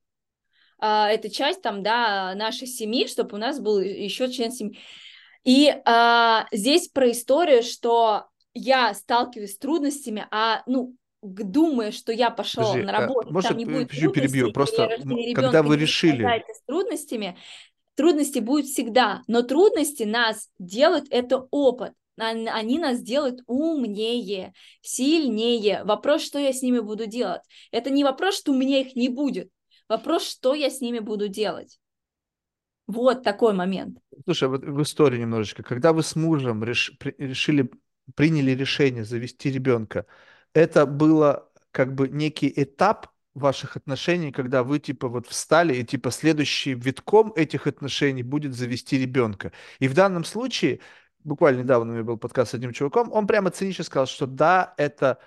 B: а, это часть там, да, нашей семьи, чтобы у нас был еще член семьи. И а, здесь про историю, что я сталкиваюсь с трудностями, а, ну, думая, что я пошел Подожди, на а работу, может, там не будет
A: перебью, просто ребенка, когда вы решили...
B: С трудностями, трудности будут всегда, но трудности нас делают это опыт, они нас делают умнее, сильнее. Вопрос, что я с ними буду делать. Это не вопрос, что у меня их не будет. Вопрос, что я с ними буду делать. Вот такой момент.
A: Слушай, вот в истории немножечко. Когда вы с мужем реш... решили приняли решение завести ребенка, это было как бы некий этап ваших отношений, когда вы типа вот встали и типа следующий витком этих отношений будет завести ребенка. И в данном случае, буквально недавно у меня был подкаст с одним чуваком, он прямо цинично сказал, что да, это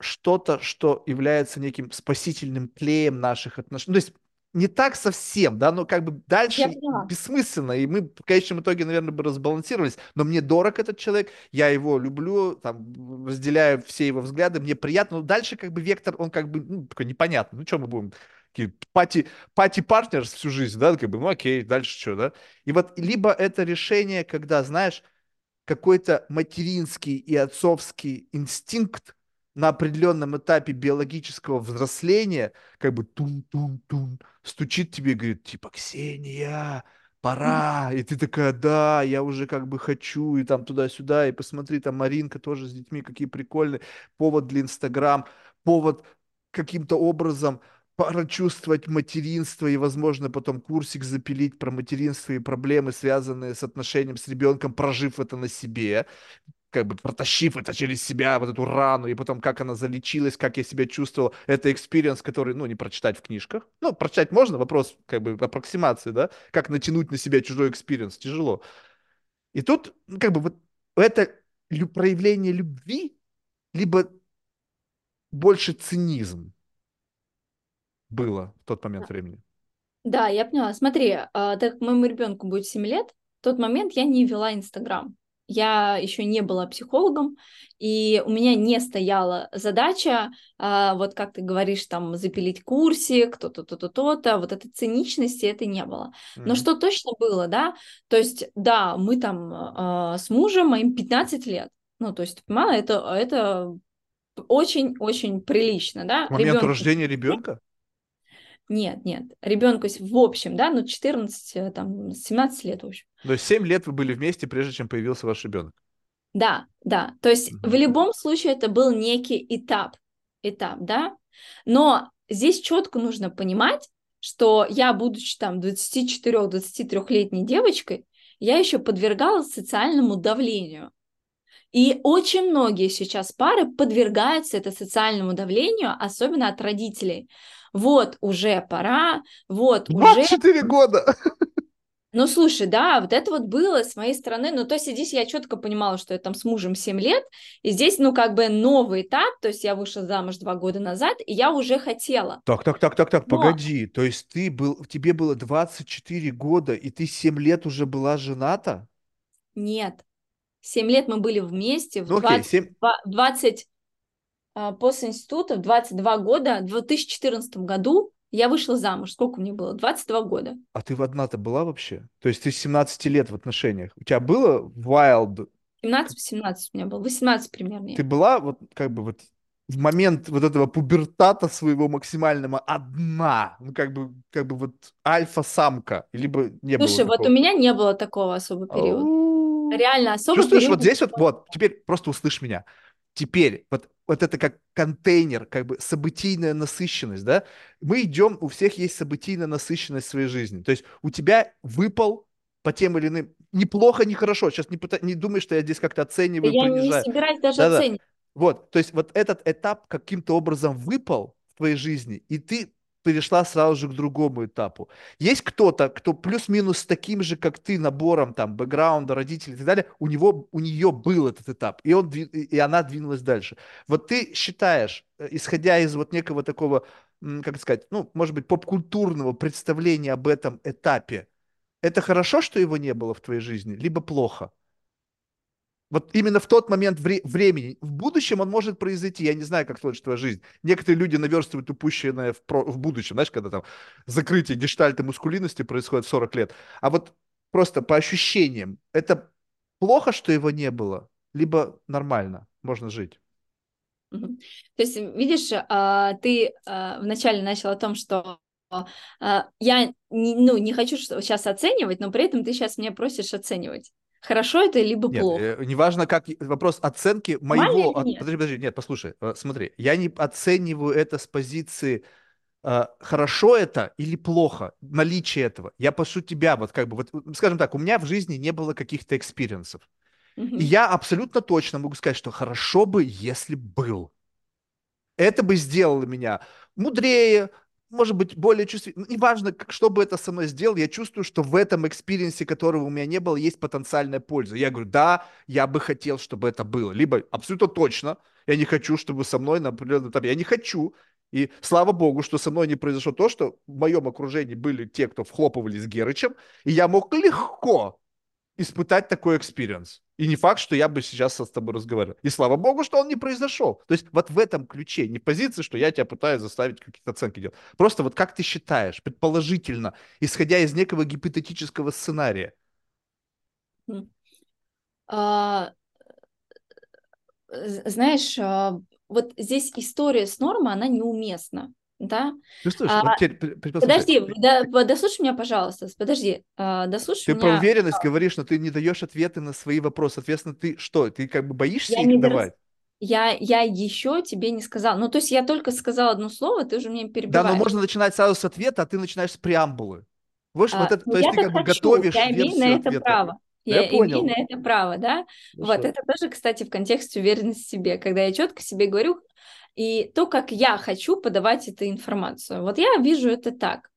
A: что-то, что является неким спасительным клеем наших отношений. Ну, то есть не так совсем, да, но как бы дальше бессмысленно, и мы в конечном итоге, наверное, бы разбалансировались, но мне дорог этот человек, я его люблю, там, разделяю все его взгляды, мне приятно, но дальше как бы вектор, он как бы, ну, такой непонятный, ну, что мы будем, пати, пати партнерс всю жизнь, да, как бы, ну, окей, дальше что, да, и вот либо это решение, когда, знаешь, какой-то материнский и отцовский инстинкт на определенном этапе биологического взросления как бы тун-тун-тун стучит тебе и говорит, типа, Ксения, пора, и ты такая, да, я уже как бы хочу, и там туда-сюда, и посмотри, там Маринка тоже с детьми, какие прикольные, повод для Инстаграм, повод каким-то образом прочувствовать материнство и, возможно, потом курсик запилить про материнство и проблемы, связанные с отношением с ребенком, прожив это на себе как бы протащив это через себя, вот эту рану, и потом как она залечилась, как я себя чувствовал, это experience, который, ну, не прочитать в книжках. Ну, прочитать можно, вопрос, как бы, аппроксимации, да, как натянуть на себя чужой experience, тяжело. И тут, ну, как бы, вот это проявление любви, либо больше цинизм было в тот момент времени.
B: Да, я поняла. Смотри, а, так как моему ребенку будет 7 лет, в тот момент я не вела Инстаграм. Я еще не была психологом, и у меня не стояла задача, а, вот как ты говоришь, там, запилить курсик, то-то, то-то, то-то, вот этой циничности это не было. Но mm-hmm. что точно было, да, то есть, да, мы там а, с мужем, моим 15 лет, ну, то есть, понимала, это, это очень-очень прилично, да.
A: К моменту ребенку... рождения ребенка?
B: Нет, нет, ребенку в общем, да, ну 14, э, там, 17 лет, в общем.
A: То есть 7 лет вы были вместе, прежде чем появился ваш ребенок?
B: Да, да, то есть mm-hmm. в любом случае это был некий этап, этап, да, но здесь четко нужно понимать, что я, будучи там 24-23-летней девочкой, я еще подвергалась социальному давлению. И очень многие сейчас пары подвергаются это социальному давлению, особенно от родителей. Вот уже пора, вот
A: 24 уже... года!
B: Ну, слушай, да, вот это вот было с моей стороны, ну, то есть здесь я четко понимала, что я там с мужем 7 лет, и здесь, ну, как бы новый этап, то есть я вышла замуж два года назад, и я уже хотела.
A: Так, так, так, так, так, Но... погоди, то есть ты был, тебе было 24 года, и ты 7 лет уже была жената?
B: Нет, 7 лет мы были вместе, в ну, 20, окей, 7... 20 а, после института, в 22 года, в 2014 году я вышла замуж. Сколько мне было? 22 года.
A: А ты в одна-то была вообще? То есть ты с 17 лет в отношениях. У тебя было wild?
B: 17-18 у меня было, 18 примерно.
A: Ты была вот как бы вот в момент вот этого пубертата своего максимального одна, ну как бы, как бы вот альфа-самка, либо не Слушай, было
B: Слушай, вот у меня не было такого особого периода. Реально, особо
A: Чувствуешь, вот здесь вот, вот, теперь просто услышь меня. Теперь вот, вот это как контейнер, как бы событийная насыщенность, да? Мы идем, у всех есть событийная насыщенность в своей жизни. То есть у тебя выпал по тем или иным... Неплохо, не хорошо. Сейчас не, пыта... не думай, что я здесь как-то оцениваю,
B: Я принижаю. не собираюсь даже Да-да. оценивать.
A: Вот, то есть вот этот этап каким-то образом выпал в твоей жизни, и ты перешла сразу же к другому этапу. Есть кто-то, кто плюс-минус с таким же, как ты, набором там бэкграунда, родителей и так далее, у него, у нее был этот этап, и, он, и она двинулась дальше. Вот ты считаешь, э, исходя из вот некого такого, как сказать, ну, может быть, поп-культурного представления об этом этапе, это хорошо, что его не было в твоей жизни, либо плохо? Вот именно в тот момент вре- времени. В будущем он может произойти. Я не знаю, как сложится твоя жизнь. Некоторые люди наверстывают упущенное в, про- в будущем. Знаешь, когда там закрытие гештальта мускулинности происходит в 40 лет. А вот просто по ощущениям, это плохо, что его не было? Либо нормально, можно жить?
B: То есть, видишь, а, ты а, вначале начал о том, что а, я ну, не хочу сейчас оценивать, но при этом ты сейчас меня просишь оценивать. Хорошо это либо
A: нет,
B: плохо?
A: Э, неважно, как вопрос оценки моего. От, подожди, подожди, нет, послушай, э, смотри, я не оцениваю это с позиции э, хорошо это или плохо, наличие этого. Я прошу тебя, вот как бы, вот, скажем так, у меня в жизни не было каких-то experience ов. И я абсолютно точно могу сказать, что хорошо бы, если был. Это бы сделало меня мудрее, может быть, более чувствительным. Ну, неважно, что бы это со мной сделал, я чувствую, что в этом experience е, которого у меня не было, есть потенциальная польза. Я говорю, да, я бы хотел, чтобы это было. Либо абсолютно точно, я не хочу, чтобы со мной на определенном этапе, я не хочу. И слава богу, что со мной не произошло то, что в моем окружении были те, кто вхлопывали с Герычем, и я мог легко испытать такой experience. И не факт, что я бы сейчас с тобой разговаривал. И слава богу, что он не произошел. То есть вот в этом ключе, не позиции, что я тебя пытаюсь заставить какие-то оценки делать. Просто вот как ты считаешь, предположительно, исходя из некого гипотетического сценария?
B: А, знаешь, а, вот здесь история с нормой, она неуместна да?
A: Чувствуешь? А, теперь,
B: подожди, да, дослушай меня, пожалуйста, подожди, а, дослушай
A: ты
B: меня.
A: Ты про уверенность говоришь, но ты не даешь ответы на свои вопросы, соответственно, ты что, ты как бы боишься я их давать?
B: Я, я еще тебе не сказала. Ну, то есть я только сказала одно слово, ты уже мне перебиваешь.
A: Да, но можно начинать сразу с ответа, а ты начинаешь с преамбулы. Вот, а, вот это, ну, то есть ты как бы готовишь
B: я имею на это
A: ответа.
B: право. Я, я понял. имею на это право, да? Ну, вот, это тоже, кстати, в контексте уверенности в себе, когда я четко себе говорю, и то, как я хочу подавать эту информацию. Вот я вижу это так.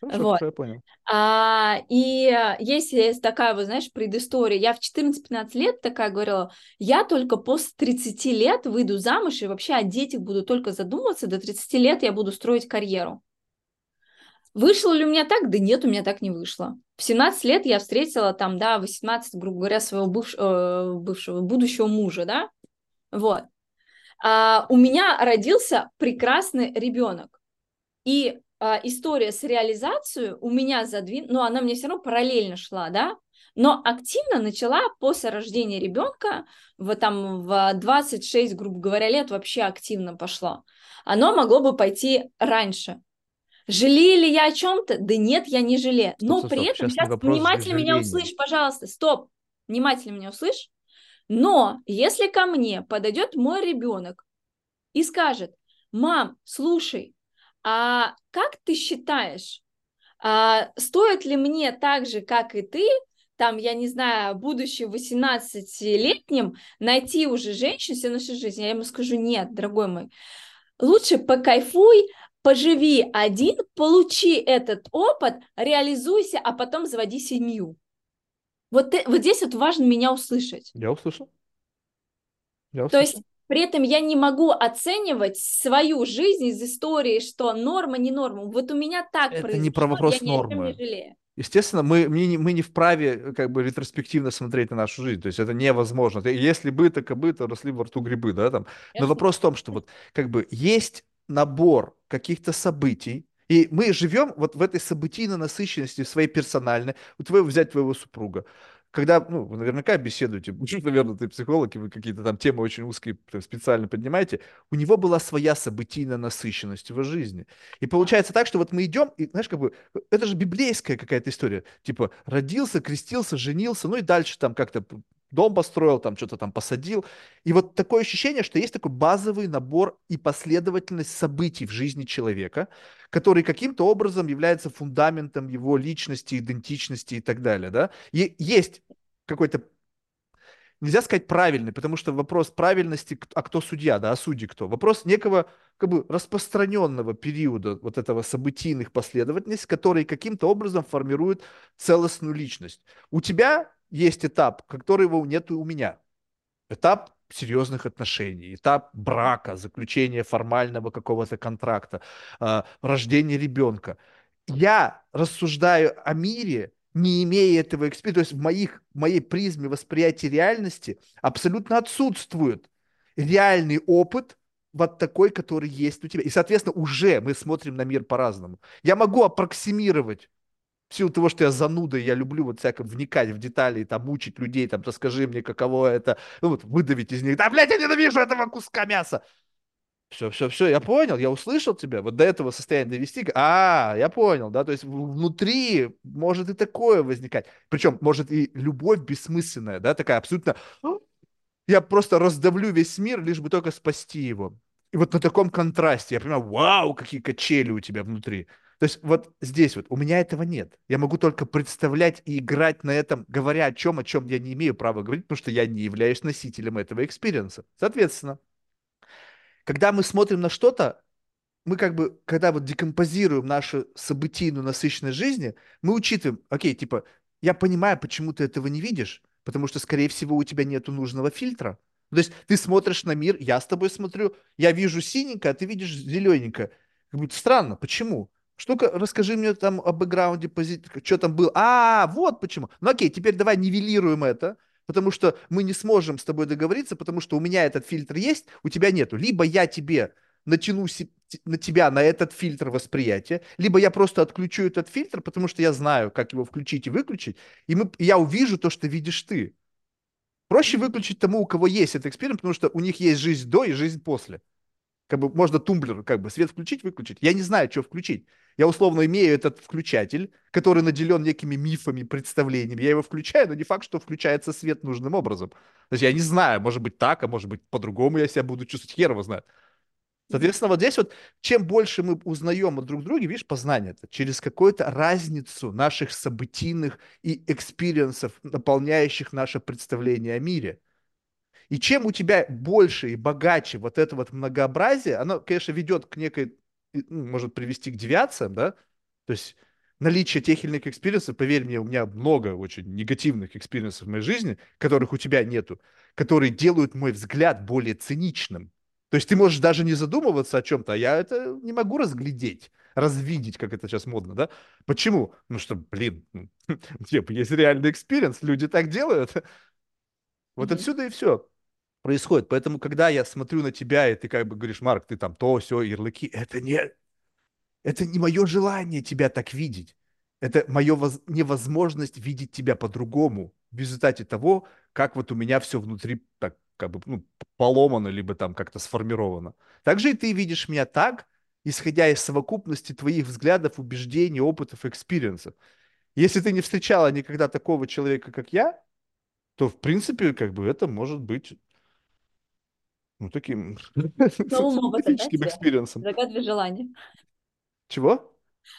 A: Хорошо, вот. я понял.
B: А, и если есть такая, вот знаешь, предыстория, я в 14-15 лет такая говорила, я только после 30 лет выйду замуж и вообще о детях буду только задумываться, до 30 лет я буду строить карьеру. Вышло ли у меня так? Да нет, у меня так не вышло. В 17 лет я встретила там, да, 18, грубо говоря, своего бывшего, э, бывшего будущего мужа, да, вот. А, у меня родился прекрасный ребенок. И а, история с реализацией у меня задвинула, но она мне все равно параллельно шла, да, но активно начала после рождения ребенка, в, там, в 26, грубо говоря, лет вообще активно пошло. Оно могло бы пойти раньше. Жалею ли я о чем-то? Да нет, я не жалею. Но стоп, при этом, сейчас, сейчас внимательно меня услышь, пожалуйста, стоп, внимательно меня услышь. Но если ко мне подойдет мой ребенок и скажет, мам, слушай, а как ты считаешь, а стоит ли мне так же, как и ты, там, я не знаю, будучи 18-летним, найти уже женщину всю жизнь, я ему скажу, нет, дорогой мой, лучше покайфуй, поживи один, получи этот опыт, реализуйся, а потом заводи семью. Вот, вот здесь вот важно меня услышать.
A: Я услышал.
B: Я услышал. То есть при этом я не могу оценивать свою жизнь из истории, что норма, не норма. Вот у меня так
A: Это произошло, не про вопрос я нормы. не жалею. Естественно, мы, мы, мы не вправе э, как бы ретроспективно смотреть на нашу жизнь. То есть это невозможно. Если бы, так и бы, то росли во рту грибы, да, там. Но вопрос в том, что вот как бы есть набор каких-то событий, и мы живем вот в этой событийной насыщенности своей персональной. Вот вы взять твоего супруга когда, ну, вы наверняка беседуете, наверное, ты психолог, и вы какие-то там темы очень узкие специально поднимаете, у него была своя событийная насыщенность в жизни. И получается так, что вот мы идем, и, знаешь, как бы, это же библейская какая-то история, типа, родился, крестился, женился, ну и дальше там как-то дом построил, там что-то там посадил. И вот такое ощущение, что есть такой базовый набор и последовательность событий в жизни человека, который каким-то образом является фундаментом его личности, идентичности и так далее. Да? И есть какой-то нельзя сказать правильный, потому что вопрос правильности, а кто судья, да, а судьи кто? Вопрос некого как бы распространенного периода вот этого событийных последовательностей, которые каким-то образом формируют целостную личность. У тебя есть этап, которого нет у меня. Этап серьезных отношений, этап брака, заключения формального какого-то контракта, э, рождения ребенка. Я рассуждаю о мире, не имея этого experience а, то есть в, моих, в моей призме восприятия реальности абсолютно отсутствует реальный опыт вот такой, который есть у тебя. И, соответственно, уже мы смотрим на мир по-разному. Я могу аппроксимировать в силу того, что я зануда, я люблю вот всяко вникать в детали, там, мучить людей, там, расскажи мне, каково это, ну, вот, выдавить из них, да, блядь, я ненавижу этого куска мяса. Все, все, все, я понял, я услышал тебя, вот до этого состояния довести, а, я понял, да, то есть внутри может и такое возникать, причем может и любовь бессмысленная, да, такая абсолютно, я просто раздавлю весь мир, лишь бы только спасти его. И вот на таком контрасте я понимаю, вау, какие качели у тебя внутри. То есть вот здесь вот у меня этого нет. Я могу только представлять и играть на этом, говоря о чем, о чем я не имею права говорить, потому что я не являюсь носителем этого experience а. Соответственно, когда мы смотрим на что-то, мы как бы, когда вот декомпозируем нашу событийную насыщенность жизни, мы учитываем, окей, типа, я понимаю, почему ты этого не видишь, потому что, скорее всего, у тебя нету нужного фильтра. То есть ты смотришь на мир, я с тобой смотрю, я вижу синенькое, а ты видишь зелененькое. Как будто странно, почему? Что-ка, расскажи мне там о бэкграунде, пози... что там было. А, вот почему. Ну окей, теперь давай нивелируем это, потому что мы не сможем с тобой договориться, потому что у меня этот фильтр есть, у тебя нету. Либо я тебе натяну на тебя на этот фильтр восприятия, либо я просто отключу этот фильтр, потому что я знаю, как его включить и выключить, и, мы, я увижу то, что видишь ты. Проще выключить тому, у кого есть этот эксперимент, потому что у них есть жизнь до и жизнь после. Как бы можно тумблер, как бы свет включить, выключить. Я не знаю, что включить. Я условно имею этот включатель, который наделен некими мифами, представлениями. Я его включаю, но не факт, что включается свет нужным образом. То есть я не знаю, может быть так, а может быть по-другому я себя буду чувствовать. Хер его знает. Соответственно, вот здесь вот, чем больше мы узнаем о друг друге, видишь, познание это через какую-то разницу наших событийных и experience ов, наполняющих наше представление о мире. И чем у тебя больше и богаче вот это вот многообразие, оно, конечно, ведет к некой может привести к девиациям, да, то есть наличие тех или иных experience ов, поверь мне, у меня много очень негативных experience ов в моей жизни, которых у тебя нету, которые делают мой взгляд более циничным. То есть ты можешь даже не задумываться о чем-то, а я это не могу разглядеть. развидеть, как это сейчас модно, да? Почему? Ну что, блин, ну, типа, есть реальный experience, люди так делают. Вот
B: Мгм.
A: отсюда и все происходит. Поэтому, когда я смотрю на тебя, и ты как бы говоришь, Марк, ты там то, все, ярлыки, это не, это не мое желание тебя так видеть. Это мое воз... невозможность видеть тебя по-другому в результате того, как вот у меня все внутри так как бы ну, поломано, либо там как-то сформировано. Также и ты видишь меня так, исходя из совокупности твоих взглядов, убеждений, опытов, experience ов. Если ты не встречала никогда такого человека, как я, то, в принципе, как бы это может быть ну, таким
B: С новым опытом, да, experience
A: ом.
B: Загадывай желание.
A: Чего?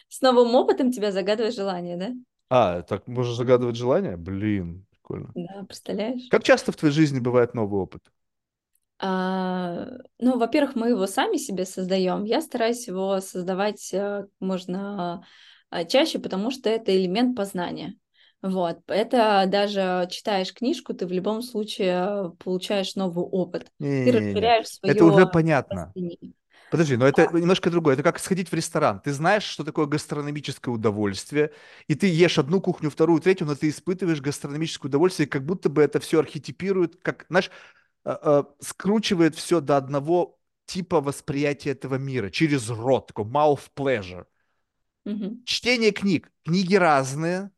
B: С новым опытом тебя загадывай желание, да?
A: А, так можешь загадывать желание? Блин, прикольно.
B: Да, представляешь?
A: Как часто в твоей жизни бывает новый опыт?
B: А, ну, во-первых, мы его сами себе создаем. Я стараюсь его создавать э, как можно а, чаще, потому что это элемент познания. Вот, это даже читаешь книжку, ты в любом случае получаешь новый опыт. Ты
A: Не-не-не,
B: расширяешь
A: это уже
B: свое
A: понятно.
B: мышление.
A: Подожди, но это немножко другое. Это как сходить в ресторан. Ты знаешь, что такое гастрономическое удовольствие, и ты ешь одну кухню, вторую, третью, но ты испытываешь гастрономическое удовольствие, как будто бы это все архетипирует, как, знаешь, э, э, скручивает все до одного типа восприятия этого мира через рот, такой mouth pleasure.
B: Мгм.
A: Чтение книг. Книги разные,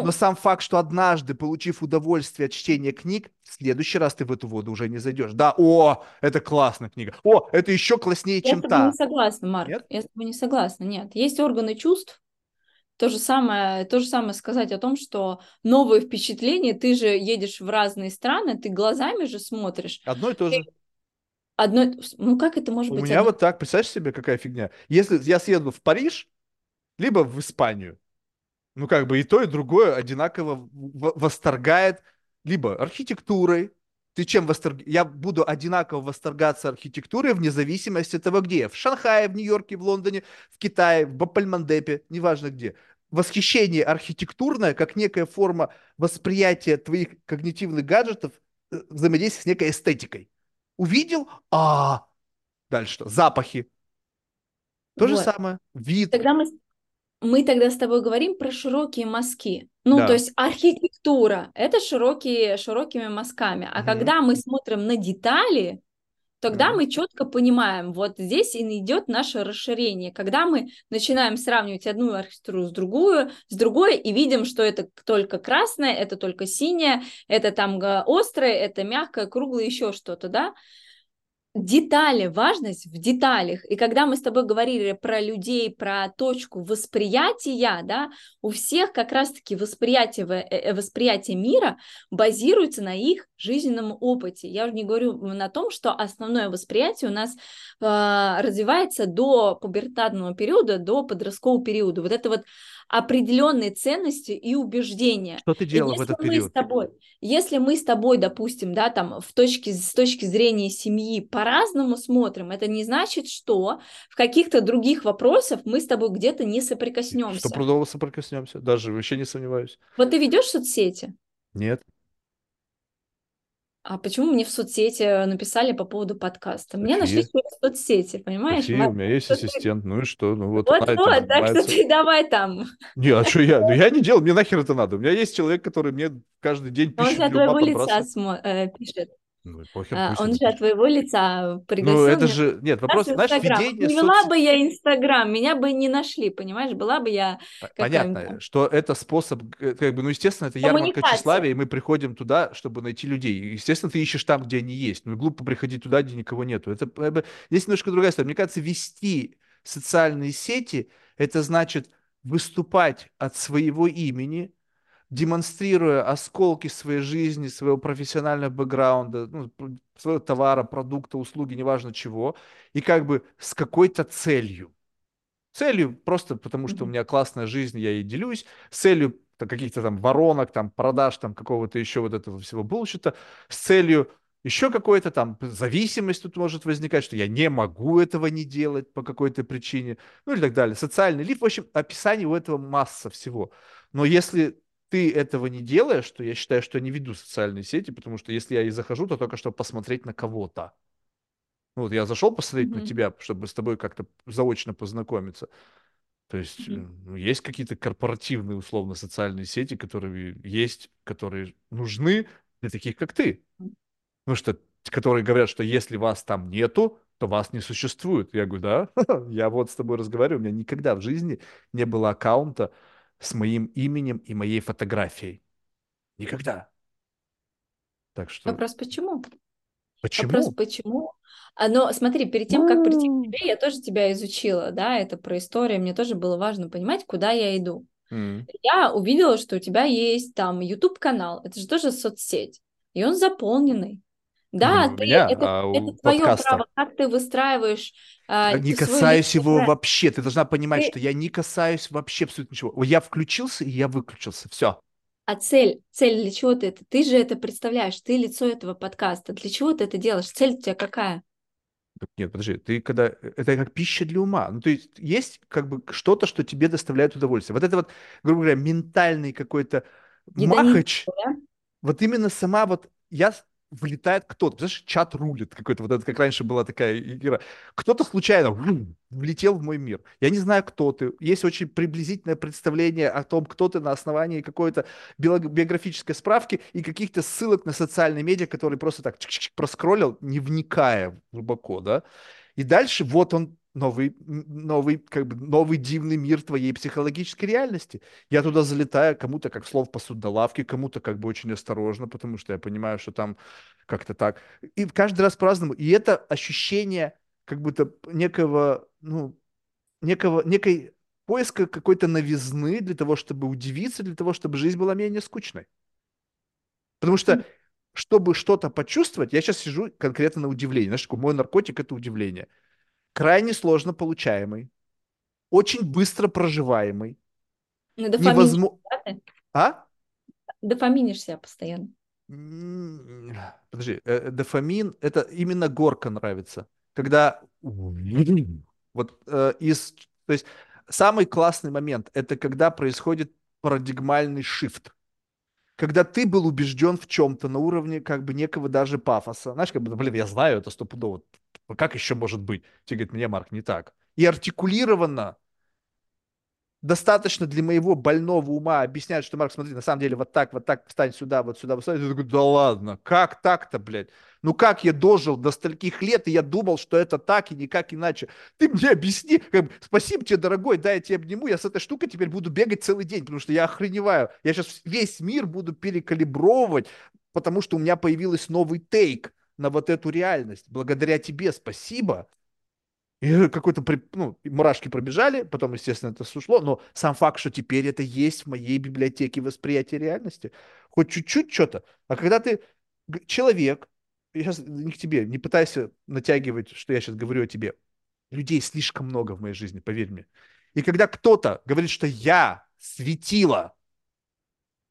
A: но
B: Ну,
A: сам факт, что однажды, получив удовольствие от чтения книг, в следующий раз ты в эту воду уже не зайдешь. Да, о, это классная книга. О, это еще класснее,
B: я
A: чем
B: с тобой не
A: та.
B: согласна, Марк.
A: Нет?
B: Я с тобой не согласна. Нет, есть органы чувств. То же самое, то же самое сказать о том, что новые впечатления, ты же едешь в разные страны, ты глазами же смотришь.
A: Одно и то же.
B: Одно, ну как это может
A: У
B: быть
A: меня
B: одно?
A: вот так, представляешь себе, какая фигня? Если я съеду в Париж, либо в Испанию, ну как бы и то, и другое одинаково восторгает либо архитектурой, ты чем восторг... Я буду одинаково восторгаться архитектурой вне зависимости от того, где я. В Шанхае, в Нью-Йорке, в Лондоне, в Китае, в Бапальмандепе, неважно где. Восхищение архитектурное, как некая форма восприятия твоих когнитивных гаджетов, э, взаимодействия с некой эстетикой. Увидел? А, дальше что? Запахи. То же
B: Вот.
A: самое. Вид.
B: Тогда мы, мы тогда с тобой говорим про широкие мазки. Ну, то
A: Да.
B: есть архитектура – это широкие, широкими мазками. А
A: Мгм.
B: когда мы смотрим на детали, тогда
A: Мгм.
B: мы четко понимаем, вот здесь и идет наше расширение. Когда мы начинаем сравнивать одну архитектуру с другую, с другой, и видим, что это только красное, это только синее, это там га- острое, это мягкое, круглое, еще что-то, да? Детали, важность в деталях. И когда мы с тобой говорили про людей, про точку восприятия, да, у всех как раз-таки восприятие, э, э, восприятие мира базируется на их жизненном опыте. Я уже не говорю на том, что основное восприятие у нас э, развивается до пубертатного периода, до подросткового периода. Вот это вот определенные ценности и убеждения.
A: Что ты
B: И
A: делала в
B: если
A: этот
B: мы с
A: период?
B: тобой, если мы с тобой, допустим, да, там в точке, с точки зрения семьи по-разному смотрим, это не значит, что в каких-то других вопросах мы с тобой где-то не соприкоснемся.
A: Стопудово соприкоснемся. Даже вообще не сомневаюсь.
B: Вот ты ведешь соцсети?
A: Нет.
B: А почему мне в соцсети написали по поводу подкаста? Меня нашли через соцсети, понимаешь?
A: София, у меня есть ассистент. Ну и что? Ну вот
B: Вот,
A: этим
B: вот, так что ты давай там.
A: Не, а что я? Ну я не делал, мне нахер это надо. У меня есть человек, который мне каждый день
B: Он
A: тысячу
B: же от
A: дерьма
B: твоего лица э, пишет.
A: Ну похер,
B: А, Он же от твоего лица пригласил
A: Ну это
B: меня
A: же, нет, вопрос, знаешь, ведение
B: Не вела
A: соцсетей.
B: бы я Инстаграм, меня бы не нашли, понимаешь? Была бы я
A: Понятно, что это способ, э, как бы, ну, естественно, это ярмарка тщеславия, и мы приходим туда, чтобы найти людей. Естественно, ты ищешь там, где они есть. Ну, глупо приходить туда, где никого нету. Это бы, здесь немножко другая история. Мне кажется, вести социальные сети, это значит выступать от своего имени, демонстрируя осколки своей жизни, своего профессионального бэкграунда, ну, своего товара, продукта, услуги, неважно чего, и как бы с какой-то целью. Целью просто потому, что у меня классная жизнь, я ей делюсь. С целью каких-то там воронок, там продаж, там какого-то еще вот этого всего булщита. С целью еще какой-то там зависимость тут может возникать, что я не могу этого не делать по какой-то причине, ну и так далее. Социальный лифт, в общем, описаний у этого масса всего. Но если ты этого не делаешь, то я считаю, что я не веду социальные сети, потому что если я и захожу, то только чтобы посмотреть на кого-то. Ну, вот я зашел посмотреть на
B: Мгм.
A: тебя, чтобы с тобой как-то заочно познакомиться. То есть ну, есть какие-то корпоративные, условно, социальные сети, которые есть, которые нужны для таких, как ты. Ну что, которые говорят, что если вас там нету, то вас не существует. Я говорю, да, я вот с тобой разговариваю, у меня никогда в жизни не было аккаунта с моим именем и моей фотографией. Никогда. Так что,
B: Вопрос почему? Вопрос
A: почему?
B: почему? А, но смотри, перед тем, как прийти к тебе, я тоже тебя изучила, да, это про историю, мне тоже было важно понимать, куда я иду.
A: М.
B: Я увидела, что у тебя есть там YouTube-канал, это же тоже соцсеть, и он заполненный. Да,
A: не
B: ты,
A: меня,
B: это,
A: а
B: это твое
A: подкаста.
B: право, как ты выстраиваешь а,
A: Я не
B: ты свой
A: касаюсь
B: личный
A: его вообще. Ты должна понимать,
B: Ты-
A: что я не касаюсь вообще абсолютно ничего. Я включился, и я выключился. Все.
B: А цель, цель для чего ты это? Ты же это представляешь, ты лицо этого подкаста. Для чего ты это делаешь? Цель у тебя какая?
A: Нет, подожди, ты когда... Это как пища для ума. Ну, то есть есть как бы что-то, что тебе доставляет удовольствие. Вот это вот, грубо говоря, ментальный какой-то махач,
B: да?
A: вот именно сама вот я влетает кто-то, знаешь, чат рулит какой-то, вот это как раньше была такая игра. Кто-то случайно влетел в мой мир. Я не знаю, кто ты. Есть очень приблизительное представление о том, кто ты на основании какой-то био- биографической справки и каких-то ссылок на социальные медиа, которые просто так проскроллил, не вникая глубоко, да. И дальше вот он новый, новый, как бы новый дивный мир твоей психологической реальности. Я туда залетаю, кому-то как слов по судолавке, кому-то как бы очень осторожно, потому что я понимаю, что там как-то так. И каждый раз по-разному. И это ощущение как будто некого, ну, некого, некой поиска какой-то новизны для того, чтобы удивиться, для того, чтобы жизнь была менее скучной. Потому что, чтобы что-то почувствовать, я сейчас сижу конкретно на удивлении. Знаешь, такой мой наркотик — это удивление. Крайне сложно получаемый, очень быстро проживаемый,
B: Ну, дофаминишь,
A: невозможно...
B: да?
A: А?
B: Дофаминишь себя постоянно.
A: Подожди, э, дофамин, это именно горка нравится. Когда вот э, из, то есть самый классный момент, это когда происходит парадигмальный shift. Когда ты был убежден в чем-то на уровне как бы некого даже пафоса. Знаешь, как бы, блин, я знаю это стопудово. Как еще может быть? Тебе говорит, мне, Марк, не так. И артикулированно достаточно для моего больного ума объяснять, что, Марк, смотри, на самом деле вот так, вот так, встань сюда, вот сюда, сюда. Я такой, да ладно, как так-то, блядь? Ну как я дожил до стольких лет, и я думал, что это так и никак иначе. Ты мне объясни. Спасибо тебе, дорогой, да, я тебя обниму, я с этой штукой теперь буду бегать целый день, потому что я охреневаю. Я сейчас весь мир буду перекалибровывать, потому что у меня появился новый тейк на вот эту реальность. Благодаря тебе, спасибо. И какой-то, ну, мурашки пробежали, потом, естественно, это ушло, но сам факт, что теперь это есть в моей библиотеке восприятия реальности, хоть чуть-чуть что-то. А когда ты человек, я сейчас не к тебе, не пытайся натягивать, что я сейчас говорю о тебе, людей слишком много в моей жизни, поверь мне. И когда кто-то говорит, что я светила,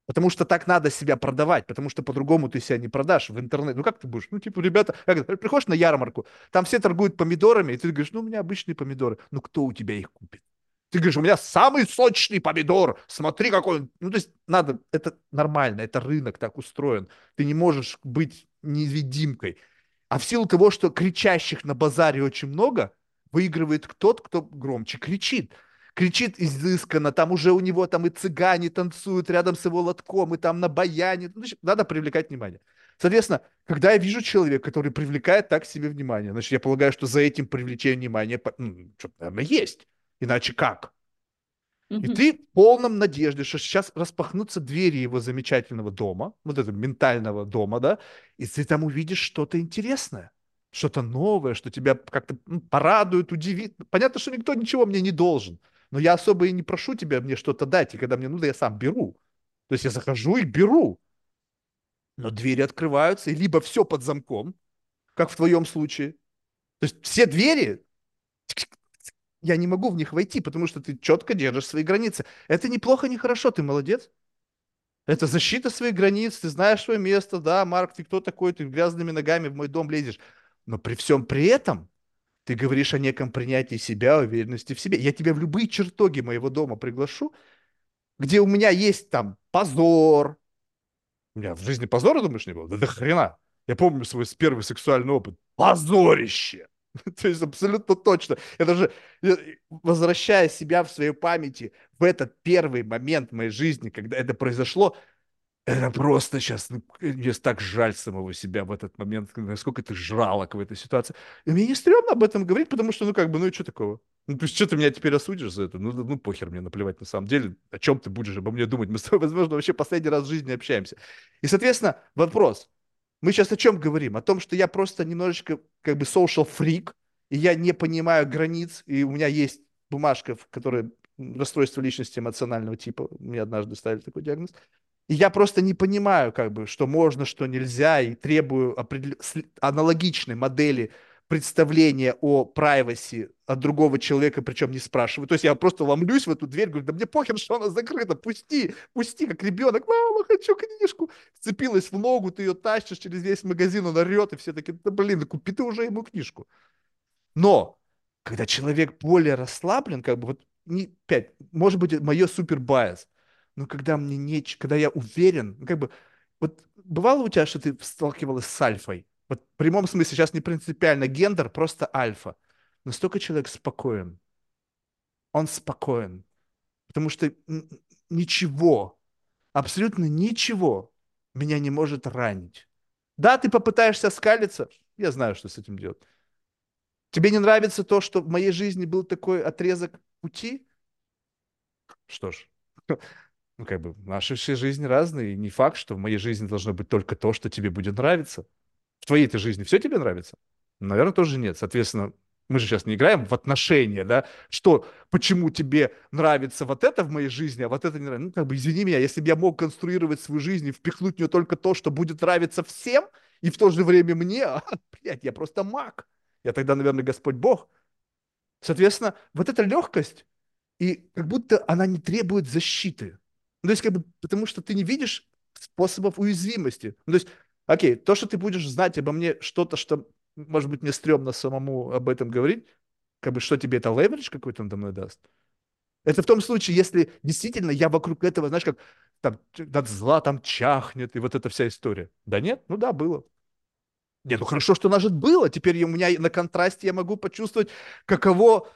A: потому что так надо себя продавать, потому что по-другому ты себя не продашь в интернет. Ну как ты будешь? Ну типа, ребята, как приходишь на ярмарку, там все торгуют помидорами, и ты говоришь, ну у меня обычные помидоры. Ну кто у тебя их купит? Ты говоришь, у меня самый сочный помидор, смотри какой он. Ну то есть надо, это нормально, это рынок так устроен. Ты не можешь быть невидимкой. А в силу того, что кричащих на базаре очень много, выигрывает тот, кто громче кричит. Кричит изысканно, там уже у него там и цыгане танцуют рядом с его лотком, и там на баяне. Ну, значит, надо привлекать внимание. Соответственно, когда я вижу человека, который привлекает так себе внимание, значит, я полагаю, что за этим привлечением внимания, ну, что-то, наверное, есть. Иначе как? И ты в полном надежде, что сейчас распахнутся двери его замечательного дома, вот этого ментального дома, да, и ты там увидишь что-то интересное, что-то новое, что тебя как-то м, порадует, удивит. Понятно, что никто ничего мне не должен, но я особо и не прошу тебя мне что-то дать, и когда мне нужно, я сам беру. То есть я захожу и беру. Но двери открываются, и либо все под замком, как в твоем случае. То есть все двери я не могу в них войти, потому что ты четко держишь свои границы. Это неплохо, не хорошо, ты молодец. Это защита своих границ, ты знаешь свое место, да, Марк, ты кто такой, ты грязными ногами в мой дом лезешь. Но при всем при этом ты говоришь о неком принятии себя, уверенности в себе. Я тебя в любые чертоги моего дома приглашу, где у меня есть там позор. У меня в жизни позора, думаешь, не было? Да до хрена. Я помню свой первый сексуальный опыт. Позорище. То есть абсолютно точно. Я даже, возвращая себя в своей памяти в этот первый момент моей жизни, когда это произошло, это просто сейчас, ну, мне так жаль самого себя в этот момент, насколько ты жалок в этой ситуации. И мне не стрёмно об этом говорить, потому что, ну, как бы, ну и что такого? Ну, то есть, что ты меня теперь осудишь за это? Ну, ну, похер мне наплевать на самом деле. О чем ты будешь обо мне думать? Мы с тобой, возможно, вообще последний раз в жизни общаемся. И, соответственно, вопрос. Мы сейчас о чем говорим? О том, что я просто немножечко как бы social freak, и я не понимаю границ, и у меня есть бумажка, в которой расстройство личности эмоционального типа. Мне однажды ставили такой диагноз. И я просто не понимаю, как бы, что можно, что нельзя, и требую определ... аналогичной модели представления о privacy от другого человека, причем не спрашиваю. То есть я просто ломлюсь в эту дверь, говорю, да мне похер, что она закрыта, пусти, пусти, как ребенок, мама, хочу книжку. Вцепилась в ногу, ты ее тащишь через весь магазин, он орет, и все такие, да блин, купи ты уже ему книжку. Но, когда человек более расслаблен, как бы вот, не, пять, может быть, мое супер байс, но когда мне не, когда я уверен, ну, как бы, вот бывало у тебя, что ты сталкивалась с альфой? Вот в прямом смысле сейчас не принципиально гендер, просто альфа. Настолько человек спокоен. Он спокоен. Потому что ничего, абсолютно ничего меня не может ранить. Да, ты попытаешься скалиться, я знаю, что с этим делать. Тебе не нравится то, что в моей жизни был такой отрезок пути? Что ж, ну, как бы, наши все жизни разные, и не факт, что в моей жизни должно быть только то, что тебе будет нравиться. В твоей-то жизни все тебе нравится? Наверное, тоже нет. Соответственно, мы же сейчас не играем в отношения, да, что, почему тебе нравится вот это в моей жизни, а вот это не нравится. Ну, как бы, извини меня, если бы я мог конструировать свою жизнь и впихнуть в нее только то, что будет нравиться всем, и в то же время мне, а, блядь, я просто маг. Я тогда, наверное, Господь Бог. Соответственно, вот эта легкость, и как будто она не требует защиты. Ну, то есть, как бы, потому что ты не видишь способов уязвимости. Ну, то есть, окей, то, что ты будешь знать обо мне что-то, что, может быть, мне стрёмно самому об этом говорить, как бы, что тебе это леверидж какой-то надо мной даст? Это в том случае, если действительно я вокруг этого, знаешь, как там от зла там чахнет, и вот эта вся история. Да нет? Ну да, было. Нет, ну хорошо, что нажит было. Теперь у меня на контрасте я могу почувствовать, каково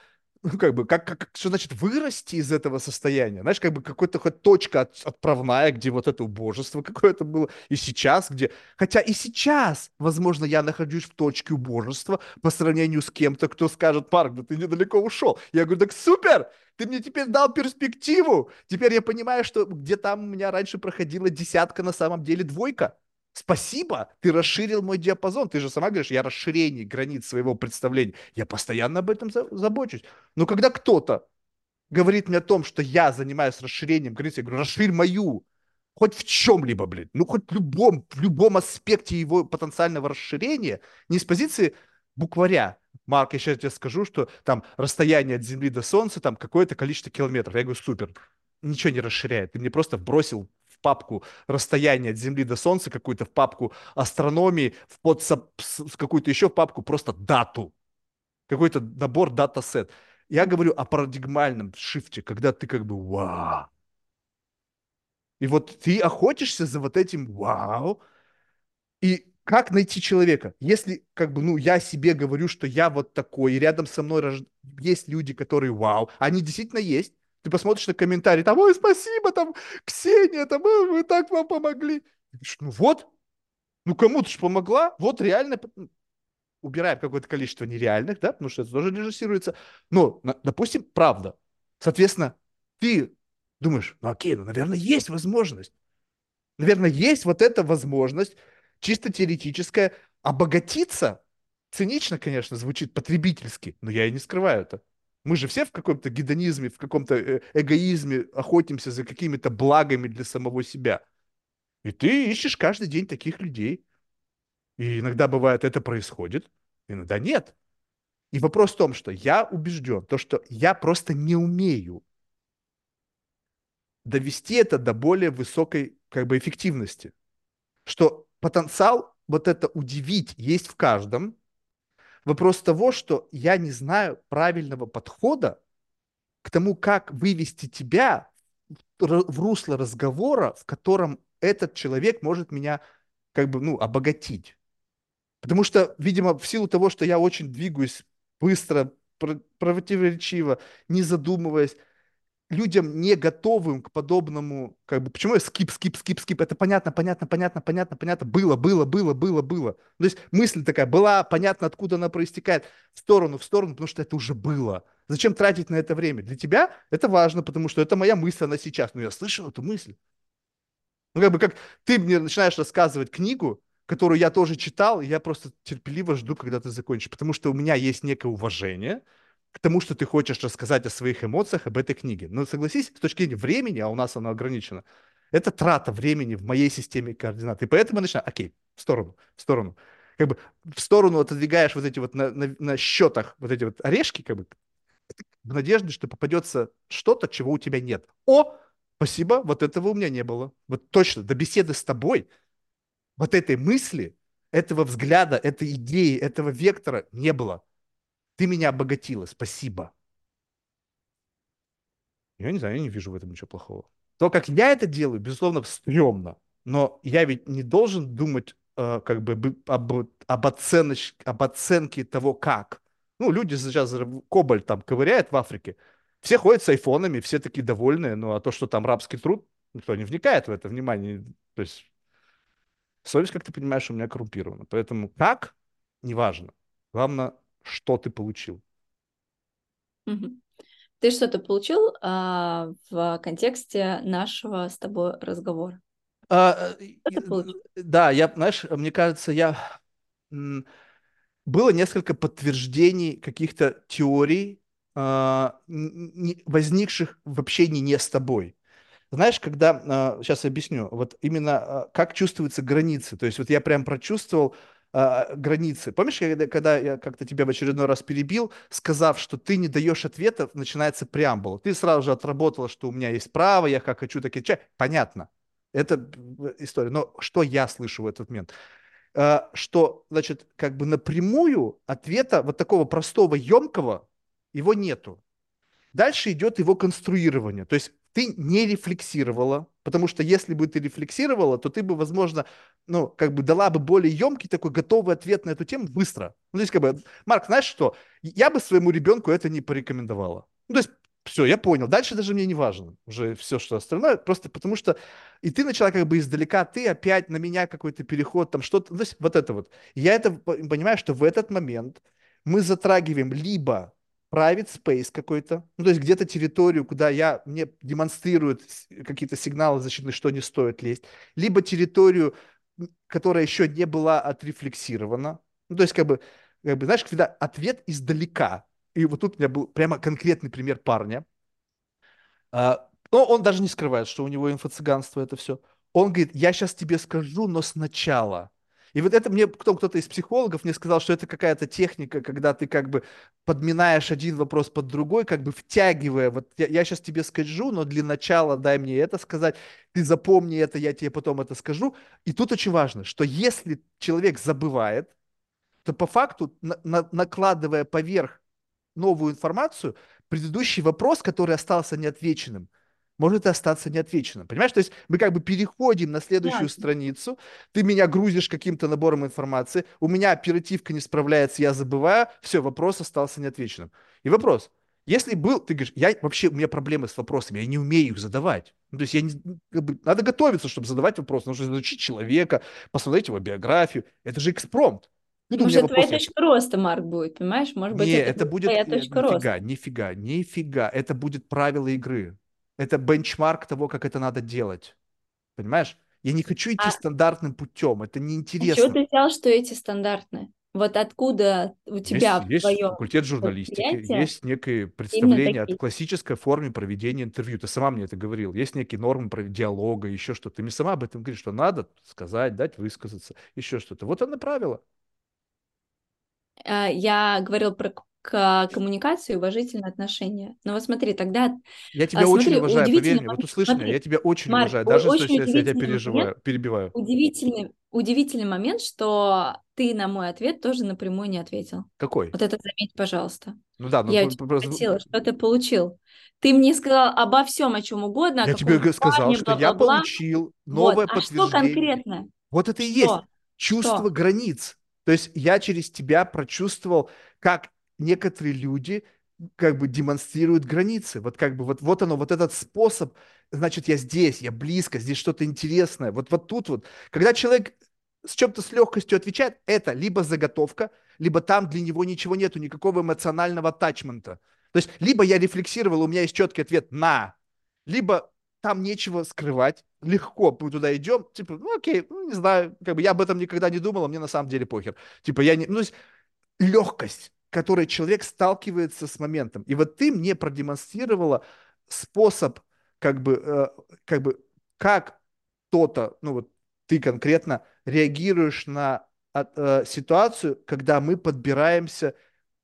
A: ну, как бы, как, как, что значит вырасти из этого состояния? Знаешь, как бы какой-то хоть точка от, отправная, где вот это убожество какое-то было, и сейчас, где... Хотя и сейчас, возможно, я нахожусь в точке убожества по сравнению с кем-то, кто скажет, Парк, да ты недалеко ушел. Я говорю, так супер! Ты мне теперь дал перспективу. Теперь я понимаю, что где там у меня раньше проходила десятка, на самом деле двойка. Спасибо, ты расширил мой диапазон. Ты же сама говоришь, я расширение границ своего представления. Я постоянно об этом забочусь. Но когда кто-то говорит мне о том, что я занимаюсь расширением границ, я говорю, расширь мою. Хоть в чем-либо, блин. Ну, хоть в любом, в любом аспекте его потенциального расширения. Не с позиции букваря. Марк, я сейчас тебе скажу, что там расстояние от Земли до Солнца, там какое-то количество километров. Я говорю, супер. Ничего не расширяет. Ты мне просто бросил папку расстояние от Земли до Солнца, какую-то в папку астрономии, в, под, какую-то еще в папку просто дату. Какой-то набор дата-сет. Я говорю о парадигмальном шифте, когда ты как бы вау. И вот ты охотишься за вот этим вау. И как найти человека? Если как бы, ну, я себе говорю, что я вот такой, и рядом со мной рож... есть люди, которые вау, они действительно есть, ты посмотришь на комментарии, там, ой, спасибо, там, Ксения, там, ой, мы так вам помогли. Ну вот, ну кому-то же помогла, вот реально, убираем какое-то количество нереальных, да, потому что это тоже режиссируется. Но, допустим, правда. Соответственно, ты думаешь, ну окей, ну, наверное, есть возможность. Наверное, есть вот эта возможность, чисто теоретическая, обогатиться. Цинично, конечно, звучит потребительски, но я и не скрываю это. Мы же все в каком-то гедонизме, в каком-то э, эгоизме охотимся за какими-то благами для самого себя. И ты ищешь каждый день таких людей. И иногда бывает это происходит, иногда нет. И вопрос в том, что я убежден, то, что я просто не умею довести это до более высокой как бы эффективности. Что потенциал вот это удивить есть в каждом, Вопрос того, что я не знаю правильного подхода к тому, как вывести тебя в русло разговора, в котором этот человек может меня как бы, ну, обогатить. Потому что, видимо, в силу того, что я очень двигаюсь быстро, противоречиво, не задумываясь, людям не готовым к подобному, как бы, почему я скип, скип, скип, скип, это понятно, понятно, понятно, понятно, понятно, было, было, было, было, было. То есть мысль такая была, понятно, откуда она проистекает, в сторону, в сторону, потому что это уже было. Зачем тратить на это время? Для тебя это важно, потому что это моя мысль, она сейчас. Но я слышал эту мысль. Ну, как бы, как ты мне начинаешь рассказывать книгу, которую я тоже читал, и я просто терпеливо жду, когда ты закончишь, потому что у меня есть некое уважение, к тому, что ты хочешь рассказать о своих эмоциях об этой книге. Но согласись, с точки зрения времени, а у нас оно ограничено, это трата времени в моей системе координат. И поэтому я начинаю, окей, в сторону, в сторону. Как бы в сторону отодвигаешь вот эти вот на, на, на счетах вот эти вот орешки, как бы, в надежде, что попадется что-то, чего у тебя нет. О, спасибо, вот этого у меня не было. Вот точно, до беседы с тобой вот этой мысли, этого взгляда, этой идеи, этого вектора не было. Ты меня обогатила, спасибо. Я не знаю, я не вижу в этом ничего плохого. То, как я это делаю, безусловно, стрёмно. Но я ведь не должен думать э, как бы об, об, оценоч, об оценке того, как. Ну, люди сейчас кобальт там ковыряют в Африке. Все ходят с айфонами, все такие довольные. Ну, а то, что там рабский труд, никто не вникает в это внимание. То есть совесть, как ты понимаешь, у меня коррумпирована. Поэтому как, неважно. Главное, что ты получил.
B: Ты что-то получил а, в контексте нашего с тобой разговора?
A: А, что Да, я, знаешь, мне кажется, я было несколько подтверждений каких-то теорий, а, не, возникших в общении не с тобой. Знаешь, когда, сейчас а, объясню, вот именно а, как чувствуются границы, то есть вот я прям прочувствовал, а, границы. Помнишь, когда, когда я как-то тебя в очередной раз перебил, сказав, что ты не даешь ответов, начинается преамбула. Ты сразу же отработала, что у меня есть право, я как хочу, так и чай. Понятно. Это история. Но что я слышу в этот момент? А, что, значит, как бы напрямую ответа вот такого простого, емкого, его нету. Дальше идет его конструирование. То есть ты не рефлексировала, потому что если бы ты рефлексировала, то ты бы, возможно, ну, как бы дала бы более емкий такой готовый ответ на эту тему быстро. Ну, то есть, как бы, Марк, знаешь что, я бы своему ребенку это не порекомендовала. Ну, то есть, все, я понял. Дальше даже мне не важно уже все, что остальное, просто потому что и ты начала как бы издалека, ты опять на меня какой-то переход, там что-то, то есть вот это вот. Я это понимаю, что в этот момент мы затрагиваем либо private space какой-то, ну, то есть где-то территорию, куда я, мне демонстрируют какие-то сигналы защитные, что не стоит лезть, либо территорию, которая еще не была отрефлексирована, ну, то есть как бы, как бы, знаешь, когда ответ издалека, и вот тут у меня был прямо конкретный пример парня, а, но он даже не скрывает, что у него инфо-цыганство это все, он говорит, я сейчас тебе скажу, но сначала – и вот это мне кто, кто-то из психологов мне сказал, что это какая-то техника, когда ты как бы подминаешь один вопрос под другой, как бы втягивая. Вот я, я сейчас тебе скажу, но для начала дай мне это сказать. Ты запомни это, я тебе потом это скажу. И тут очень важно, что если человек забывает, то по факту, на, на, накладывая поверх новую информацию, предыдущий вопрос, который остался неотвеченным, может остаться неотвеченным. Понимаешь, то есть мы как бы переходим на следующую yeah. страницу, ты меня грузишь каким-то набором информации, у меня оперативка не справляется, я забываю, все, вопрос остался неотвеченным. И вопрос, если был, ты говоришь, я вообще, у меня проблемы с вопросами, я не умею их задавать. Ну, то есть я не, как бы, надо готовиться, чтобы задавать вопросы, нужно изучить человека, посмотреть его биографию. Это же экспромт.
B: Ну, Может, это твоя точка роста, Марк, будет, понимаешь? Может быть,
A: не, это, это будет твоя точка нифига, роста. Нифига, нифига, это будет правило игры. Это бенчмарк того, как это надо делать. Понимаешь? Я не хочу идти а... стандартным путем, это неинтересно.
B: Чего ты взял, что эти стандартные? Вот откуда у тебя
A: есть, в есть факультет журналистики, есть некое представление о классической форме проведения интервью. Ты сама мне это говорил. Есть некие нормы диалога, еще что-то. Ты мне сама об этом говоришь, что надо сказать, дать высказаться, еще что-то. Вот оно правило.
B: А, я говорил про к коммуникации уважительное отношение. Но вот смотри, тогда...
A: Я тебя а, смотри, очень уважаю, поверь мне, вот услышь меня, я тебя очень Марк, уважаю, даже очень если я тебя переживаю, момент, перебиваю.
B: Удивительный, удивительный момент, что ты на мой ответ тоже напрямую не ответил.
A: Какой?
B: Вот это заметь, пожалуйста.
A: Ну да, ну,
B: я просто... спросила, что ты получил. Ты мне сказал обо всем, о чем угодно.
A: Я тебе сказал, плане, что я получил новое вот. подтверждение. А что
B: конкретно?
A: Вот это и есть чувство что? границ. То есть я через тебя прочувствовал, как некоторые люди как бы демонстрируют границы. Вот как бы вот, вот оно, вот этот способ, значит, я здесь, я близко, здесь что-то интересное. Вот, вот тут вот. Когда человек с чем-то с легкостью отвечает, это либо заготовка, либо там для него ничего нету, никакого эмоционального тачмента. То есть либо я рефлексировал, у меня есть четкий ответ «на», либо там нечего скрывать, легко мы туда идем, типа, ну окей, ну не знаю, как бы я об этом никогда не думал, а мне на самом деле похер. Типа я не, ну то есть легкость, которой человек сталкивается с моментом. И вот ты мне продемонстрировала способ, как бы, э, как бы, как кто-то, ну вот ты конкретно реагируешь на э, ситуацию, когда мы подбираемся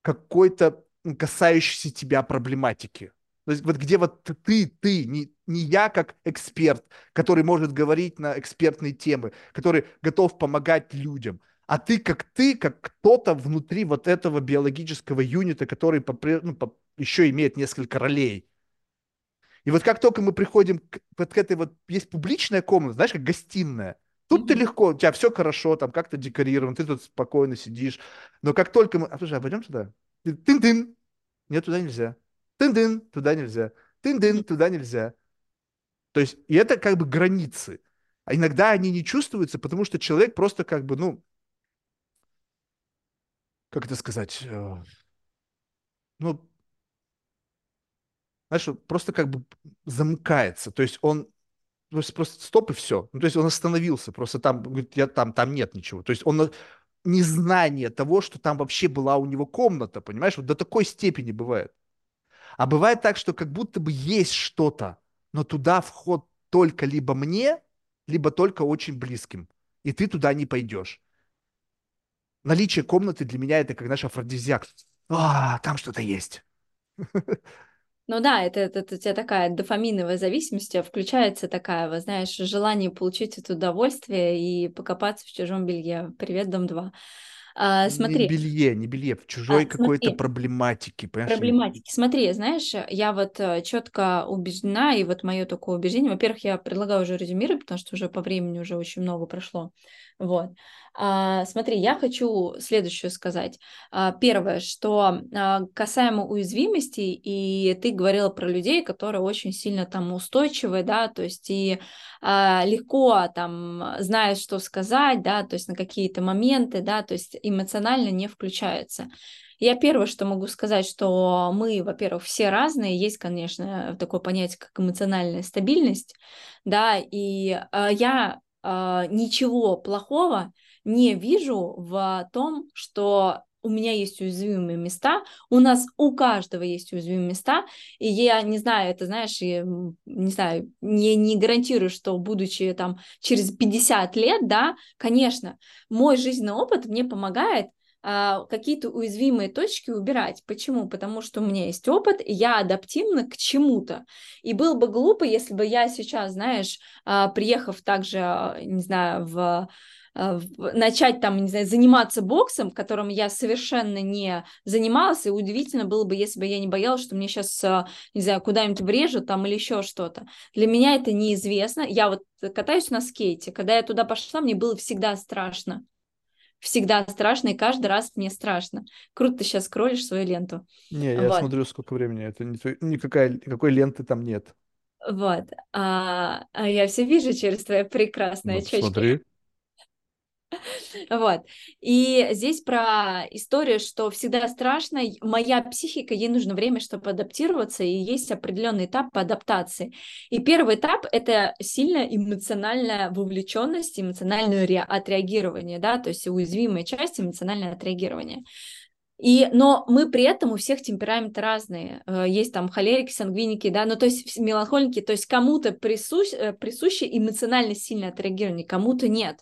A: какой-то касающейся тебя проблематики. То есть вот где вот ты, ты, не, не я как эксперт, который может говорить на экспертные темы, который готов помогать людям, а ты как ты, как кто-то внутри вот этого биологического юнита, который по, ну, по, еще имеет несколько ролей. И вот как только мы приходим к, вот к этой вот, есть публичная комната, знаешь, как гостиная, тут ты легко, у тебя все хорошо, там как-то декорировано, ты тут спокойно сидишь, но как только мы, а слушай, а пойдем туда? Тын-тын, нет, туда нельзя. Тын-дын, туда нельзя. Тын-дын, туда нельзя. То есть, и это как бы границы. А иногда они не чувствуются, потому что человек просто как бы, ну, как это сказать, э, ну, знаешь, просто как бы замыкается. То есть он просто, просто стоп и все. Ну, то есть он остановился, просто там, говорит, я там, там нет ничего. То есть он незнание того, что там вообще была у него комната, понимаешь, вот до такой степени бывает. А бывает так, что как будто бы есть что-то, но туда вход только либо мне, либо только очень близким. И ты туда не пойдешь. Наличие комнаты для меня это как наш афродизиак. А, там что-то есть.
B: Ну да, это, это, это у тебя такая дофаминовая зависимость, включается такая, вы знаешь, желание получить это удовольствие и покопаться в чужом белье. Привет, дом 2. А, смотри.
A: Не белье, не белье, в чужой а, какой-то проблематике.
B: Понимаешь? Проблематики. Смотри, знаешь, я вот э, четко убеждена, и вот мое такое убеждение, во-первых, я предлагаю уже резюмировать, потому что уже по времени уже очень много прошло. Вот. А, смотри, я хочу следующее сказать. А, первое, что а, касаемо уязвимости, и ты говорила про людей, которые очень сильно там устойчивые, да, то есть и легко там знают, что сказать, да, то есть на какие-то моменты, да, то есть эмоционально не включаются. Я первое, что могу сказать, что мы, во-первых, все разные. Есть, конечно, такое понятие, как эмоциональная стабильность, да, и э, я ничего плохого не вижу в том, что у меня есть уязвимые места, у нас у каждого есть уязвимые места, и я не знаю, это, знаешь, я, не знаю, не, не гарантирую, что будучи там через 50 лет, да, конечно, мой жизненный опыт мне помогает а, какие-то уязвимые точки убирать. Почему? Потому что у меня есть опыт, и я адаптивна к чему-то. И было бы глупо, если бы я сейчас, знаешь, а, приехав также, а, не знаю, в начать там, не знаю, заниматься боксом, которым я совершенно не занималась, и удивительно было бы, если бы я не боялась, что мне сейчас, не знаю, куда-нибудь врежут там или еще что-то. Для меня это неизвестно. Я вот катаюсь на скейте. Когда я туда пошла, мне было всегда страшно всегда страшно, и каждый раз мне страшно. Круто ты сейчас скроллишь свою ленту.
A: Не, я вот. смотрю, сколько времени. Это не, никакая, никакой ленты там нет.
B: Вот. А, а я все вижу через твои прекрасные вот, очечки. Смотри. Вот. И здесь про историю, что всегда страшно, моя психика, ей нужно время, чтобы адаптироваться, и есть определенный этап по адаптации. И первый этап – это сильная эмоциональная вовлеченность, эмоциональное ре- отреагирование, да, то есть уязвимая часть эмоциональное отреагирование. И, но мы при этом у всех темпераменты разные. Э, есть там холерики, сангвиники, да, ну то есть меланхолики, то есть кому-то присущ, э, присуще эмоционально сильное отреагирование, кому-то нет.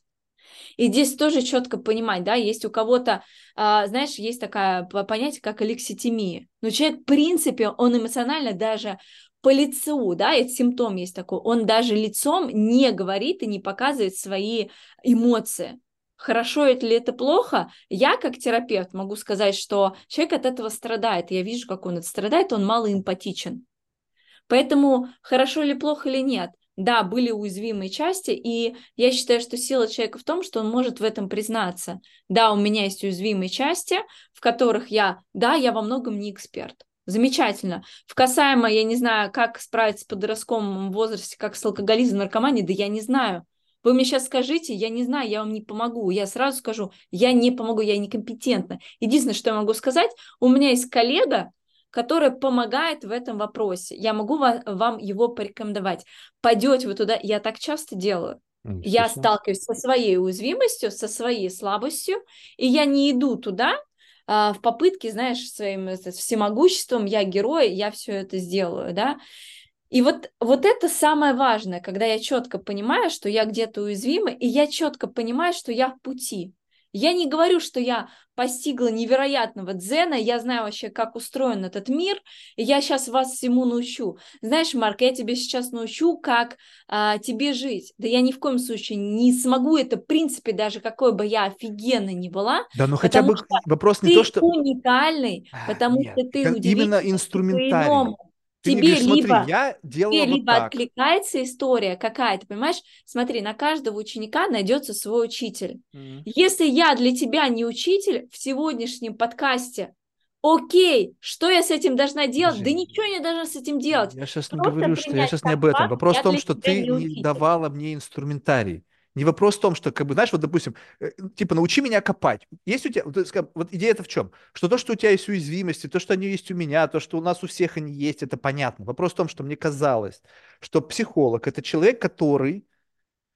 B: И здесь тоже четко понимать, да, есть у кого-то, а, знаешь, есть такое понятие, как алекситимия. Но человек, в принципе, он эмоционально даже по лицу, да, это симптом есть такой, он даже лицом не говорит и не показывает свои эмоции. Хорошо это ли это плохо? Я как терапевт могу сказать, что человек от этого страдает. Я вижу, как он это страдает, он мало эмпатичен. Поэтому хорошо или плохо или нет, да, были уязвимые части, и я считаю, что сила человека в том, что он может в этом признаться. Да, у меня есть уязвимые части, в которых я, да, я во многом не эксперт. Замечательно. В касаемо, я не знаю, как справиться в подростковом возрасте, как с алкоголизмом, наркоманией, да я не знаю. Вы мне сейчас скажите, я не знаю, я вам не помогу. Я сразу скажу, я не помогу, я некомпетентна. Единственное, что я могу сказать, у меня есть коллега, который помогает в этом вопросе. Я могу вам его порекомендовать. Пойдете вы туда, я так часто делаю. Я сталкиваюсь со своей уязвимостью, со своей слабостью, и я не иду туда а, в попытке, знаешь, своим всемогуществом, я герой, я все это сделаю, да. И вот, вот это самое важное, когда я четко понимаю, что я где-то уязвима, и я четко понимаю, что я в пути. Я не говорю, что я постигла невероятного дзена, я знаю вообще, как устроен этот мир, и я сейчас вас всему научу. Знаешь, Марк, я тебе сейчас научу, как а, тебе жить. Да я ни в коем случае не смогу это, в принципе, даже какой бы я офигенной ни была.
A: Да, ну хотя бы вопрос не то, что...
B: Ты уникальный, а, потому Нет, что ты
A: Именно инструментарий.
B: Ты тебе говоришь, либо, я делала тебе вот либо так. откликается история какая-то, понимаешь? Смотри, на каждого ученика найдется свой учитель. Mm-hmm. Если я для тебя не учитель в сегодняшнем подкасте, окей, что я с этим должна делать? Подожди. Да ничего не должна с этим делать.
A: Я сейчас Просто не говорю, что я сейчас не об этом. Вопрос в том, что ты не, не давала мне инструментарий. Не вопрос в том, что, как бы, знаешь, вот, допустим, э, типа, научи меня копать. Есть у тебя, вот, идея это в чем? Что то, что у тебя есть уязвимости, то, что они есть у меня, то, что у нас у всех они есть, это понятно. Вопрос в том, что мне казалось, что психолог – это человек, который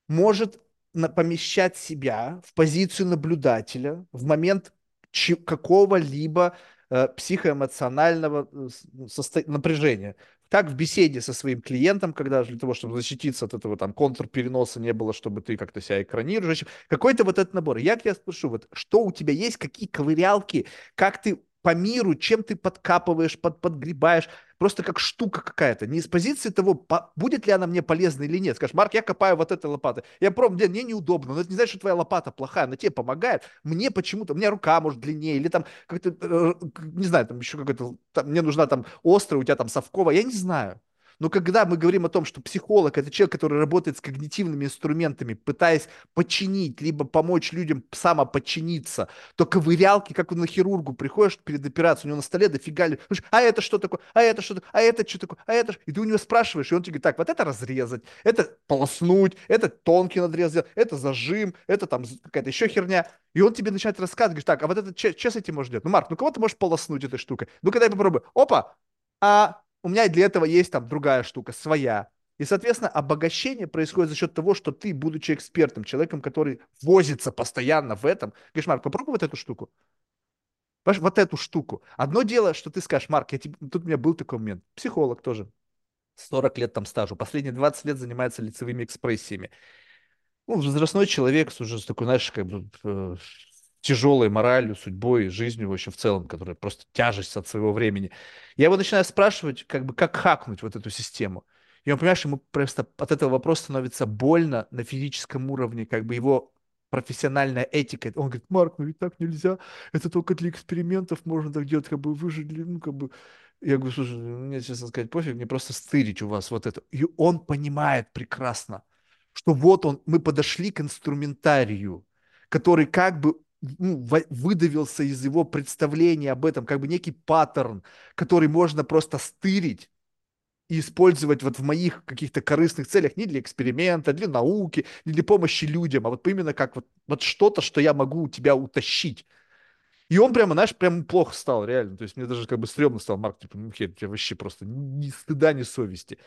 A: может помещать себя в позицию наблюдателя в момент какого-либо э, психоэмоционального э, напряжения как в беседе со своим клиентом, когда для того, чтобы защититься от этого там контрпереноса не было, чтобы ты как-то себя экранируешь, какой-то вот этот набор. Я тебя спрошу, вот что у тебя есть, какие ковырялки, как ты по миру, чем ты подкапываешь, под, подгребаешь, просто как штука какая-то, не из позиции того, по, будет ли она мне полезна или нет. Скажешь, Марк, я копаю вот этой лопатой. Я пробую, мне неудобно, но это не значит, что твоя лопата плохая, она тебе помогает. Мне почему-то, у меня рука может длиннее, или там как-то, э, не знаю, там еще какой-то, мне нужна там острая, у тебя там совковая, я не знаю. Но когда мы говорим о том, что психолог – это человек, который работает с когнитивными инструментами, пытаясь починить, либо помочь людям самоподчиниться, то ковырялки, как на хирургу приходишь перед операцией, у него на столе дофига, а это что такое, а это что такое, а это что такое, а это? И ты у него спрашиваешь, и он тебе говорит, так, вот это разрезать, это полоснуть, это тонкий надрез сделать, это зажим, это там какая-то еще херня. И он тебе начинает рассказывать, говорит, так, а вот это что с этим можно делать? Ну, Марк, ну кого ты можешь полоснуть этой штукой? Ну, когда я попробую. Опа! А у меня для этого есть там другая штука, своя. И, соответственно, обогащение происходит за счет того, что ты, будучи экспертом, человеком, который возится постоянно в этом, говоришь, Марк, попробуй вот эту штуку. Понимаешь, вот эту штуку. Одно дело, что ты скажешь, Марк, я тебе... тут у меня был такой момент. Психолог тоже. 40 лет там стажу. Последние 20 лет занимается лицевыми экспрессиями. Ну, возрастной человек уже такой, знаешь, как бы э, тяжелой моралью, судьбой, жизнью вообще в целом, которая просто тяжесть от своего времени. Я его начинаю спрашивать, как бы, как хакнуть вот эту систему. И он, понимаешь, ему просто от этого вопроса становится больно на физическом уровне, как бы его профессиональная этика. Он говорит, Марк, ну ведь так нельзя, это только для экспериментов можно так делать, как бы вы же, ну, как бы... Я говорю, слушай, мне, честно сказать, пофиг, мне просто стырить у вас вот это. И он понимает прекрасно, что вот он, мы подошли к инструментарию, который как бы ну, выдавился из его представления об этом, как бы некий паттерн, который можно просто стырить и использовать вот в моих каких-то корыстных целях, не для эксперимента, для науки, не для помощи людям, а вот именно как вот, вот что-то, что я могу у тебя утащить. И он прямо, знаешь, прям плохо стал, реально. То есть мне даже как бы стрёмно стал, Марк, типа, ну, хер, у тебя вообще просто ни стыда, ни совести.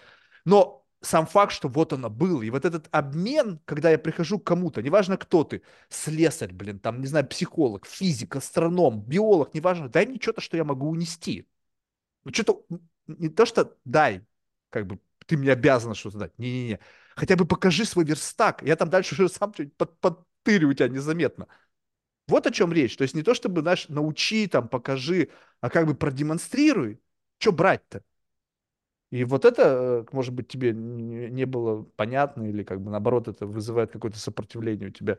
A: Но сам факт, что вот оно было. И вот этот обмен, когда я прихожу к кому-то, неважно кто ты, слесарь, блин, там, не знаю, психолог, физик, астроном, биолог, неважно, дай мне что-то, что я могу унести. Ну, что-то, не то, что дай, как бы, ты мне обязан что-то дать. Не-не-не. Хотя бы покажи свой верстак. Я там дальше уже сам что-нибудь под, подтырю у тебя незаметно. Вот о чем речь. То есть не то, чтобы, знаешь, научи, там, покажи, а как бы продемонстрируй. Что брать-то? И вот это, э, может быть, тебе не было понятно или как бы наоборот это вызывает какое-то сопротивление у тебя.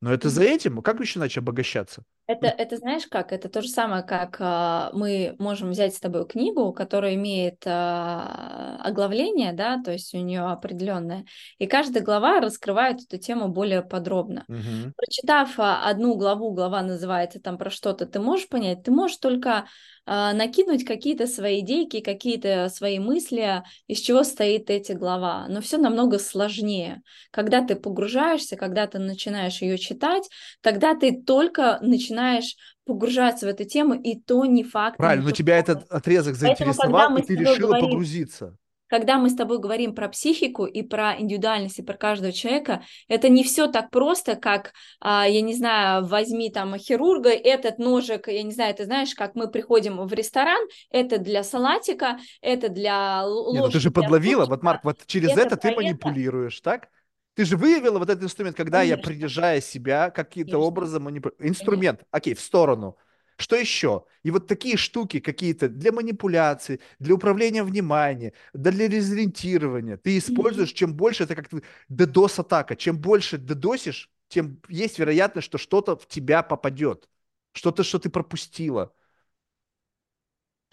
A: Но это за этим, как еще иначе обогащаться?
B: Это, это знаешь как? Это то же самое, как а, мы можем взять с тобой книгу, которая имеет а, оглавление, да, то есть у нее определенное, и каждая глава раскрывает эту тему более подробно.
A: Мгм.
B: Прочитав а, одну главу, глава называется там про что-то, ты можешь понять, ты можешь только накинуть какие-то свои идейки, какие-то свои мысли, из чего стоит эти глава. Но все намного сложнее. Когда ты погружаешься, когда ты начинаешь ее читать, тогда ты только начинаешь погружаться в эту тему, и то не факт.
A: Правильно, но тебя этот отрезок
B: Поэтому,
A: заинтересовал,
B: мы
A: и ты решила
B: говорим,
A: погрузиться.
B: Когда мы с тобой говорим про психику и про индивидуальность и про каждого человека, это не все так просто, как, а, я не знаю, возьми там хирурга, этот ножик, я не знаю, ты знаешь, как мы приходим в ресторан, это для салатика, это для л-
A: Не, ну ты
B: ложки
A: же подловила, вот, Марк, вот через
B: это
A: это ты
B: про это.
A: манипулируешь, так? Ты же выявила вот этот инструмент, когда я,
B: Конечно.
A: принижая себя, каким-то
B: Конечно.
A: образом манипулирую. Инструмент, окей, в сторону. Что еще? И вот такие штуки какие-то для манипуляции, для управления вниманием, да для дезориентирования. Ты используешь, чем больше, это как DDoS-атака. Чем больше дедосишь, тем есть вероятность, что что-то в тебя попадет. Что-то, что ты пропустила.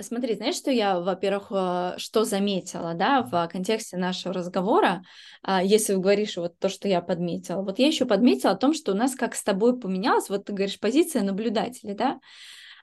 B: Смотри, знаешь, что я, во-первых, э, что заметила, да, в контексте нашего разговора, а, если говоришь вот то, что я подметила, вот я еще подметила о том, что у нас как с тобой поменялось, вот ты говоришь, позиция наблюдателя, да,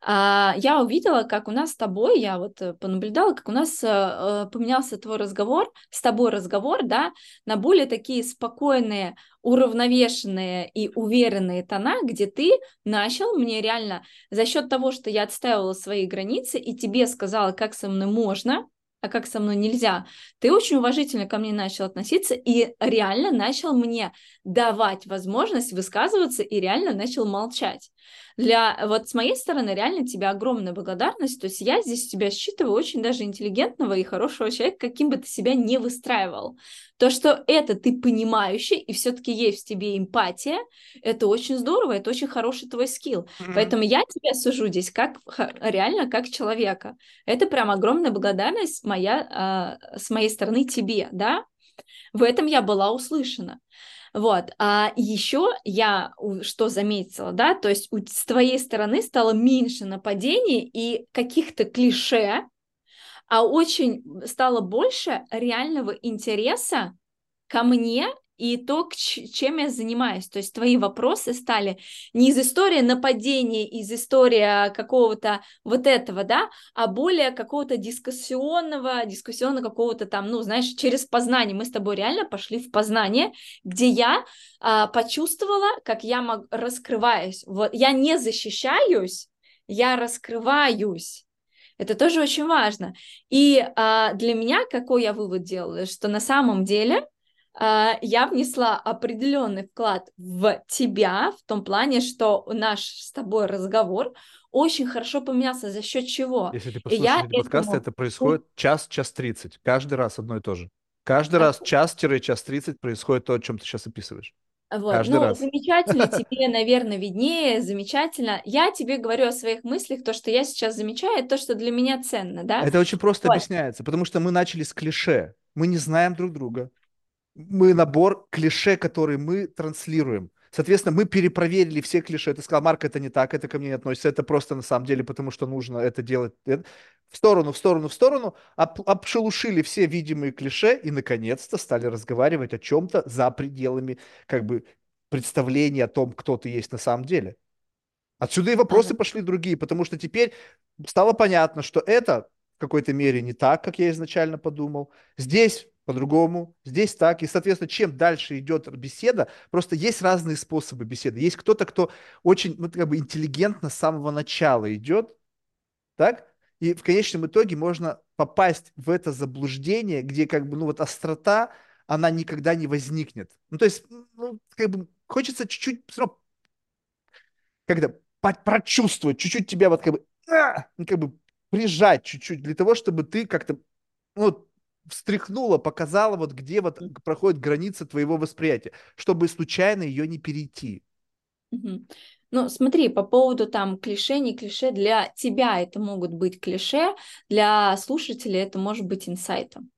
B: я увидела, как у нас с тобой, я вот э, понаблюдала, как у нас э, э, поменялся твой разговор, с тобой разговор, да, на более такие спокойные, уравновешенные и уверенные тона, где ты начал мне реально за счет того, что я отстаивала свои границы и тебе сказала, как со мной можно, а как со мной нельзя, ты очень уважительно ко мне начал относиться и реально начал мне давать возможность высказываться и реально начал молчать. Для вот с моей стороны реально тебе огромная благодарность, то есть я здесь тебя считываю очень даже интеллигентного и хорошего человека, каким бы ты себя не выстраивал. То, что это ты понимающий и все-таки есть в тебе эмпатия, это очень здорово, это очень хороший твой скилл. Поэтому я тебя сужу здесь как реально как человека. Это прям огромная благодарность моя, а, с моей стороны тебе, да? В этом я была услышана. Вот, а еще я что заметила, да, то есть с твоей стороны стало меньше нападений и каких-то клише, а очень стало больше реального интереса ко мне и то, чем я занимаюсь. То есть твои вопросы стали не из истории нападения, из истории какого-то вот этого, да, а более какого-то дискуссионного, дискуссионного какого-то там, ну, знаешь, через познание. Мы с тобой реально пошли в познание, где я а, почувствовала, как я мог, раскрываюсь. Вот я не защищаюсь, я раскрываюсь. Это тоже очень важно. И а, для меня какой я вывод делаю, что на самом деле я внесла определенный вклад в тебя, в том плане, что наш с тобой разговор очень хорошо поменялся. За счет чего?
A: Если ты послушаешь эти подкасты,
B: этому
A: это происходит час, час тридцать. Каждый раз одно и то же. Каждый раз час-час тридцать происходит то, о чем ты сейчас описываешь.
B: Вот,
A: Каждый
B: ну,
A: раз.
B: замечательно, тебе, наверное, виднее, замечательно. Я тебе говорю о своих мыслях, то, что я сейчас замечаю, то, что для меня ценно, да?
A: Это очень просто
B: Вот.
A: объясняется, потому что мы начали с клише. Мы не знаем друг друга. Мы набор клише, которые мы транслируем. Соответственно, мы перепроверили все клише. Ты сказал, Марк, это не так, это ко мне не относится, это просто на самом деле, потому что нужно это делать. Это- В сторону, в сторону, в сторону. Об- обшелушили все видимые клише и, наконец-то, стали разговаривать о чем-то за пределами как бы представления о том, кто ты есть на самом деле. Отсюда и вопросы
B: Ага.
A: пошли другие, потому что теперь стало понятно, что это в какой-то мере не так, как я изначально подумал. Здесь по-другому, здесь так. И, соответственно, чем дальше идет беседа, просто есть разные способы беседы. Есть кто-то, кто очень ну, как бы интеллигентно с самого начала идет, так? И в конечном итоге можно попасть в это заблуждение, где как бы, ну вот острота, она никогда не возникнет. Ну, то есть, ну, как бы хочется чуть-чуть всё равно по- прочувствовать, чуть-чуть тебя вот как бы, а, ну, как бы прижать чуть-чуть для того, чтобы ты как-то ну, встряхнула, показала вот где вот проходит граница твоего восприятия, чтобы случайно ее не перейти.
B: Ну, смотри, по поводу там клише, не клише, для тебя это могут быть клише, для слушателей это может быть инсайтом.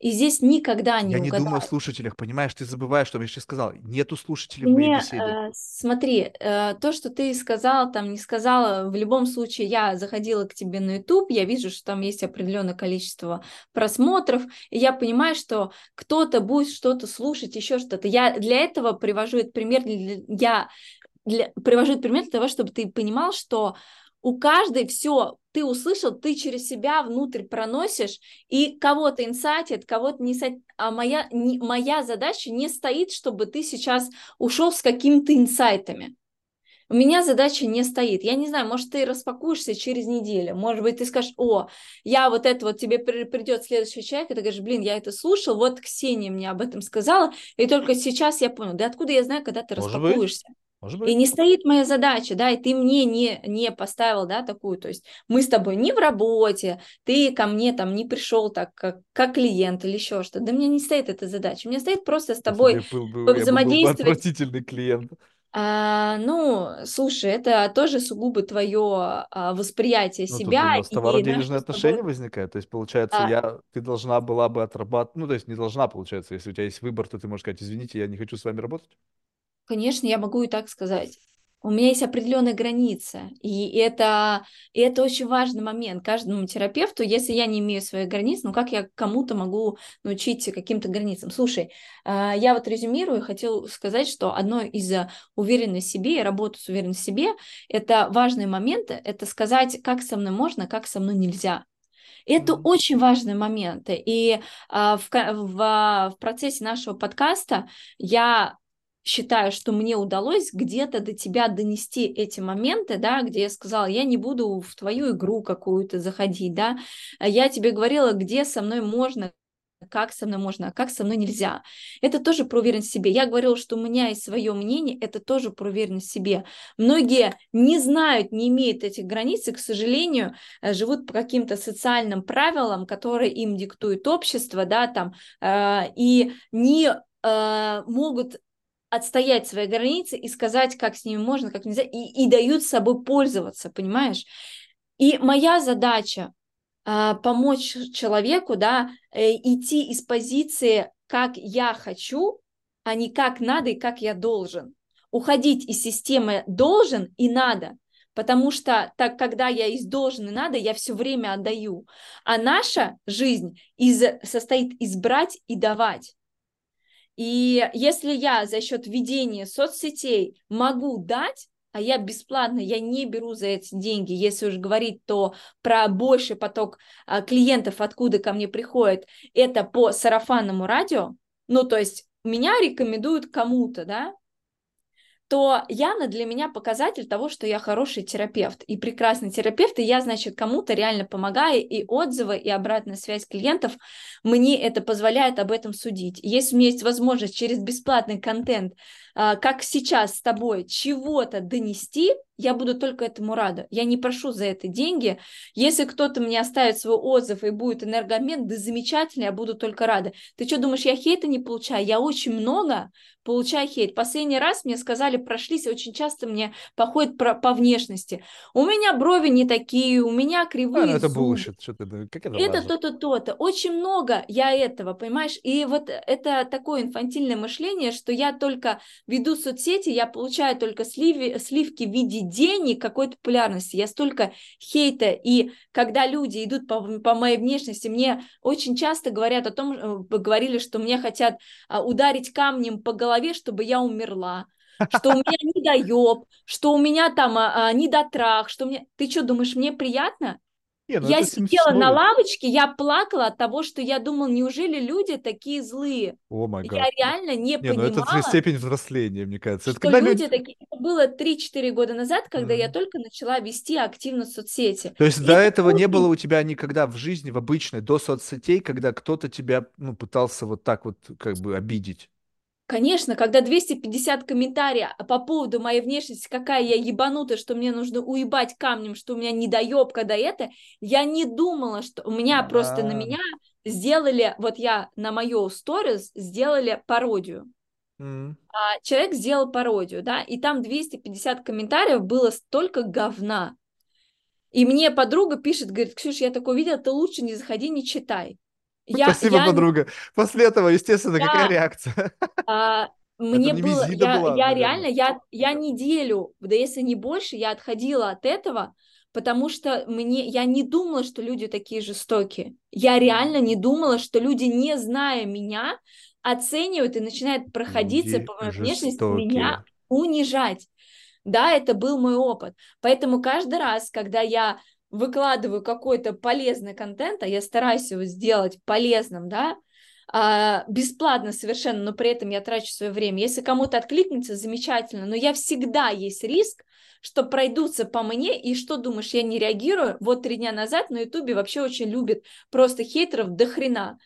B: И здесь никогда не
A: Я не думаю о слушателях, понимаешь, ты забываешь, что я сейчас сказал. Нету слушателей в моей беседе.
B: э, смотри, э, то, что ты сказал, там не сказала, в любом случае я заходила к тебе на YouTube, я вижу, что там есть определенное количество просмотров, и я понимаю, что кто-то будет что-то слушать, еще что-то. Я для этого привожу этот пример, я для, привожу этот пример для того, чтобы ты понимал, что у каждой все, ты услышал, ты через себя внутрь проносишь, и кого-то инсайтит, кого-то не инсайтит. А моя, не, моя задача не стоит, чтобы ты сейчас ушел с какими-то инсайтами. У меня задача не стоит. Я не знаю, может, ты распакуешься через неделю. Может быть, ты скажешь, о, я вот это вот, тебе при- придет следующий человек, и ты говоришь, блин, я это слушал, вот Ксения мне об этом сказала, и только сейчас я понял. Да откуда я знаю, когда ты
A: Может быть. Может
B: И
A: быть.
B: не стоит моя задача, да, и ты мне не, не поставил, да, такую, то есть мы с тобой не в работе, ты ко мне там не пришел так, как, как клиент или еще что-то. Да мне не стоит эта задача, у меня стоит просто с тобой
A: бы был бы- я бы был бы
B: взаимодействовать.
A: отвратительный клиент.
B: А, ну, слушай, это тоже сугубо твое а, восприятие
A: Ну, тут у
B: себя
A: нас
B: и
A: товарно-денежные
B: с тобой-
A: отношения возникают. То есть, получается,
B: А.
A: я, ты должна была бы отрабатывать... Ну, то есть, не должна, получается. Если у тебя есть выбор, то ты можешь сказать, извините, я не хочу с вами работать.
B: Конечно, я могу и так сказать. У меня есть определенная граница, и это, и это очень важный момент каждому терапевту. Если я не имею своих границ, ну как я кому-то могу научить каким-то границам? Слушай, а, я вот резюмирую, хотел сказать, что одно из а, уверенности в себе и работы с уверенностью в себе, это важные моменты, это сказать, как со мной можно, как со мной нельзя. Это очень важные моменты. И а, в, в, а, в процессе нашего подкаста я считаю, что мне удалось где-то до тебя донести эти моменты, да, где я сказала, я не буду в твою игру какую-то заходить, да, А я тебе говорила, где со мной можно, как со мной можно, а как со мной нельзя. Это тоже про уверенность в себе. Я говорила, что у меня есть свое мнение, это тоже про уверенность в себе. Многие не знают, не имеют этих границ, и, к сожалению, э, живут по каким-то социальным правилам, которые им диктует общество, да, там, э, и не э, могут отстоять свои границы и сказать, как с ними можно, как нельзя, и, и дают собой пользоваться, понимаешь? И моя задача а, помочь человеку, да, э, идти из позиции, как я хочу, а не как надо и как я должен. Уходить из системы должен и надо, потому что так, когда я из должен и надо, я все время отдаю. А наша жизнь из, состоит из брать и давать. И если я за счет ведения соцсетей могу дать, а я бесплатно, я не беру за эти деньги, если уж говорить, то про больший поток а, клиентов, откуда ко мне приходят, это по сарафанному радио, ну, то есть меня рекомендуют кому-то, да, то Яна для меня показатель того, что я хороший терапевт и прекрасный терапевт, и я, значит, кому-то реально помогаю, и отзывы, и обратная связь клиентов мне это позволяет об этом судить. Если у меня есть возможность через бесплатный контент, а, как сейчас с тобой, чего-то донести, я буду только этому рада. Я не прошу за это деньги. Если кто-то мне оставит свой отзыв и будет энергообмен, да замечательно, я буду только рада. Ты что, думаешь, я хейта не получаю? Я очень много получаю хейт. Последний раз мне сказали, прошлись, очень часто мне походит про, по внешности. У меня брови не такие, у меня
A: А,
B: кривые
A: ну это. Что ты, как это
B: Это то-то, то-то. Очень много я этого, понимаешь? И вот это такое инфантильное мышление, что я только веду соцсети, я получаю только сливи, сливки в виде денег, какой-то популярности. Я столько хейта. И когда люди идут по, по моей внешности, мне очень часто говорят о том, э, говорили, что мне хотят а, ударить камнем по голове, чтобы я умерла что у меня недоеб, что у меня там а, а, недотрах, что мне... Ты что, думаешь, мне приятно?
A: Не, ну
B: я
A: это
B: сидела на лавочке, я плакала от того, что я думала, неужели люди такие злые?
A: О май
B: Я реально не,
A: Не, ну это
B: понимала,
A: степень взросления, мне кажется. Это
B: что
A: когда
B: люди
A: люди...
B: такие... Это было 3-4 года назад, когда я
A: Мгм.
B: только начала вести активно соцсети.
A: То есть
B: И
A: до
B: это
A: этого не было у тебя никогда в жизни, в обычной, до соцсетей, когда кто-то тебя, ну, пытался вот так вот как бы обидеть?
B: Конечно, когда 250 комментариев по поводу моей внешности, какая я ебанутая, что мне нужно уебать камнем, что у меня недоеб, когда это, я не думала, что у меня просто на меня сделали, вот я на мою сторис сделали пародию.
A: М.
B: А человек сделал пародию, да, и там 250 комментариев было столько говна. И мне подруга пишет, говорит, Ксюш, я такое видела, ты лучше не заходи, не читай. Я,
A: Спасибо,
B: я,
A: подруга. После этого, естественно, какая
B: я
A: реакция?
B: а, мне
A: не
B: было, я,
A: была,
B: я реально, я, я неделю, да если не больше, я отходила от этого, потому что мне, я не думала, что люди такие жестокие. Я реально не думала, что люди, не зная меня, оценивают и начинают проходиться
A: Люди
B: по моей внешности, меня унижать. Да, это был мой опыт. Поэтому каждый раз, когда я выкладываю какой-то полезный контент, а я стараюсь его сделать полезным, да, а, бесплатно совершенно, но при этом я трачу свое время. Если кому-то откликнется, замечательно, но я всегда есть риск, что пройдутся по мне, и что думаешь, я не реагирую? Вот три дня назад на ютубе вообще очень любят просто хейтеров до хрена.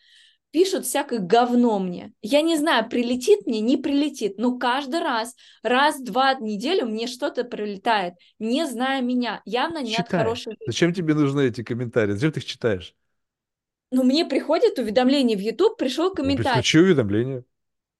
B: Пишут всякое говно мне. Я не знаю, прилетит мне, не прилетит, но каждый раз, раз-два в неделю мне что-то прилетает, не зная меня, явно не от
A: Читай.
B: хорошей жизни.
A: Зачем тебе нужны эти комментарии? Зачем ты их читаешь?
B: Ну, мне приходит уведомление в YouTube, пришел
A: Ну,
B: комментарий.
A: Включи уведомления.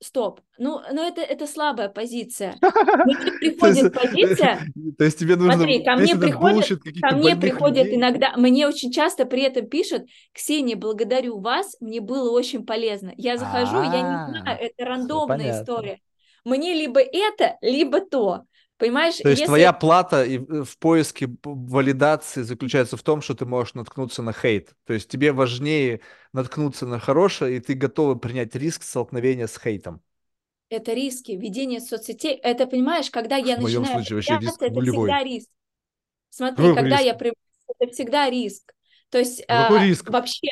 B: Стоп. Ну, ну это, это слабая позиция. Мне приходит позиция,
A: то есть тебе нужно
B: Смотри, ко мне приходит, ко мне приходят
A: людей.
B: иногда, мне очень часто при этом пишут, Ксения, благодарю вас, мне было очень полезно. Я захожу, я не
A: А,
B: знаю, это рандомная история. Мне либо это, либо то. Понимаешь,
A: То есть
B: если
A: твоя плата в в поиске валидации заключается в том, что ты можешь наткнуться на хейт. То есть тебе важнее наткнуться на хорошее, и ты готова принять риск столкновения с хейтом.
B: это риски, ведение соцсетей, это, понимаешь, когда я
A: В моем
B: начинаю
A: случае вообще риск
B: это
A: нулевой.
B: всегда риск. Смотри,
A: Какой
B: когда
A: риск?
B: я проявляюсь, это всегда риск. То есть
A: Ну какой
B: а,
A: риск?
B: вообще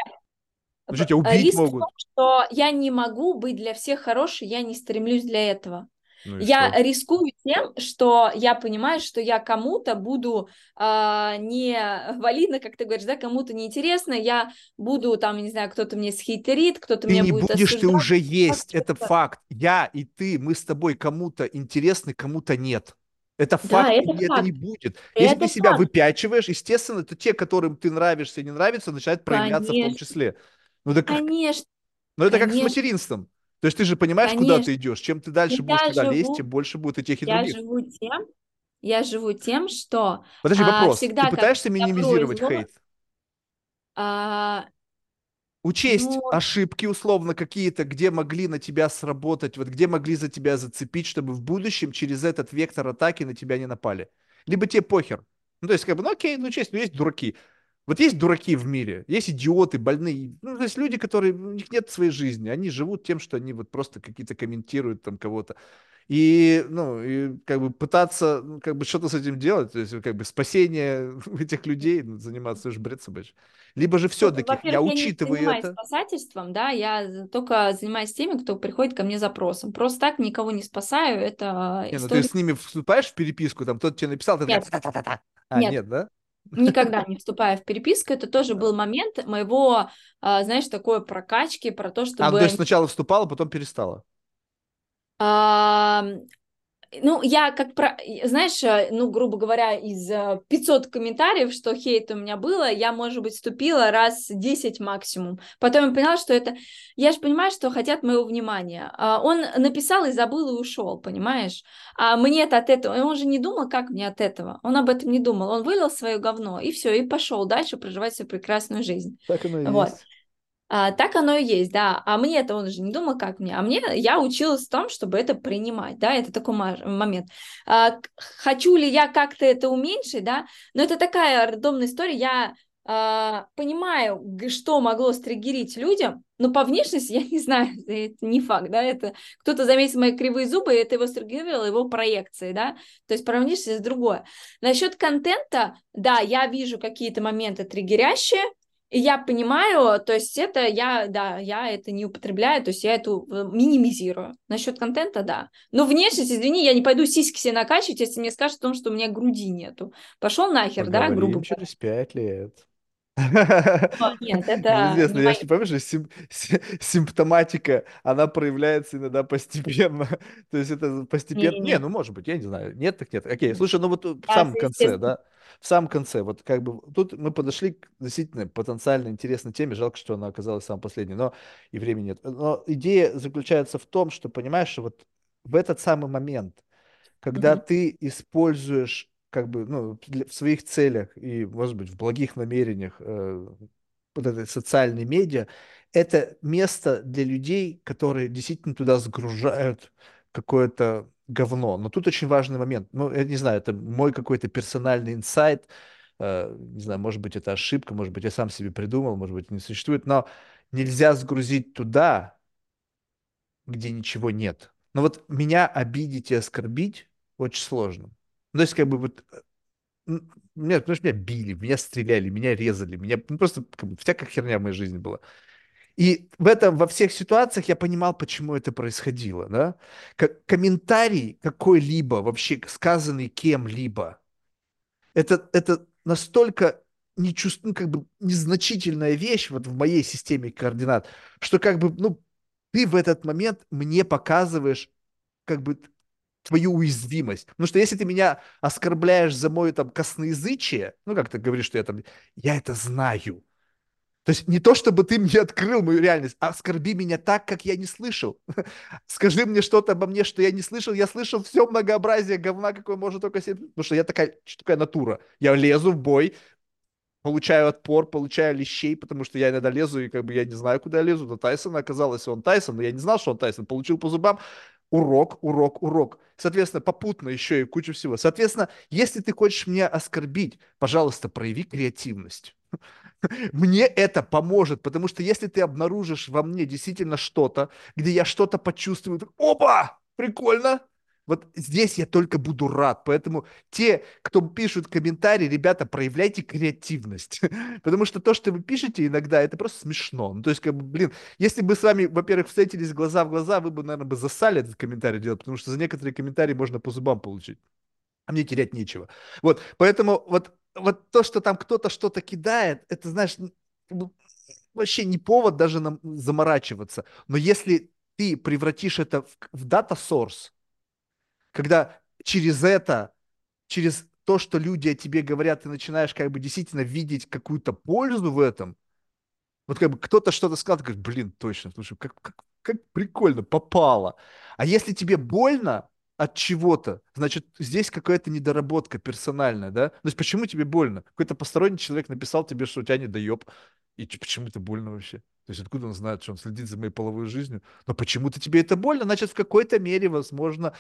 A: Ну что,
B: в-
A: тебя убить
B: риск в
A: могут?
B: том, что я не могу быть для всех хорошей, я не стремлюсь для этого.
A: Ну
B: Я
A: что?
B: рискую тем, что я понимаю, что я кому-то буду а, не валидно, как ты говоришь, да, кому-то неинтересно, я буду там, не знаю, кто-то мне схейтерит, кто-то
A: Ты
B: меня
A: не
B: будет
A: будешь, ты уже есть. Это факт. Я и ты, мы с тобой кому-то интересны, кому-то нет. Это
B: Да,
A: факт, и
B: это
A: это не
B: факт.
A: будет. Если ты
B: Это
A: себя
B: факт.
A: выпячиваешь, естественно, то те, которым ты нравишься и не нравится, начинают проявляться в том
B: Конечно,
A: числе. Ну, это как,
B: конечно,
A: ну, это как с
B: конечно,
A: материнством. То есть ты же понимаешь, куда
B: конечно.
A: ты идешь. Чем ты дальше будешь
B: Я
A: туда лезть,
B: живу,
A: тем больше будет и тех, и
B: я
A: других.
B: живу тем, я живу тем, что
A: Подожди,
B: а,
A: вопрос. Ты
B: всегда, когда
A: пытаешься минимизировать
B: зло,
A: хейт?
B: а,
A: Учесть
B: ну,
A: ошибки, условно, какие-то, где могли на тебя сработать, вот где могли за тебя зацепить, чтобы в будущем через этот вектор атаки на тебя не напали. Либо тебе похер. Ну, то есть, как бы, ну окей, ну честь, ну есть дураки. Вот есть дураки в мире, есть идиоты, больные. Ну, то есть люди, которые, у них нет своей жизни, они живут тем, что они вот просто какие-то комментируют там кого-то. И, ну, и как бы пытаться, ну, как бы что-то с этим делать, то есть как бы спасение этих людей, ну, заниматься уж бред собачий. Либо же
B: Ну,
A: все-таки я
B: во-первых, я не
A: учитываю
B: занимаюсь
A: это.
B: спасательством, да, я только занимаюсь теми, кто приходит ко мне запросом. Просто так никого не спасаю, это
A: Не, ну ты с ними вступаешь в переписку, там кто-то тебе написал, ты
B: Нет,
A: «Та-та-та-та». А,
B: нет,
A: нет, да?
B: Никогда не вступая в переписку. Это тоже был момент моего, а, знаешь, такой прокачки про то,
A: А, ну то
B: чтобы...
A: есть сначала вступала, потом перестала.
B: Ну, я как про... Знаешь, э, ну, грубо говоря, из э, 500 комментариев, что хейт у меня было, я, может быть, вступила раз 10 максимум. Потом я поняла, что это... Я же понимаю, что хотят моего внимания. А Он написал и забыл, и ушел, понимаешь? А мне-то от этого... Он же не думал, как мне от этого. Он об этом не думал. Он вылил свое говно, и все, и пошел дальше проживать свою прекрасную жизнь.
A: Так оно и
B: Вот.
A: есть.
B: А, так оно и есть, да. А мне это он же не думал, как мне. А мне я училась в том, чтобы это принимать, да, это такой момент. А, хочу ли я как-то это уменьшить, да, но это такая рандомная история. Я а, понимаю, что могло стригерить людям, но по внешности я не знаю, это не факт, да, это кто-то заметил мои кривые зубы, и это его стригерировало, его проекции, да, то есть про внешность другое. Насчет контента, да, я вижу какие-то моменты триггерящие, и я понимаю, то есть это я, да, я это не употребляю, то есть я это э, минимизирую. Насчет контента, да. Но внешность, извини, я не пойду сиськи себе накачивать, если мне скажут о том, что у меня груди нету. Пошел нахер, да, грубо
A: Поговорим
B: говоря.
A: через пять лет.
B: Но Нет, это не
A: я же, сим- си- симптоматика, она проявляется иногда постепенно. То есть это постепенно... Не, ну может быть, я не знаю. Нет, так нет. Окей, слушай, ну вот в
B: Да,
A: самом конце, да, в самом конце, вот как бы тут мы подошли к действительно потенциально интересной теме, жалко, что она оказалась самой последней, но и времени нет. Но идея заключается в том, что, понимаешь, вот в этот самый момент, когда
B: Мгм.
A: ты используешь как бы, ну, для- в своих целях и, может быть, в благих намерениях э, вот этой социальной медиа, это место для людей, которые действительно туда загружают какое-то говно. Но тут очень важный момент. Ну, я не знаю, это мой какой-то персональный инсайт. Э, не знаю, может быть, это ошибка, может быть, я сам себе придумал, может быть, не существует. Но нельзя сгрузить туда, где ничего нет. Но вот меня обидеть и оскорбить очень сложно. Ну, то есть, как бы вот э, меня, потому меня били, меня стреляли, меня резали, меня ну, просто как бы, всякая херня в моей жизни была. И в этом, во всех ситуациях я понимал, почему это происходило, да. Как комментарий какой-либо, вообще сказанный кем-либо, это, это настолько нечувств... ну, как бы незначительная вещь вот в моей системе координат, что как бы, ну, ты в этот момент мне показываешь как бы твою уязвимость. Потому что если ты меня оскорбляешь за мое там косноязычие, ну, как ты говоришь, что я там, я это знаю. То есть не то, чтобы ты мне открыл мою реальность, а оскорби меня так, как я не слышал. Скажи мне что-то обо мне, что я не слышал. Я слышал все многообразие говна, какое может только себе... Потому что я такая, такая натура. Я лезу в бой, получаю отпор, получаю лещей, потому что я иногда лезу, и как бы я не знаю, куда я лезу. До Тайсона оказалось, он Тайсон, но я не знал, что он Тайсон. Получил по зубам, урок, урок, урок. Соответственно, попутно еще и куча всего. Соответственно, если ты хочешь меня оскорбить, пожалуйста, прояви креативность. Мне это поможет, потому что если ты обнаружишь во мне действительно что-то, где я что-то почувствую, опа, прикольно, вот здесь я только буду рад. Поэтому те, кто пишут комментарии, ребята, проявляйте креативность. Потому что то, что вы пишете иногда, это просто смешно. Ну, то есть, как бы, блин, если бы с вами, во-первых, встретились глаза в глаза, вы бы, наверное, бы засали этот комментарий делать, потому что за некоторые комментарии можно по зубам получить. А мне терять нечего. Вот, поэтому вот, вот то, что там кто-то что-то кидает, это, знаешь, вообще не повод даже нам заморачиваться. Но если ты превратишь это в, в data source, когда через это, через то, что люди о тебе говорят, ты начинаешь как бы действительно видеть какую-то пользу в этом. Вот как бы кто-то что-то сказал, ты говоришь, блин, точно, слушай, как, как, как прикольно, попало. А если тебе больно от чего-то, значит, здесь какая-то недоработка персональная, да? То есть почему тебе больно? Какой-то посторонний человек написал тебе, что у тебя недоеб, и почему это больно вообще? То есть откуда он знает, что он следит за моей половой жизнью? Но почему-то тебе это больно, значит, в какой-то мере, возможно,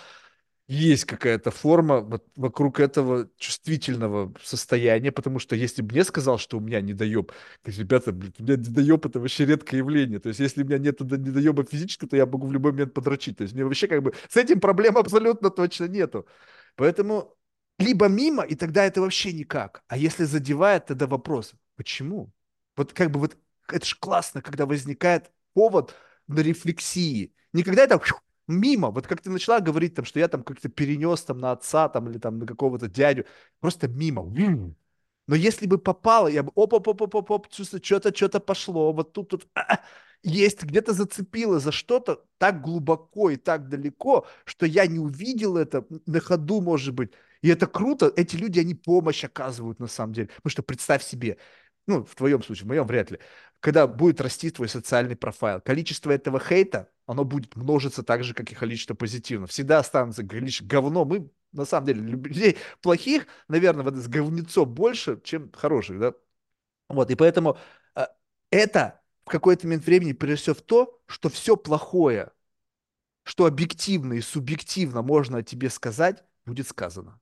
A: есть какая-то форма вот вокруг этого чувствительного состояния, потому что если бы мне сказал, что у меня недоеб, ребята, блин, у меня недоеб это вообще редкое явление. То есть если у меня нет недоеба физически, то я могу в любой момент подрочить. То есть мне вообще как бы с этим проблем абсолютно точно нету. Поэтому либо мимо, и тогда это вообще никак. А если задевает, тогда вопрос, почему? Вот как бы вот это же классно, когда возникает повод на рефлексии. Никогда это мимо. Вот как ты начала говорить, там, что я там как-то перенес там на отца там, или там на какого-то дядю. Просто мимо. Но если бы попало, я бы оп оп оп оп оп, оп что-то что-то пошло, вот тут тут а, есть где-то зацепило за что-то так глубоко и так далеко, что я не увидел это на ходу, может быть. И это круто. Эти люди, они помощь оказывают на самом деле. Потому что представь себе, ну, в твоем случае, в моем вряд ли, когда будет расти твой социальный профайл, количество этого хейта, оно будет множиться так же, как и количество позитивного. Всегда останется лишь говно. Мы, на самом деле, людей плохих, наверное, вот с говнецо больше, чем хороших, да? Вот, и поэтому э, это в какой-то момент времени прежде в то, что все плохое, что объективно и субъективно можно о тебе сказать, будет сказано.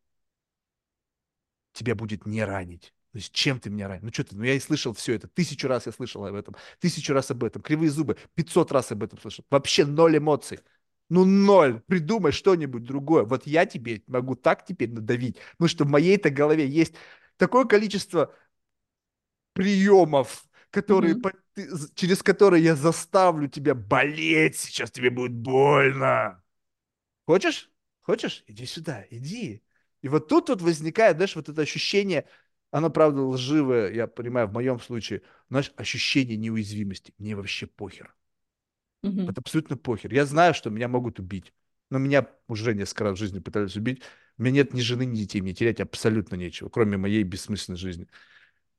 A: Тебя будет не ранить. То есть чем ты меня ранил? Ну что ты, ну я и слышал все это, тысячу раз я слышал об этом, тысячу раз об этом, кривые зубы, пятьсот раз об этом слышал. Вообще ноль эмоций. Ну ноль, придумай что-нибудь другое. Вот я тебе могу так теперь надавить, потому что в моей-то голове есть такое количество приемов, которые, mm-hmm. через которые я заставлю тебя болеть, сейчас тебе будет больно. Хочешь? Хочешь? Иди сюда, иди. И вот тут вот возникает, знаешь, вот это ощущение оно, правда, лживое, я понимаю, в моем случае. Знаешь, ощущение неуязвимости. Мне вообще похер. Угу. Это абсолютно похер. Я знаю, что меня могут убить. Но меня уже несколько раз в жизни пытались убить. У меня нет ни жены, ни детей. Мне терять абсолютно нечего, кроме моей бессмысленной жизни.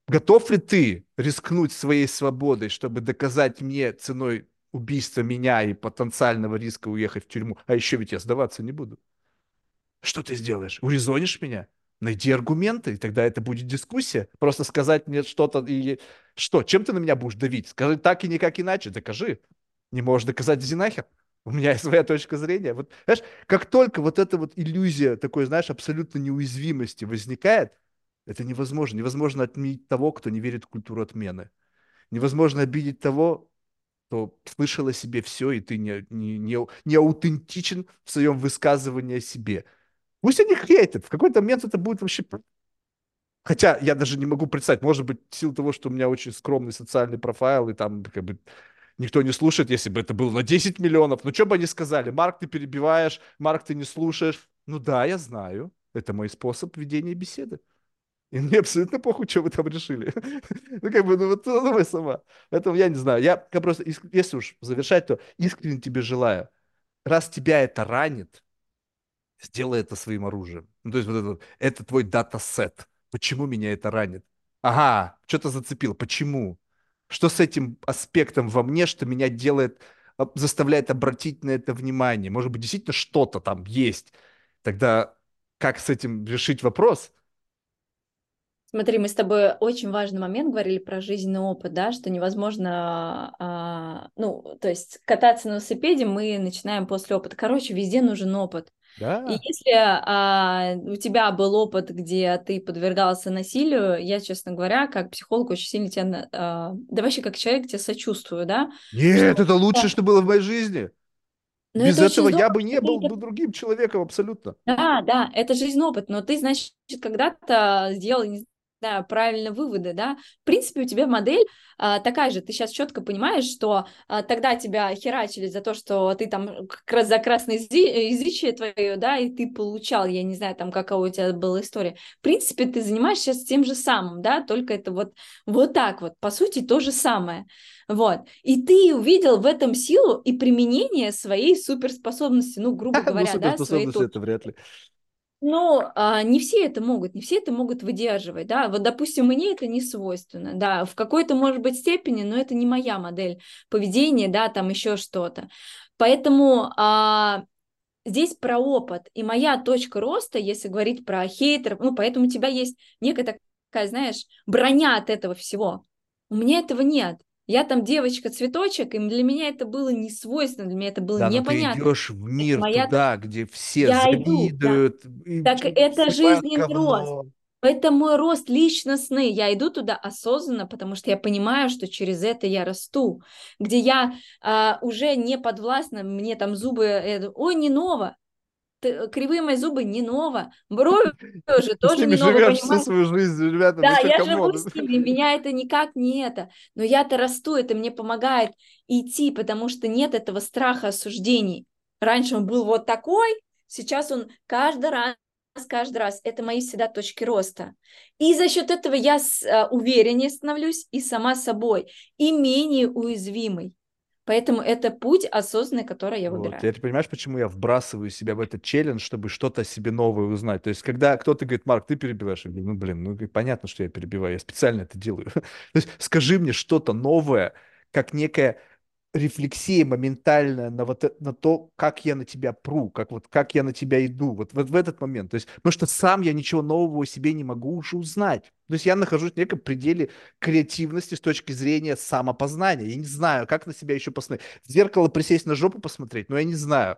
A: Готов ли ты рискнуть своей свободой, чтобы доказать мне ценой убийства меня и потенциального риска уехать в тюрьму? А еще ведь я сдаваться не буду. Что ты сделаешь? Урезонишь меня? Найди аргументы, и тогда это будет дискуссия. Просто сказать мне что-то и что? Чем ты на меня будешь давить? Скажи так и никак иначе. Докажи. Не можешь доказать, иди нахер. У меня есть своя точка зрения. Вот, знаешь, как только вот эта вот иллюзия такой, знаешь, абсолютно неуязвимости возникает, это невозможно. Невозможно отменить того, кто не верит в культуру отмены. Невозможно обидеть того, кто слышал о себе все, и ты не, не, не, не аутентичен в своем высказывании о себе. Пусть они хейтят. В какой-то момент это будет вообще... Хотя я даже не могу представить, может быть, в силу того, что у меня очень скромный социальный профайл, и там как бы никто не слушает, если бы это было на 10 миллионов. Ну, что бы они сказали? Марк, ты перебиваешь, Марк, ты не слушаешь. Ну да, я знаю. Это мой способ ведения беседы. И мне абсолютно похуй, что вы там решили. ну, как бы, ну, вот думай сама. Поэтому я не знаю. Я просто, если уж завершать, то искренне тебе желаю. Раз тебя это ранит, сделай это своим оружием. Ну, то есть вот это, это твой датасет. Почему меня это ранит? Ага, что-то зацепил. Почему? Что с этим аспектом во мне, что меня делает, а, заставляет обратить на это внимание? Может быть, действительно что-то там есть. Тогда как с этим решить вопрос?
B: Смотри, мы с тобой очень важный момент говорили про жизненный опыт, да, что невозможно, а, ну, то есть кататься на велосипеде мы начинаем после опыта. Короче, везде нужен опыт.
A: Да.
B: И если а, у тебя был опыт, где ты подвергался насилию, я, честно говоря, как психолог очень сильно тебя, а, да вообще как человек тебе сочувствую, да?
A: Нет, что... это лучшее, что было в моей жизни. Но Без этого я бы не был бы другим человеком абсолютно.
B: Да, да, это жизнь опыт, но ты, значит, когда-то сделал, не да, правильно выводы, да. В принципе, у тебя модель а, такая же. Ты сейчас четко понимаешь, что а, тогда тебя херачили за то, что ты там как раз за красное язычие твое, да, и ты получал, я не знаю, там какая у тебя была история. В принципе, ты занимаешься сейчас тем же самым, да, только это вот, вот так вот, по сути, то же самое. Вот. И ты увидел в этом силу и применение своей суперспособности, ну, грубо ну, говоря, ну, да, своей...
A: это вряд ли.
B: Но а, не все это могут, не все это могут выдерживать, да, вот, допустим, мне это не свойственно, да, в какой-то, может быть, степени, но это не моя модель поведения, да, там еще что-то, поэтому а, здесь про опыт, и моя точка роста, если говорить про хейтеров, ну, поэтому у тебя есть некая такая, знаешь, броня от этого всего, у меня этого нет, я там девочка-цветочек, и для меня это было не свойственно, для меня это было
A: да,
B: непонятно.
A: Но ты идешь в мир моя... туда, где все я завидуют. Иду,
B: да. И так это жизненный рост. Это мой рост личностный. Я иду туда осознанно, потому что я понимаю, что через это я расту. Где я а, уже не подвластна, мне там зубы, э, ой, не ново. Э, кривые мои зубы не ново, брови тоже, тоже не ново,
A: живешь всю свою жизнь, ребята,
B: Да, я живу с ними, меня это никак не это, но я-то расту, это мне помогает идти, потому что нет этого страха осуждений. Раньше он был вот такой, сейчас он каждый раз каждый раз. Это мои всегда точки роста. И за счет этого я э, увереннее становлюсь и сама собой, и менее уязвимой. Поэтому это путь осознанный, который я выбираю. Вот.
A: И ты понимаешь, почему я вбрасываю себя в этот челлендж, чтобы что-то себе новое узнать? То есть, когда кто-то говорит, Марк, ты перебиваешь, я говорю, ну, блин, ну, понятно, что я перебиваю, я специально это делаю. То есть, скажи мне что-то новое, как некая рефлексия моментальная на вот это, на то, как я на тебя пру, как вот как я на тебя иду, вот, вот в этот момент. То есть, потому что сам я ничего нового о себе не могу уже узнать. То есть я нахожусь в неком пределе креативности с точки зрения самопознания. Я не знаю, как на себя еще посмотреть. В зеркало присесть на жопу посмотреть, но я не знаю.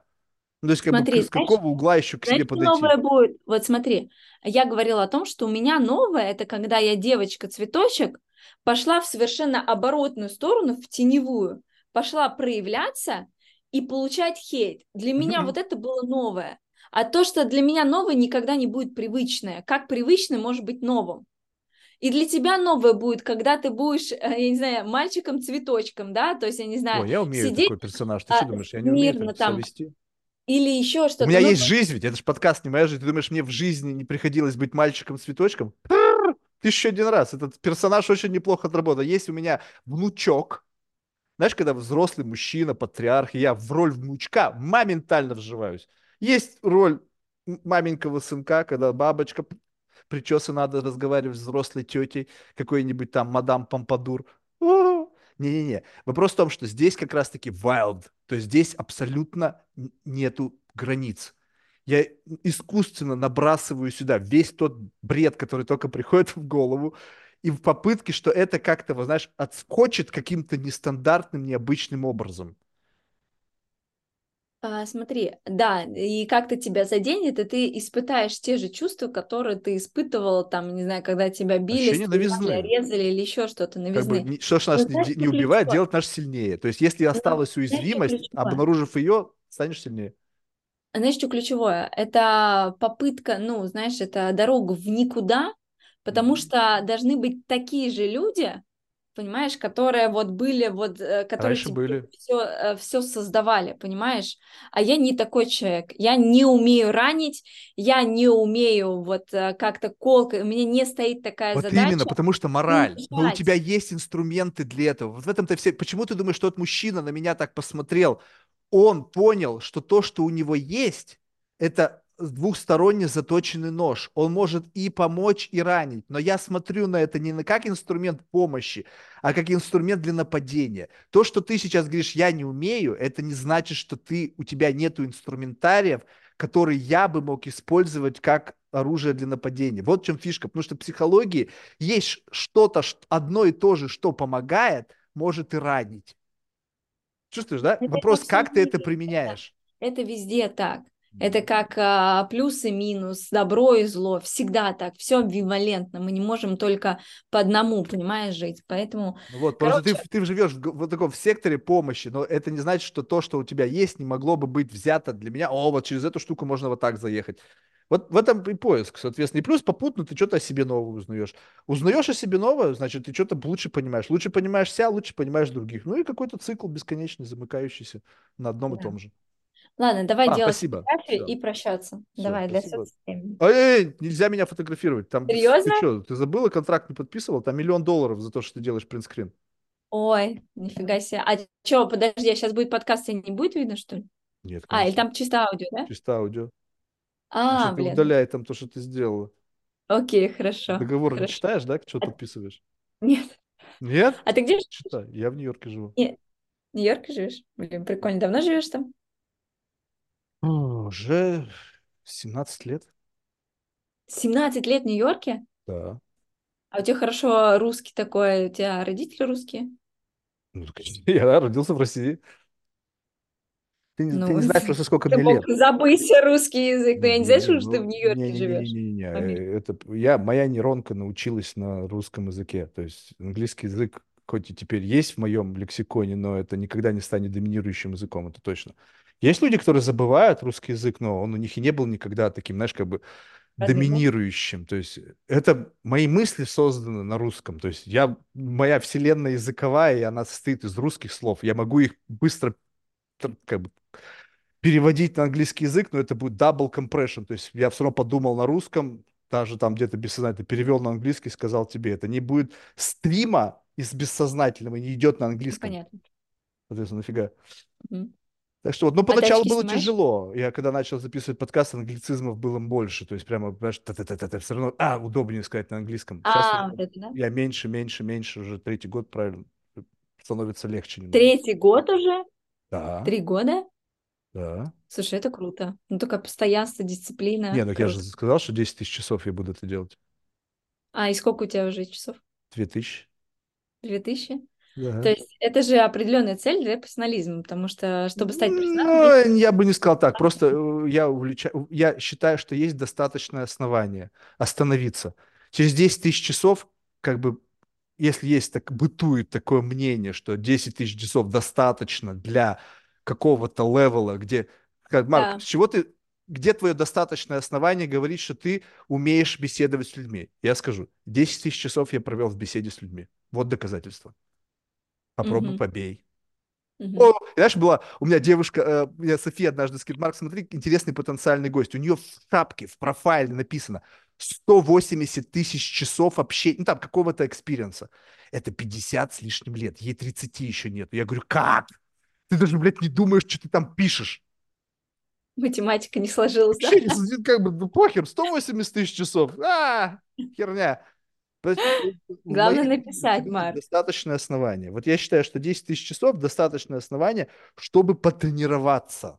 A: Ну, то есть, как смотри, бы, с знаешь, какого угла еще к себе подойти?
B: новое будет? Вот смотри, я говорила о том, что у меня новое, это когда я девочка-цветочек, пошла в совершенно оборотную сторону, в теневую пошла проявляться и получать хейт. Для меня вот это было новое. А то, что для меня новое, никогда не будет привычное. Как привычное может быть новым? И для тебя новое будет, когда ты будешь, э, я не знаю, мальчиком-цветочком, да, то есть, я не знаю,
A: Ой, я умею сидеть, такой персонаж, ты что думаешь, я не умею там, вести?
B: Или еще что-то.
A: У меня ну, есть жизнь, ведь это же подкаст не моя жизнь. Ты думаешь, мне в жизни не приходилось быть мальчиком-цветочком? Тысячу один раз. Этот персонаж очень неплохо отработал. Есть у меня внучок, знаешь, когда взрослый мужчина, патриарх, я в роль внучка моментально вживаюсь. Есть роль маменького сынка, когда бабочка причеса надо разговаривать с взрослой тетей, какой-нибудь там мадам Помпадур. Не-не-не. Вопрос в том, что здесь как раз-таки wild, то есть здесь абсолютно нету границ. Я искусственно набрасываю сюда весь тот бред, который только приходит в голову, и в попытке, что это как-то, вот, знаешь, отскочит каким-то нестандартным, необычным образом.
B: А, смотри, да, и как-то тебя заденет, и ты испытаешь те же чувства, которые ты испытывал, там, не знаю, когда тебя били,
A: новизны.
B: резали или еще что-то
A: Как бы,
B: новизны.
A: что ж нас не, не убивает, делать нас сильнее. То есть, если
B: Но
A: осталась
B: что
A: уязвимость, обнаружив ее, станешь сильнее.
B: Знаешь, что ключевое? Это попытка, ну, знаешь, это дорога в никуда, потому что должны быть такие же люди, понимаешь, которые вот были, вот, э, которые
A: Раньше были.
B: все, все создавали, понимаешь? А я не такой человек. Я не умею ранить, я не умею вот э, как-то колко, у меня не стоит такая
A: Вот именно,
B: задача
A: потому что мораль. Но у тебя есть инструменты для этого. Вот в этом-то все. Почему ты думаешь, что тот мужчина на меня так посмотрел? Он понял, что то, что у него есть, это двухсторонне заточенный нож. Он может и помочь, и ранить. Но я смотрю на это не на как инструмент помощи, а как инструмент для нападения. То, что ты сейчас говоришь, я не умею, это не значит, что ты, у тебя нету инструментариев, которые я бы мог использовать как оружие для нападения. Вот в чем фишка. Потому что в психологии есть что-то, одно и то же, что помогает, может и ранить. Чувствуешь, да?
B: Это
A: Вопрос,
B: во
A: как ты это
B: мире. Это,
A: применяешь?
B: это везде так. Это как а, плюс и минус, добро и зло. Всегда так. Все амбивалентно. Мы не можем только по одному, понимаешь, жить. Поэтому,
A: Ну вот,
B: короче,
A: ты, ты живешь в, вот таком в секторе помощи, но это не значит, что то, что у тебя есть, не могло бы быть взято для меня. О, вот через эту штуку можно вот так заехать. Вот в этом и поиск, соответственно. И плюс попутно ты что-то о себе новое узнаешь. Узнаешь о себе новое, значит, ты что-то лучше понимаешь. Лучше понимаешь себя, лучше понимаешь других. Ну и какой-то цикл бесконечный, замыкающийся на одном и
B: да.
A: том же.
B: Ладно, давай
A: А,
B: делать
A: спасибо.
B: фотографию
A: Все,
B: и прощаться.
A: все,
B: Давай, для
A: спасибо.
B: соцсетей.
A: Эй, эй, нельзя меня фотографировать. Там, ты
B: Серьезно?
A: что, ты забыла, контракт не подписывал? Там миллион долларов за то, что ты делаешь принтскрин.
B: Ой, нифига себе. А что, подожди, а сейчас будет подкаст, и не будет видно, что ли?
A: Нет,
B: А, или
A: конечно.
B: там чисто аудио, да?
A: Чисто аудио.
B: А,
A: ты
B: блин.
A: удаляй там то, что ты сделала.
B: Окей, хорошо.
A: Договор не
B: Хорошо.
A: читаешь, да, что
B: А-
A: подписываешь?
B: Нет.
A: Нет?
B: А ты где живешь?
A: Читай. Я в Нью-Йорке живу.
B: Нет. В Нью-Йорке живешь? Блин, прикольно. Давно живешь там?
A: О, Уже 17 лет.
B: 17 лет в Нью-Йорке?
A: Да.
B: А у тебя хорошо русский такой, у тебя родители русские?
A: Ну, я родился в России. Ты, не- ты
B: Ну,
A: не знаешь просто, сколько мне лет.
B: забыть русский язык, но я не знаю, что ты в
A: Ну,
B: Нью-Йорке живешь.
A: Не-не-не-не-не.
B: Фамилия.
A: Это я, моя нейронка научилась на русском языке. То есть английский язык хоть и теперь есть в моем лексиконе, но это никогда не станет доминирующим языком, это точно. Есть люди, которые забывают русский язык, но он у них и не был никогда таким, знаешь, как бы доминирующим. То есть это мои мысли созданы на русском. То есть я, моя вселенная языковая, и она состоит из русских слов. Я могу их быстро тр- как бы переводить на английский язык, но это будет double compression. То есть я все равно подумал на русском, даже там где-то бессознательно перевел на английский, сказал тебе, это не будет стрима из бессознательного, не идет на английском.
B: понятно.
A: Соответственно, нафига.
B: Мгм.
A: Так что вот, ну,
B: А
A: поначалу было
B: снимаешь?
A: тяжело. Я когда начал записывать подкаст, англицизмов было больше. То есть прямо, знаешь, та-та-та-та, все равно, а, удобнее сказать на английском. Сейчас
B: А, вот это, да?
A: я меньше, меньше, меньше, уже третий год, правильно, становится легче немного.
B: Третий год уже?
A: Да,
B: Три года?
A: да.
B: Слушай, это круто. Ну, только постоянство, дисциплина.
A: Не, ну я же сказал, что 10 тысяч часов я буду это делать.
B: А, и сколько у тебя уже часов?
A: Две тысячи.
B: Две тысячи? То
A: Да.
B: есть это же определенная цель для профессионализма, потому что, чтобы стать профессионалом,
A: Ну, я бы не сказал так. Просто э, я, увлеча- я считаю, что есть достаточное основание остановиться. Через 10 тысяч часов, как бы, если есть так, бытует такое мнение, что 10 тысяч часов достаточно для какого-то левела, где, как, Марк,
B: да.
A: с чего ты, где твое достаточное основание говорить, что ты умеешь беседовать с людьми? Я скажу, 10 тысяч часов я провел в беседе с людьми. Вот доказательство. Попробуй
B: Мгм,
A: побей.
B: мгм.
A: О, знаешь, была у меня девушка, э, меня София однажды сказала, Марк, смотри, интересный потенциальный гость. У нее в шапке, в профайле написано 180 тысяч часов общения, ну там какого-то experience а. Это 50 с лишним лет, ей 30 еще нет. Я говорю, как? Ты даже, блядь, не думаешь, что ты там пишешь.
B: Математика не сложилась, да?
A: Вообще, не- как бы, ну, похер, 180 тысяч часов. А, херня.
B: Главное написать, Марк.
A: достаточное основание. Вот я считаю, что 10 тысяч часов достаточное основание, чтобы потренироваться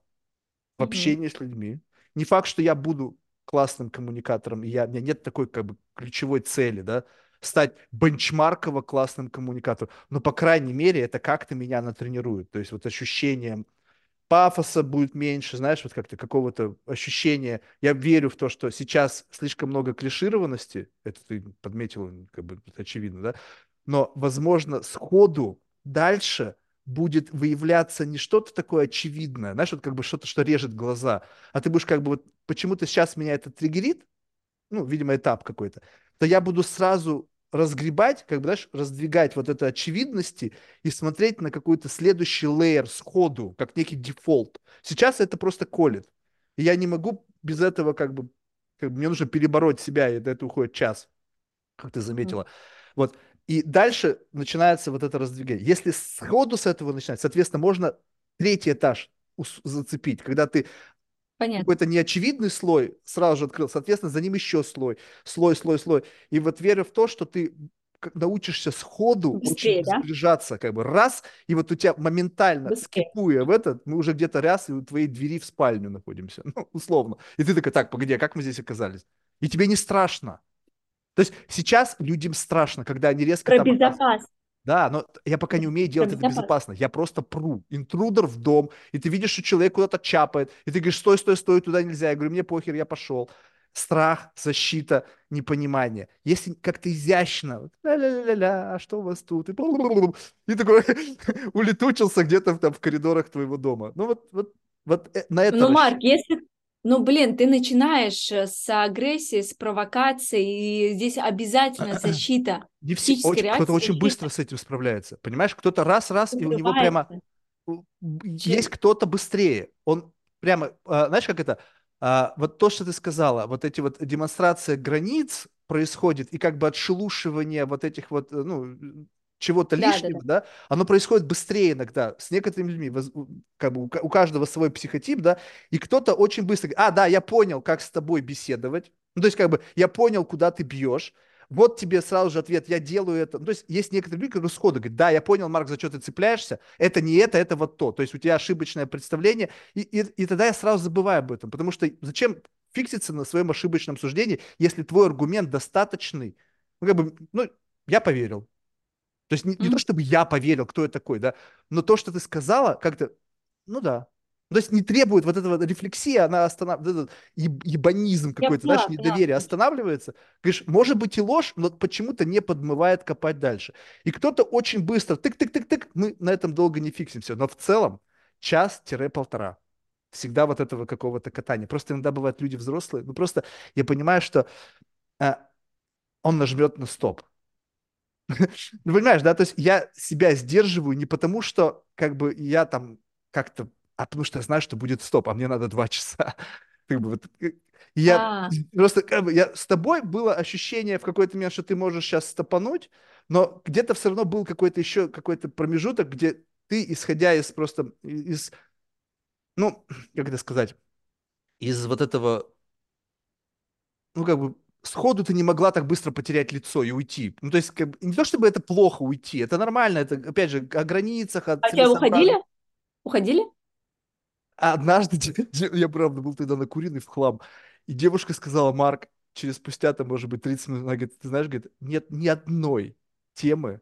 A: в общении с людьми Не факт, что я буду классным коммуникатором, и я, у меня нет такой как бы ключевой цели, да, стать бенчмарково классным коммуникатором, но, по крайней мере, это как-то меня натренирует, то есть вот ощущением пафоса будет меньше, знаешь, вот как-то какого-то ощущения. Я верю в то, что сейчас слишком много клишированности, это ты подметил, как бы очевидно, да, но, возможно, сходу дальше будет выявляться не что-то такое очевидное, знаешь, вот как бы что-то, что режет глаза, а ты будешь как бы вот почему-то сейчас меня это триггерит, ну, видимо, этап какой-то, то я буду сразу разгребать, как бы, знаешь, раздвигать вот это очевидности и смотреть на какой-то следующий лейер сходу, как некий дефолт. Сейчас это просто колет. И я не могу без этого как бы, как бы мне нужно перебороть себя, и до этого уходит час, как ты заметила. Mm. Вот. И дальше начинается вот это раздвигание. Если сходу с этого начинать, соответственно, можно третий этаж зацепить, когда ты Понятно. какой-то неочевидный слой сразу же открыл, соответственно, за ним еще слой, слой, слой, слой. И вот веря в то, что ты научишься сходу Быстрее, очень да? сближаться, как бы раз, и вот у тебя моментально, Быстрее. скипуя в этот, мы уже где-то раз и у твоей двери в спальню находимся, ну, условно. И ты такой, так, погоди, а как мы здесь оказались? И тебе не страшно. То есть сейчас людям страшно, когда они резко...
B: Про там безопасность.
A: Да, но я пока не умею делать это безопасно. Я просто пру. Интрудер в дом, и ты видишь, что человек куда-то чапает, и ты говоришь, стой, стой, стой, туда нельзя. Я говорю, мне похер, я пошел. Страх, защита, непонимание. Если как-то изящно, ля-ля-ля-ля, а что у вас тут? И, и такой улетучился где-то там в коридорах твоего дома. Ну вот, вот, вот э, на это...
B: Ну, Марк, если ну, блин, ты начинаешь э, с агрессии, с провокацией, и здесь обязательно защита.
A: Не все, очень, кто-то очень быстро с этим справляется. Понимаешь, кто-то раз-раз, и у него прямо есть кто-то быстрее. Он прямо, а, знаешь, как это? А, вот то, что ты сказала, вот эти вот демонстрация границ происходит, и как бы отшелушивание вот этих вот, э, ну, чего-то да, лишнего, да, да. да, оно происходит быстрее иногда с некоторыми людьми, как бы у каждого свой психотип, да, и кто-то очень быстро, а, да, я понял, как с тобой беседовать, ну, то есть как бы я понял, куда ты бьешь, вот тебе сразу же ответ, я делаю это. Ну, то есть есть некоторые люди, которые сходу говорят, да, я понял, Марк, за что ты цепляешься, это не это, это вот то. То есть у тебя ошибочное представление, и, и, и тогда я сразу забываю об этом, потому что зачем фикситься на своем ошибочном суждении, если твой аргумент достаточный, ну, как бы, ну, я поверил, то есть не, не mm-hmm. то, чтобы я поверил, кто я такой, да, но то, что ты сказала, как-то, ну да. То есть не требует вот этого рефлексии, она останавливает, ебанизм какой-то, знаешь, недоверие я. останавливается. Говоришь, может быть и ложь, но почему-то не подмывает копать дальше. И кто-то очень быстро, тык-тык-тык-тык, мы на этом долго не фиксимся, но в целом час-полтора всегда вот этого какого-то катания. Просто иногда бывают люди взрослые, ну просто я понимаю, что э, он нажмет на стоп ну, понимаешь, да, то есть я себя сдерживаю не потому, что как бы я там как-то, а потому что я знаю, что будет стоп, а мне надо два часа. Как бы вот, э, я а. просто как бы я с тобой было ощущение в какой-то момент, что ты можешь сейчас стопануть, но где-то все равно был какой-то еще какой-то промежуток, где ты, исходя из просто из, ну, как это сказать, из вот этого, ну, как бы сходу ты не могла так быстро потерять лицо и уйти. Ну, то есть, как, не то чтобы это плохо уйти, это нормально, это, опять же, о границах,
B: о А тебя уходили? Уходили?
A: Однажды, я правда был тогда на куриной в хлам, и девушка сказала, Марк, через спустя, там, может быть, 30 минут, она говорит, ты знаешь, говорит, нет ни одной темы,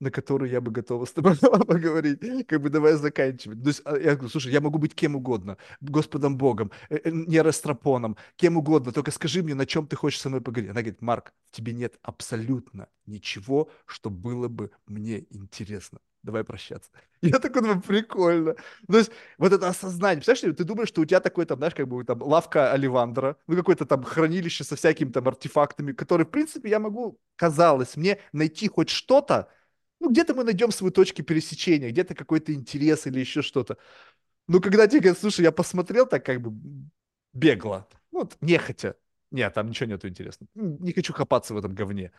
A: на которую я бы готова с тобой поговорить. Как бы давай заканчивать. То есть а, я говорю, слушай, я могу быть кем угодно. Господом Богом, э, э, нейростропоном, кем угодно. Только скажи мне, на чем ты хочешь со мной поговорить. Она говорит, Марк, тебе нет абсолютно ничего, что было бы мне интересно. Давай прощаться. Я такой думаю, прикольно. То есть вот это осознание. Представляешь, ты думаешь, что у тебя такой там, знаешь, как бы там лавка Оливандра, ну какое-то там хранилище со всякими там артефактами, которые, в принципе, я могу, казалось мне, найти хоть что-то, ну, где-то мы найдем свои точки пересечения, где-то какой-то интерес или еще что-то. Ну, когда тебе говорят, слушай, я посмотрел так как бы бегло, ну, вот, нехотя. Нет, там ничего нету интересного. Не хочу копаться в этом говне.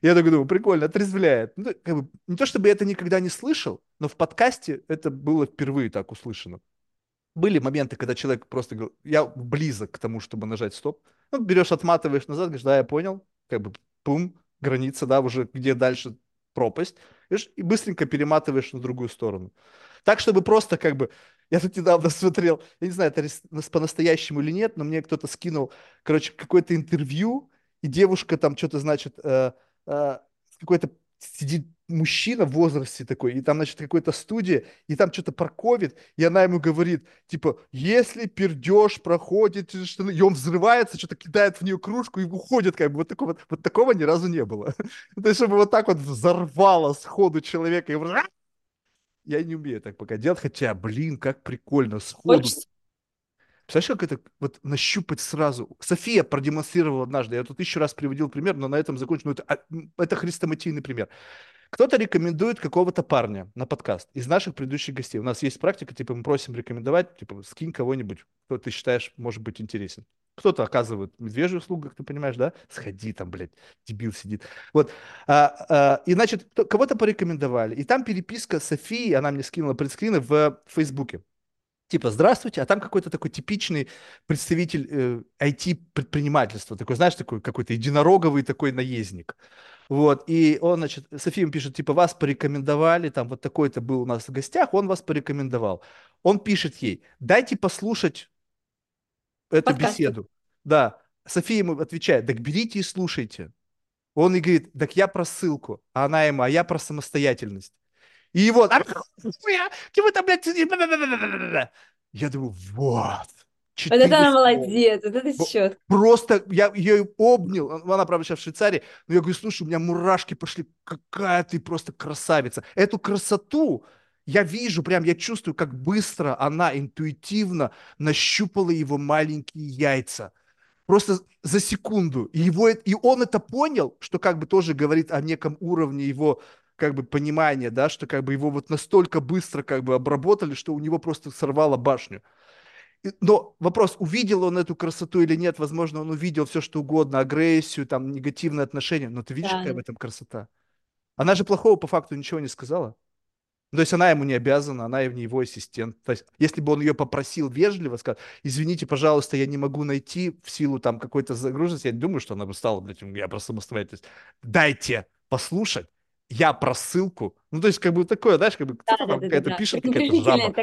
A: Я так думаю, прикольно, отрезвляет. Ну, как бы, не то чтобы я это никогда не слышал, но в подкасте это было впервые так услышано. Были моменты, когда человек просто говорил, я близок к тому, чтобы нажать стоп. Ну, берешь, отматываешь назад, говоришь, да, я понял, как бы, пум, граница, да, уже где дальше пропасть, и быстренько перематываешь на другую сторону. Так, чтобы просто как бы, Я тут недавно смотрел, я не знаю, это по-настоящему или нет, но мне кто-то скинул, короче, какое-то интервью, и девушка там что-то, значит, э, э, какой-то сидит мужчина в возрасте такой, и там, значит, какой-то студия, и там что-то про ковид, и она ему говорит, типа, если пердеж проходит, и он взрывается, что-то кидает в нее кружку и уходит, как бы, вот такого, вот такого ни разу не было. То есть, чтобы вот так вот взорвало сходу человека, и я не умею так пока делать, хотя, блин, как прикольно, сходу. Хочется. Представляешь, как это вот нащупать сразу? София продемонстрировала однажды, я тут еще раз приводил пример, но на этом закончу. Ну, это, а, это хрестоматийный пример. Кто-то рекомендует какого-то парня на подкаст из наших предыдущих гостей. У нас есть практика, типа мы просим рекомендовать, типа скинь кого-нибудь, кто ты считаешь может быть интересен. Кто-то оказывает медвежью услугу, как ты понимаешь, да? Сходи там, блядь, дебил сидит. Вот. А, а, и, значит, кого-то порекомендовали. И там переписка Софии, она мне скинула предскрины в Фейсбуке. Типа, здравствуйте, а там какой-то такой типичный представитель э, IT-предпринимательства. Такой, знаешь, такой какой-то единороговый такой наездник. Вот, и он, значит, София пишет, типа, вас порекомендовали, там вот такой-то был у нас в гостях, он вас порекомендовал. Он пишет ей, дайте послушать эту Подкасты. беседу. Да. София ему отвечает, так берите и слушайте. Он и говорит, так я про ссылку. А она ему, а я про самостоятельность. И вот, типа там, блядь, я думаю, вот.
B: Вот это она молодец, вот это счет.
A: Просто я ее обнял, она, правда, сейчас в Швейцарии, но я говорю, слушай, у меня мурашки пошли, какая ты просто красавица. Эту красоту я вижу, прям я чувствую, как быстро она интуитивно нащупала его маленькие яйца. Просто за секунду. И, его, и он это понял, что как бы тоже говорит о неком уровне его как бы понимания, да, что как бы его вот настолько быстро как бы обработали, что у него просто сорвало башню. Но вопрос, увидел он эту красоту или нет, возможно, он увидел все, что угодно, агрессию, там, негативные отношения, но ты видишь, да. какая в этом красота? Она же плохого по факту ничего не сказала. То есть она ему не обязана, она не его ассистент. То есть если бы он ее попросил вежливо, сказать, извините, пожалуйста, я не могу найти в силу там какой-то загруженности, я не думаю, что она бы стала, блядь, я просто самостоятельность. Дайте послушать, я про ссылку. Ну, то есть, как бы такое, знаешь, как бы да, кто-то да, там да, какая-то да, пишет, какая-то жаба.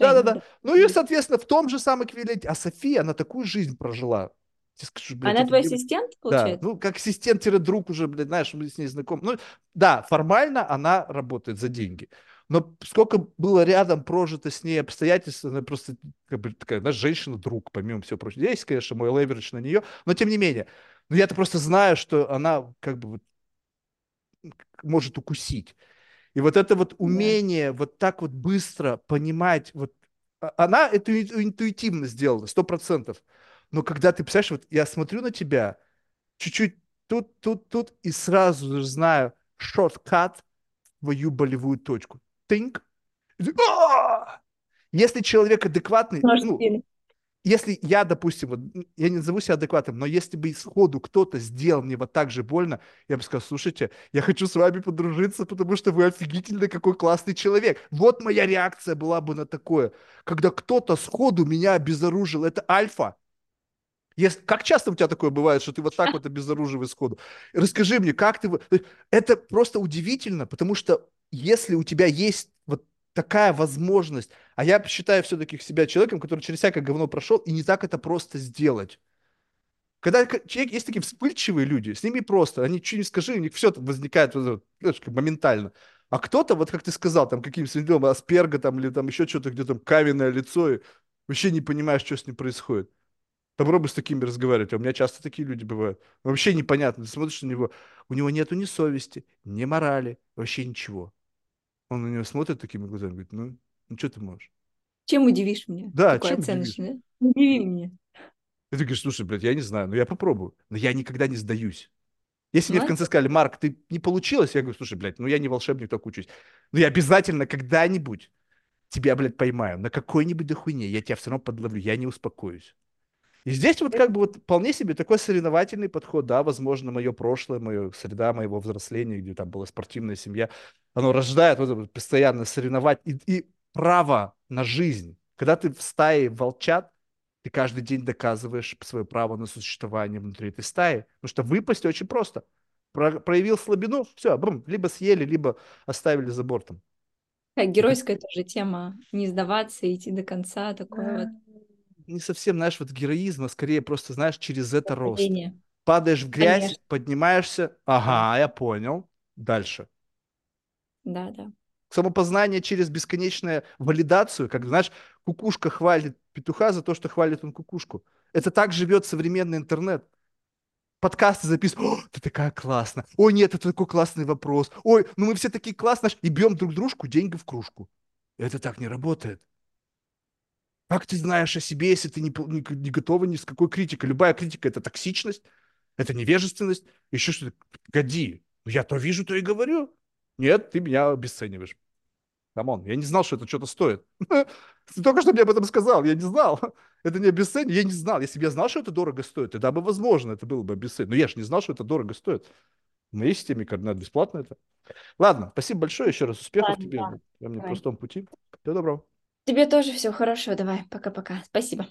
A: Да-да-да. Ну и, соответственно, в том же самом эквиваленте. А София, она такую жизнь прожила.
B: Скажу, блядь, она твой блин... ассистент, получается?
A: Да, ну, как ассистент-друг уже, блядь, знаешь, мы с ней знакомы. Ну, да, формально она работает за деньги. Но сколько было рядом прожито с ней обстоятельств, она просто как бы такая, знаешь, женщина-друг, помимо всего прочего. Есть, конечно, мой леверидж на нее, но тем не менее. Но я-то просто знаю, что она как бы может укусить. И вот это вот умение вот так вот быстро понимать, вот а, она это интуитивно сделала, сто процентов. Но когда ты, представляешь, вот я смотрю на тебя, чуть-чуть тут, тут, тут, и сразу же знаю шорткат в твою болевую точку. Тынк. А! Если человек адекватный, ну, если я, допустим, вот, я не назову себя адекватным, но если бы сходу кто-то сделал мне вот так же больно, я бы сказал, слушайте, я хочу с вами подружиться, потому что вы офигительный какой классный человек. Вот моя реакция была бы на такое. Когда кто-то сходу меня обезоружил, это альфа. Если, как часто у тебя такое бывает, что ты вот так вот обезоруживаешь сходу? Расскажи мне, как ты... Это просто удивительно, потому что если у тебя есть вот такая возможность. А я считаю все-таки себя человеком, который через всякое говно прошел, и не так это просто сделать. Когда человек, есть такие вспыльчивые люди, с ними просто, они что не скажи, у них все возникает моментально. А кто-то, вот как ты сказал, там каким-то синдромом Асперга там, или там еще что-то, где там каменное лицо, и вообще не понимаешь, что с ним происходит. Попробуй с такими разговаривать. А у меня часто такие люди бывают. Вообще непонятно. Ты смотришь на него, у него нету ни совести, ни морали, вообще ничего. Он на нее смотрит такими глазами, говорит, ну, ну что ты можешь?
B: Чем удивишь меня?
A: Да, Такой чем оценочный,
B: удивишь? Удиви меня.
A: И ты говоришь, слушай, блядь, я не знаю, но я попробую. Но я никогда не сдаюсь. Если мне в конце сказали, Марк, ты не получилось, я говорю, слушай, блядь, ну я не волшебник, только учусь. Но я обязательно когда-нибудь тебя, блядь, поймаю на какой-нибудь дохуйне, я тебя все равно подловлю, я не успокоюсь. И здесь вот как бы вот вполне себе такой соревновательный подход, да, возможно, мое прошлое, моя среда моего взросления, где там была спортивная семья, оно рождает вот это постоянно соревновать и, и право на жизнь. Когда ты в стае волчат, ты каждый день доказываешь свое право на существование внутри этой стаи, потому что выпасть очень просто. Про, проявил слабину, все, бум, либо съели, либо оставили за бортом.
B: Как геройская тоже тема. Не сдаваться, идти до конца, такое вот.
A: Не совсем, знаешь, вот героизм, а скорее просто, знаешь, через это рост. Падаешь в грязь,
B: Конечно.
A: поднимаешься. Ага, я понял. Дальше.
B: Да, да.
A: Самопознание через бесконечную валидацию, как, знаешь, кукушка хвалит петуха за то, что хвалит он кукушку. Это так живет современный интернет. Подкасты записывают. О, ты такая классная. Ой, нет, это такой классный вопрос. Ой, ну мы все такие классные. И бьем друг дружку деньги в кружку. Это так не работает. Как ты знаешь о себе, если ты не, не, не готова ни с какой критикой? Любая критика – это токсичность, это невежественность, еще что-то. Годи. Я то вижу, то и говорю. Нет, ты меня обесцениваешь. Come on, я не знал, что это что-то стоит. Ты только что мне об этом сказал, я не знал. Это не обесценивание, я не знал. Если бы я знал, что это дорого стоит, тогда бы, возможно, это было бы обесценивание. Но я же не знал, что это дорого стоит. В моей системе координат бесплатно это. Ладно, спасибо большое еще раз. Успехов
B: Ладно,
A: тебе
B: да.
A: на простом пути. Всего доброго.
B: Тебе тоже всего хорошего. Давай, пока-пока. Спасибо.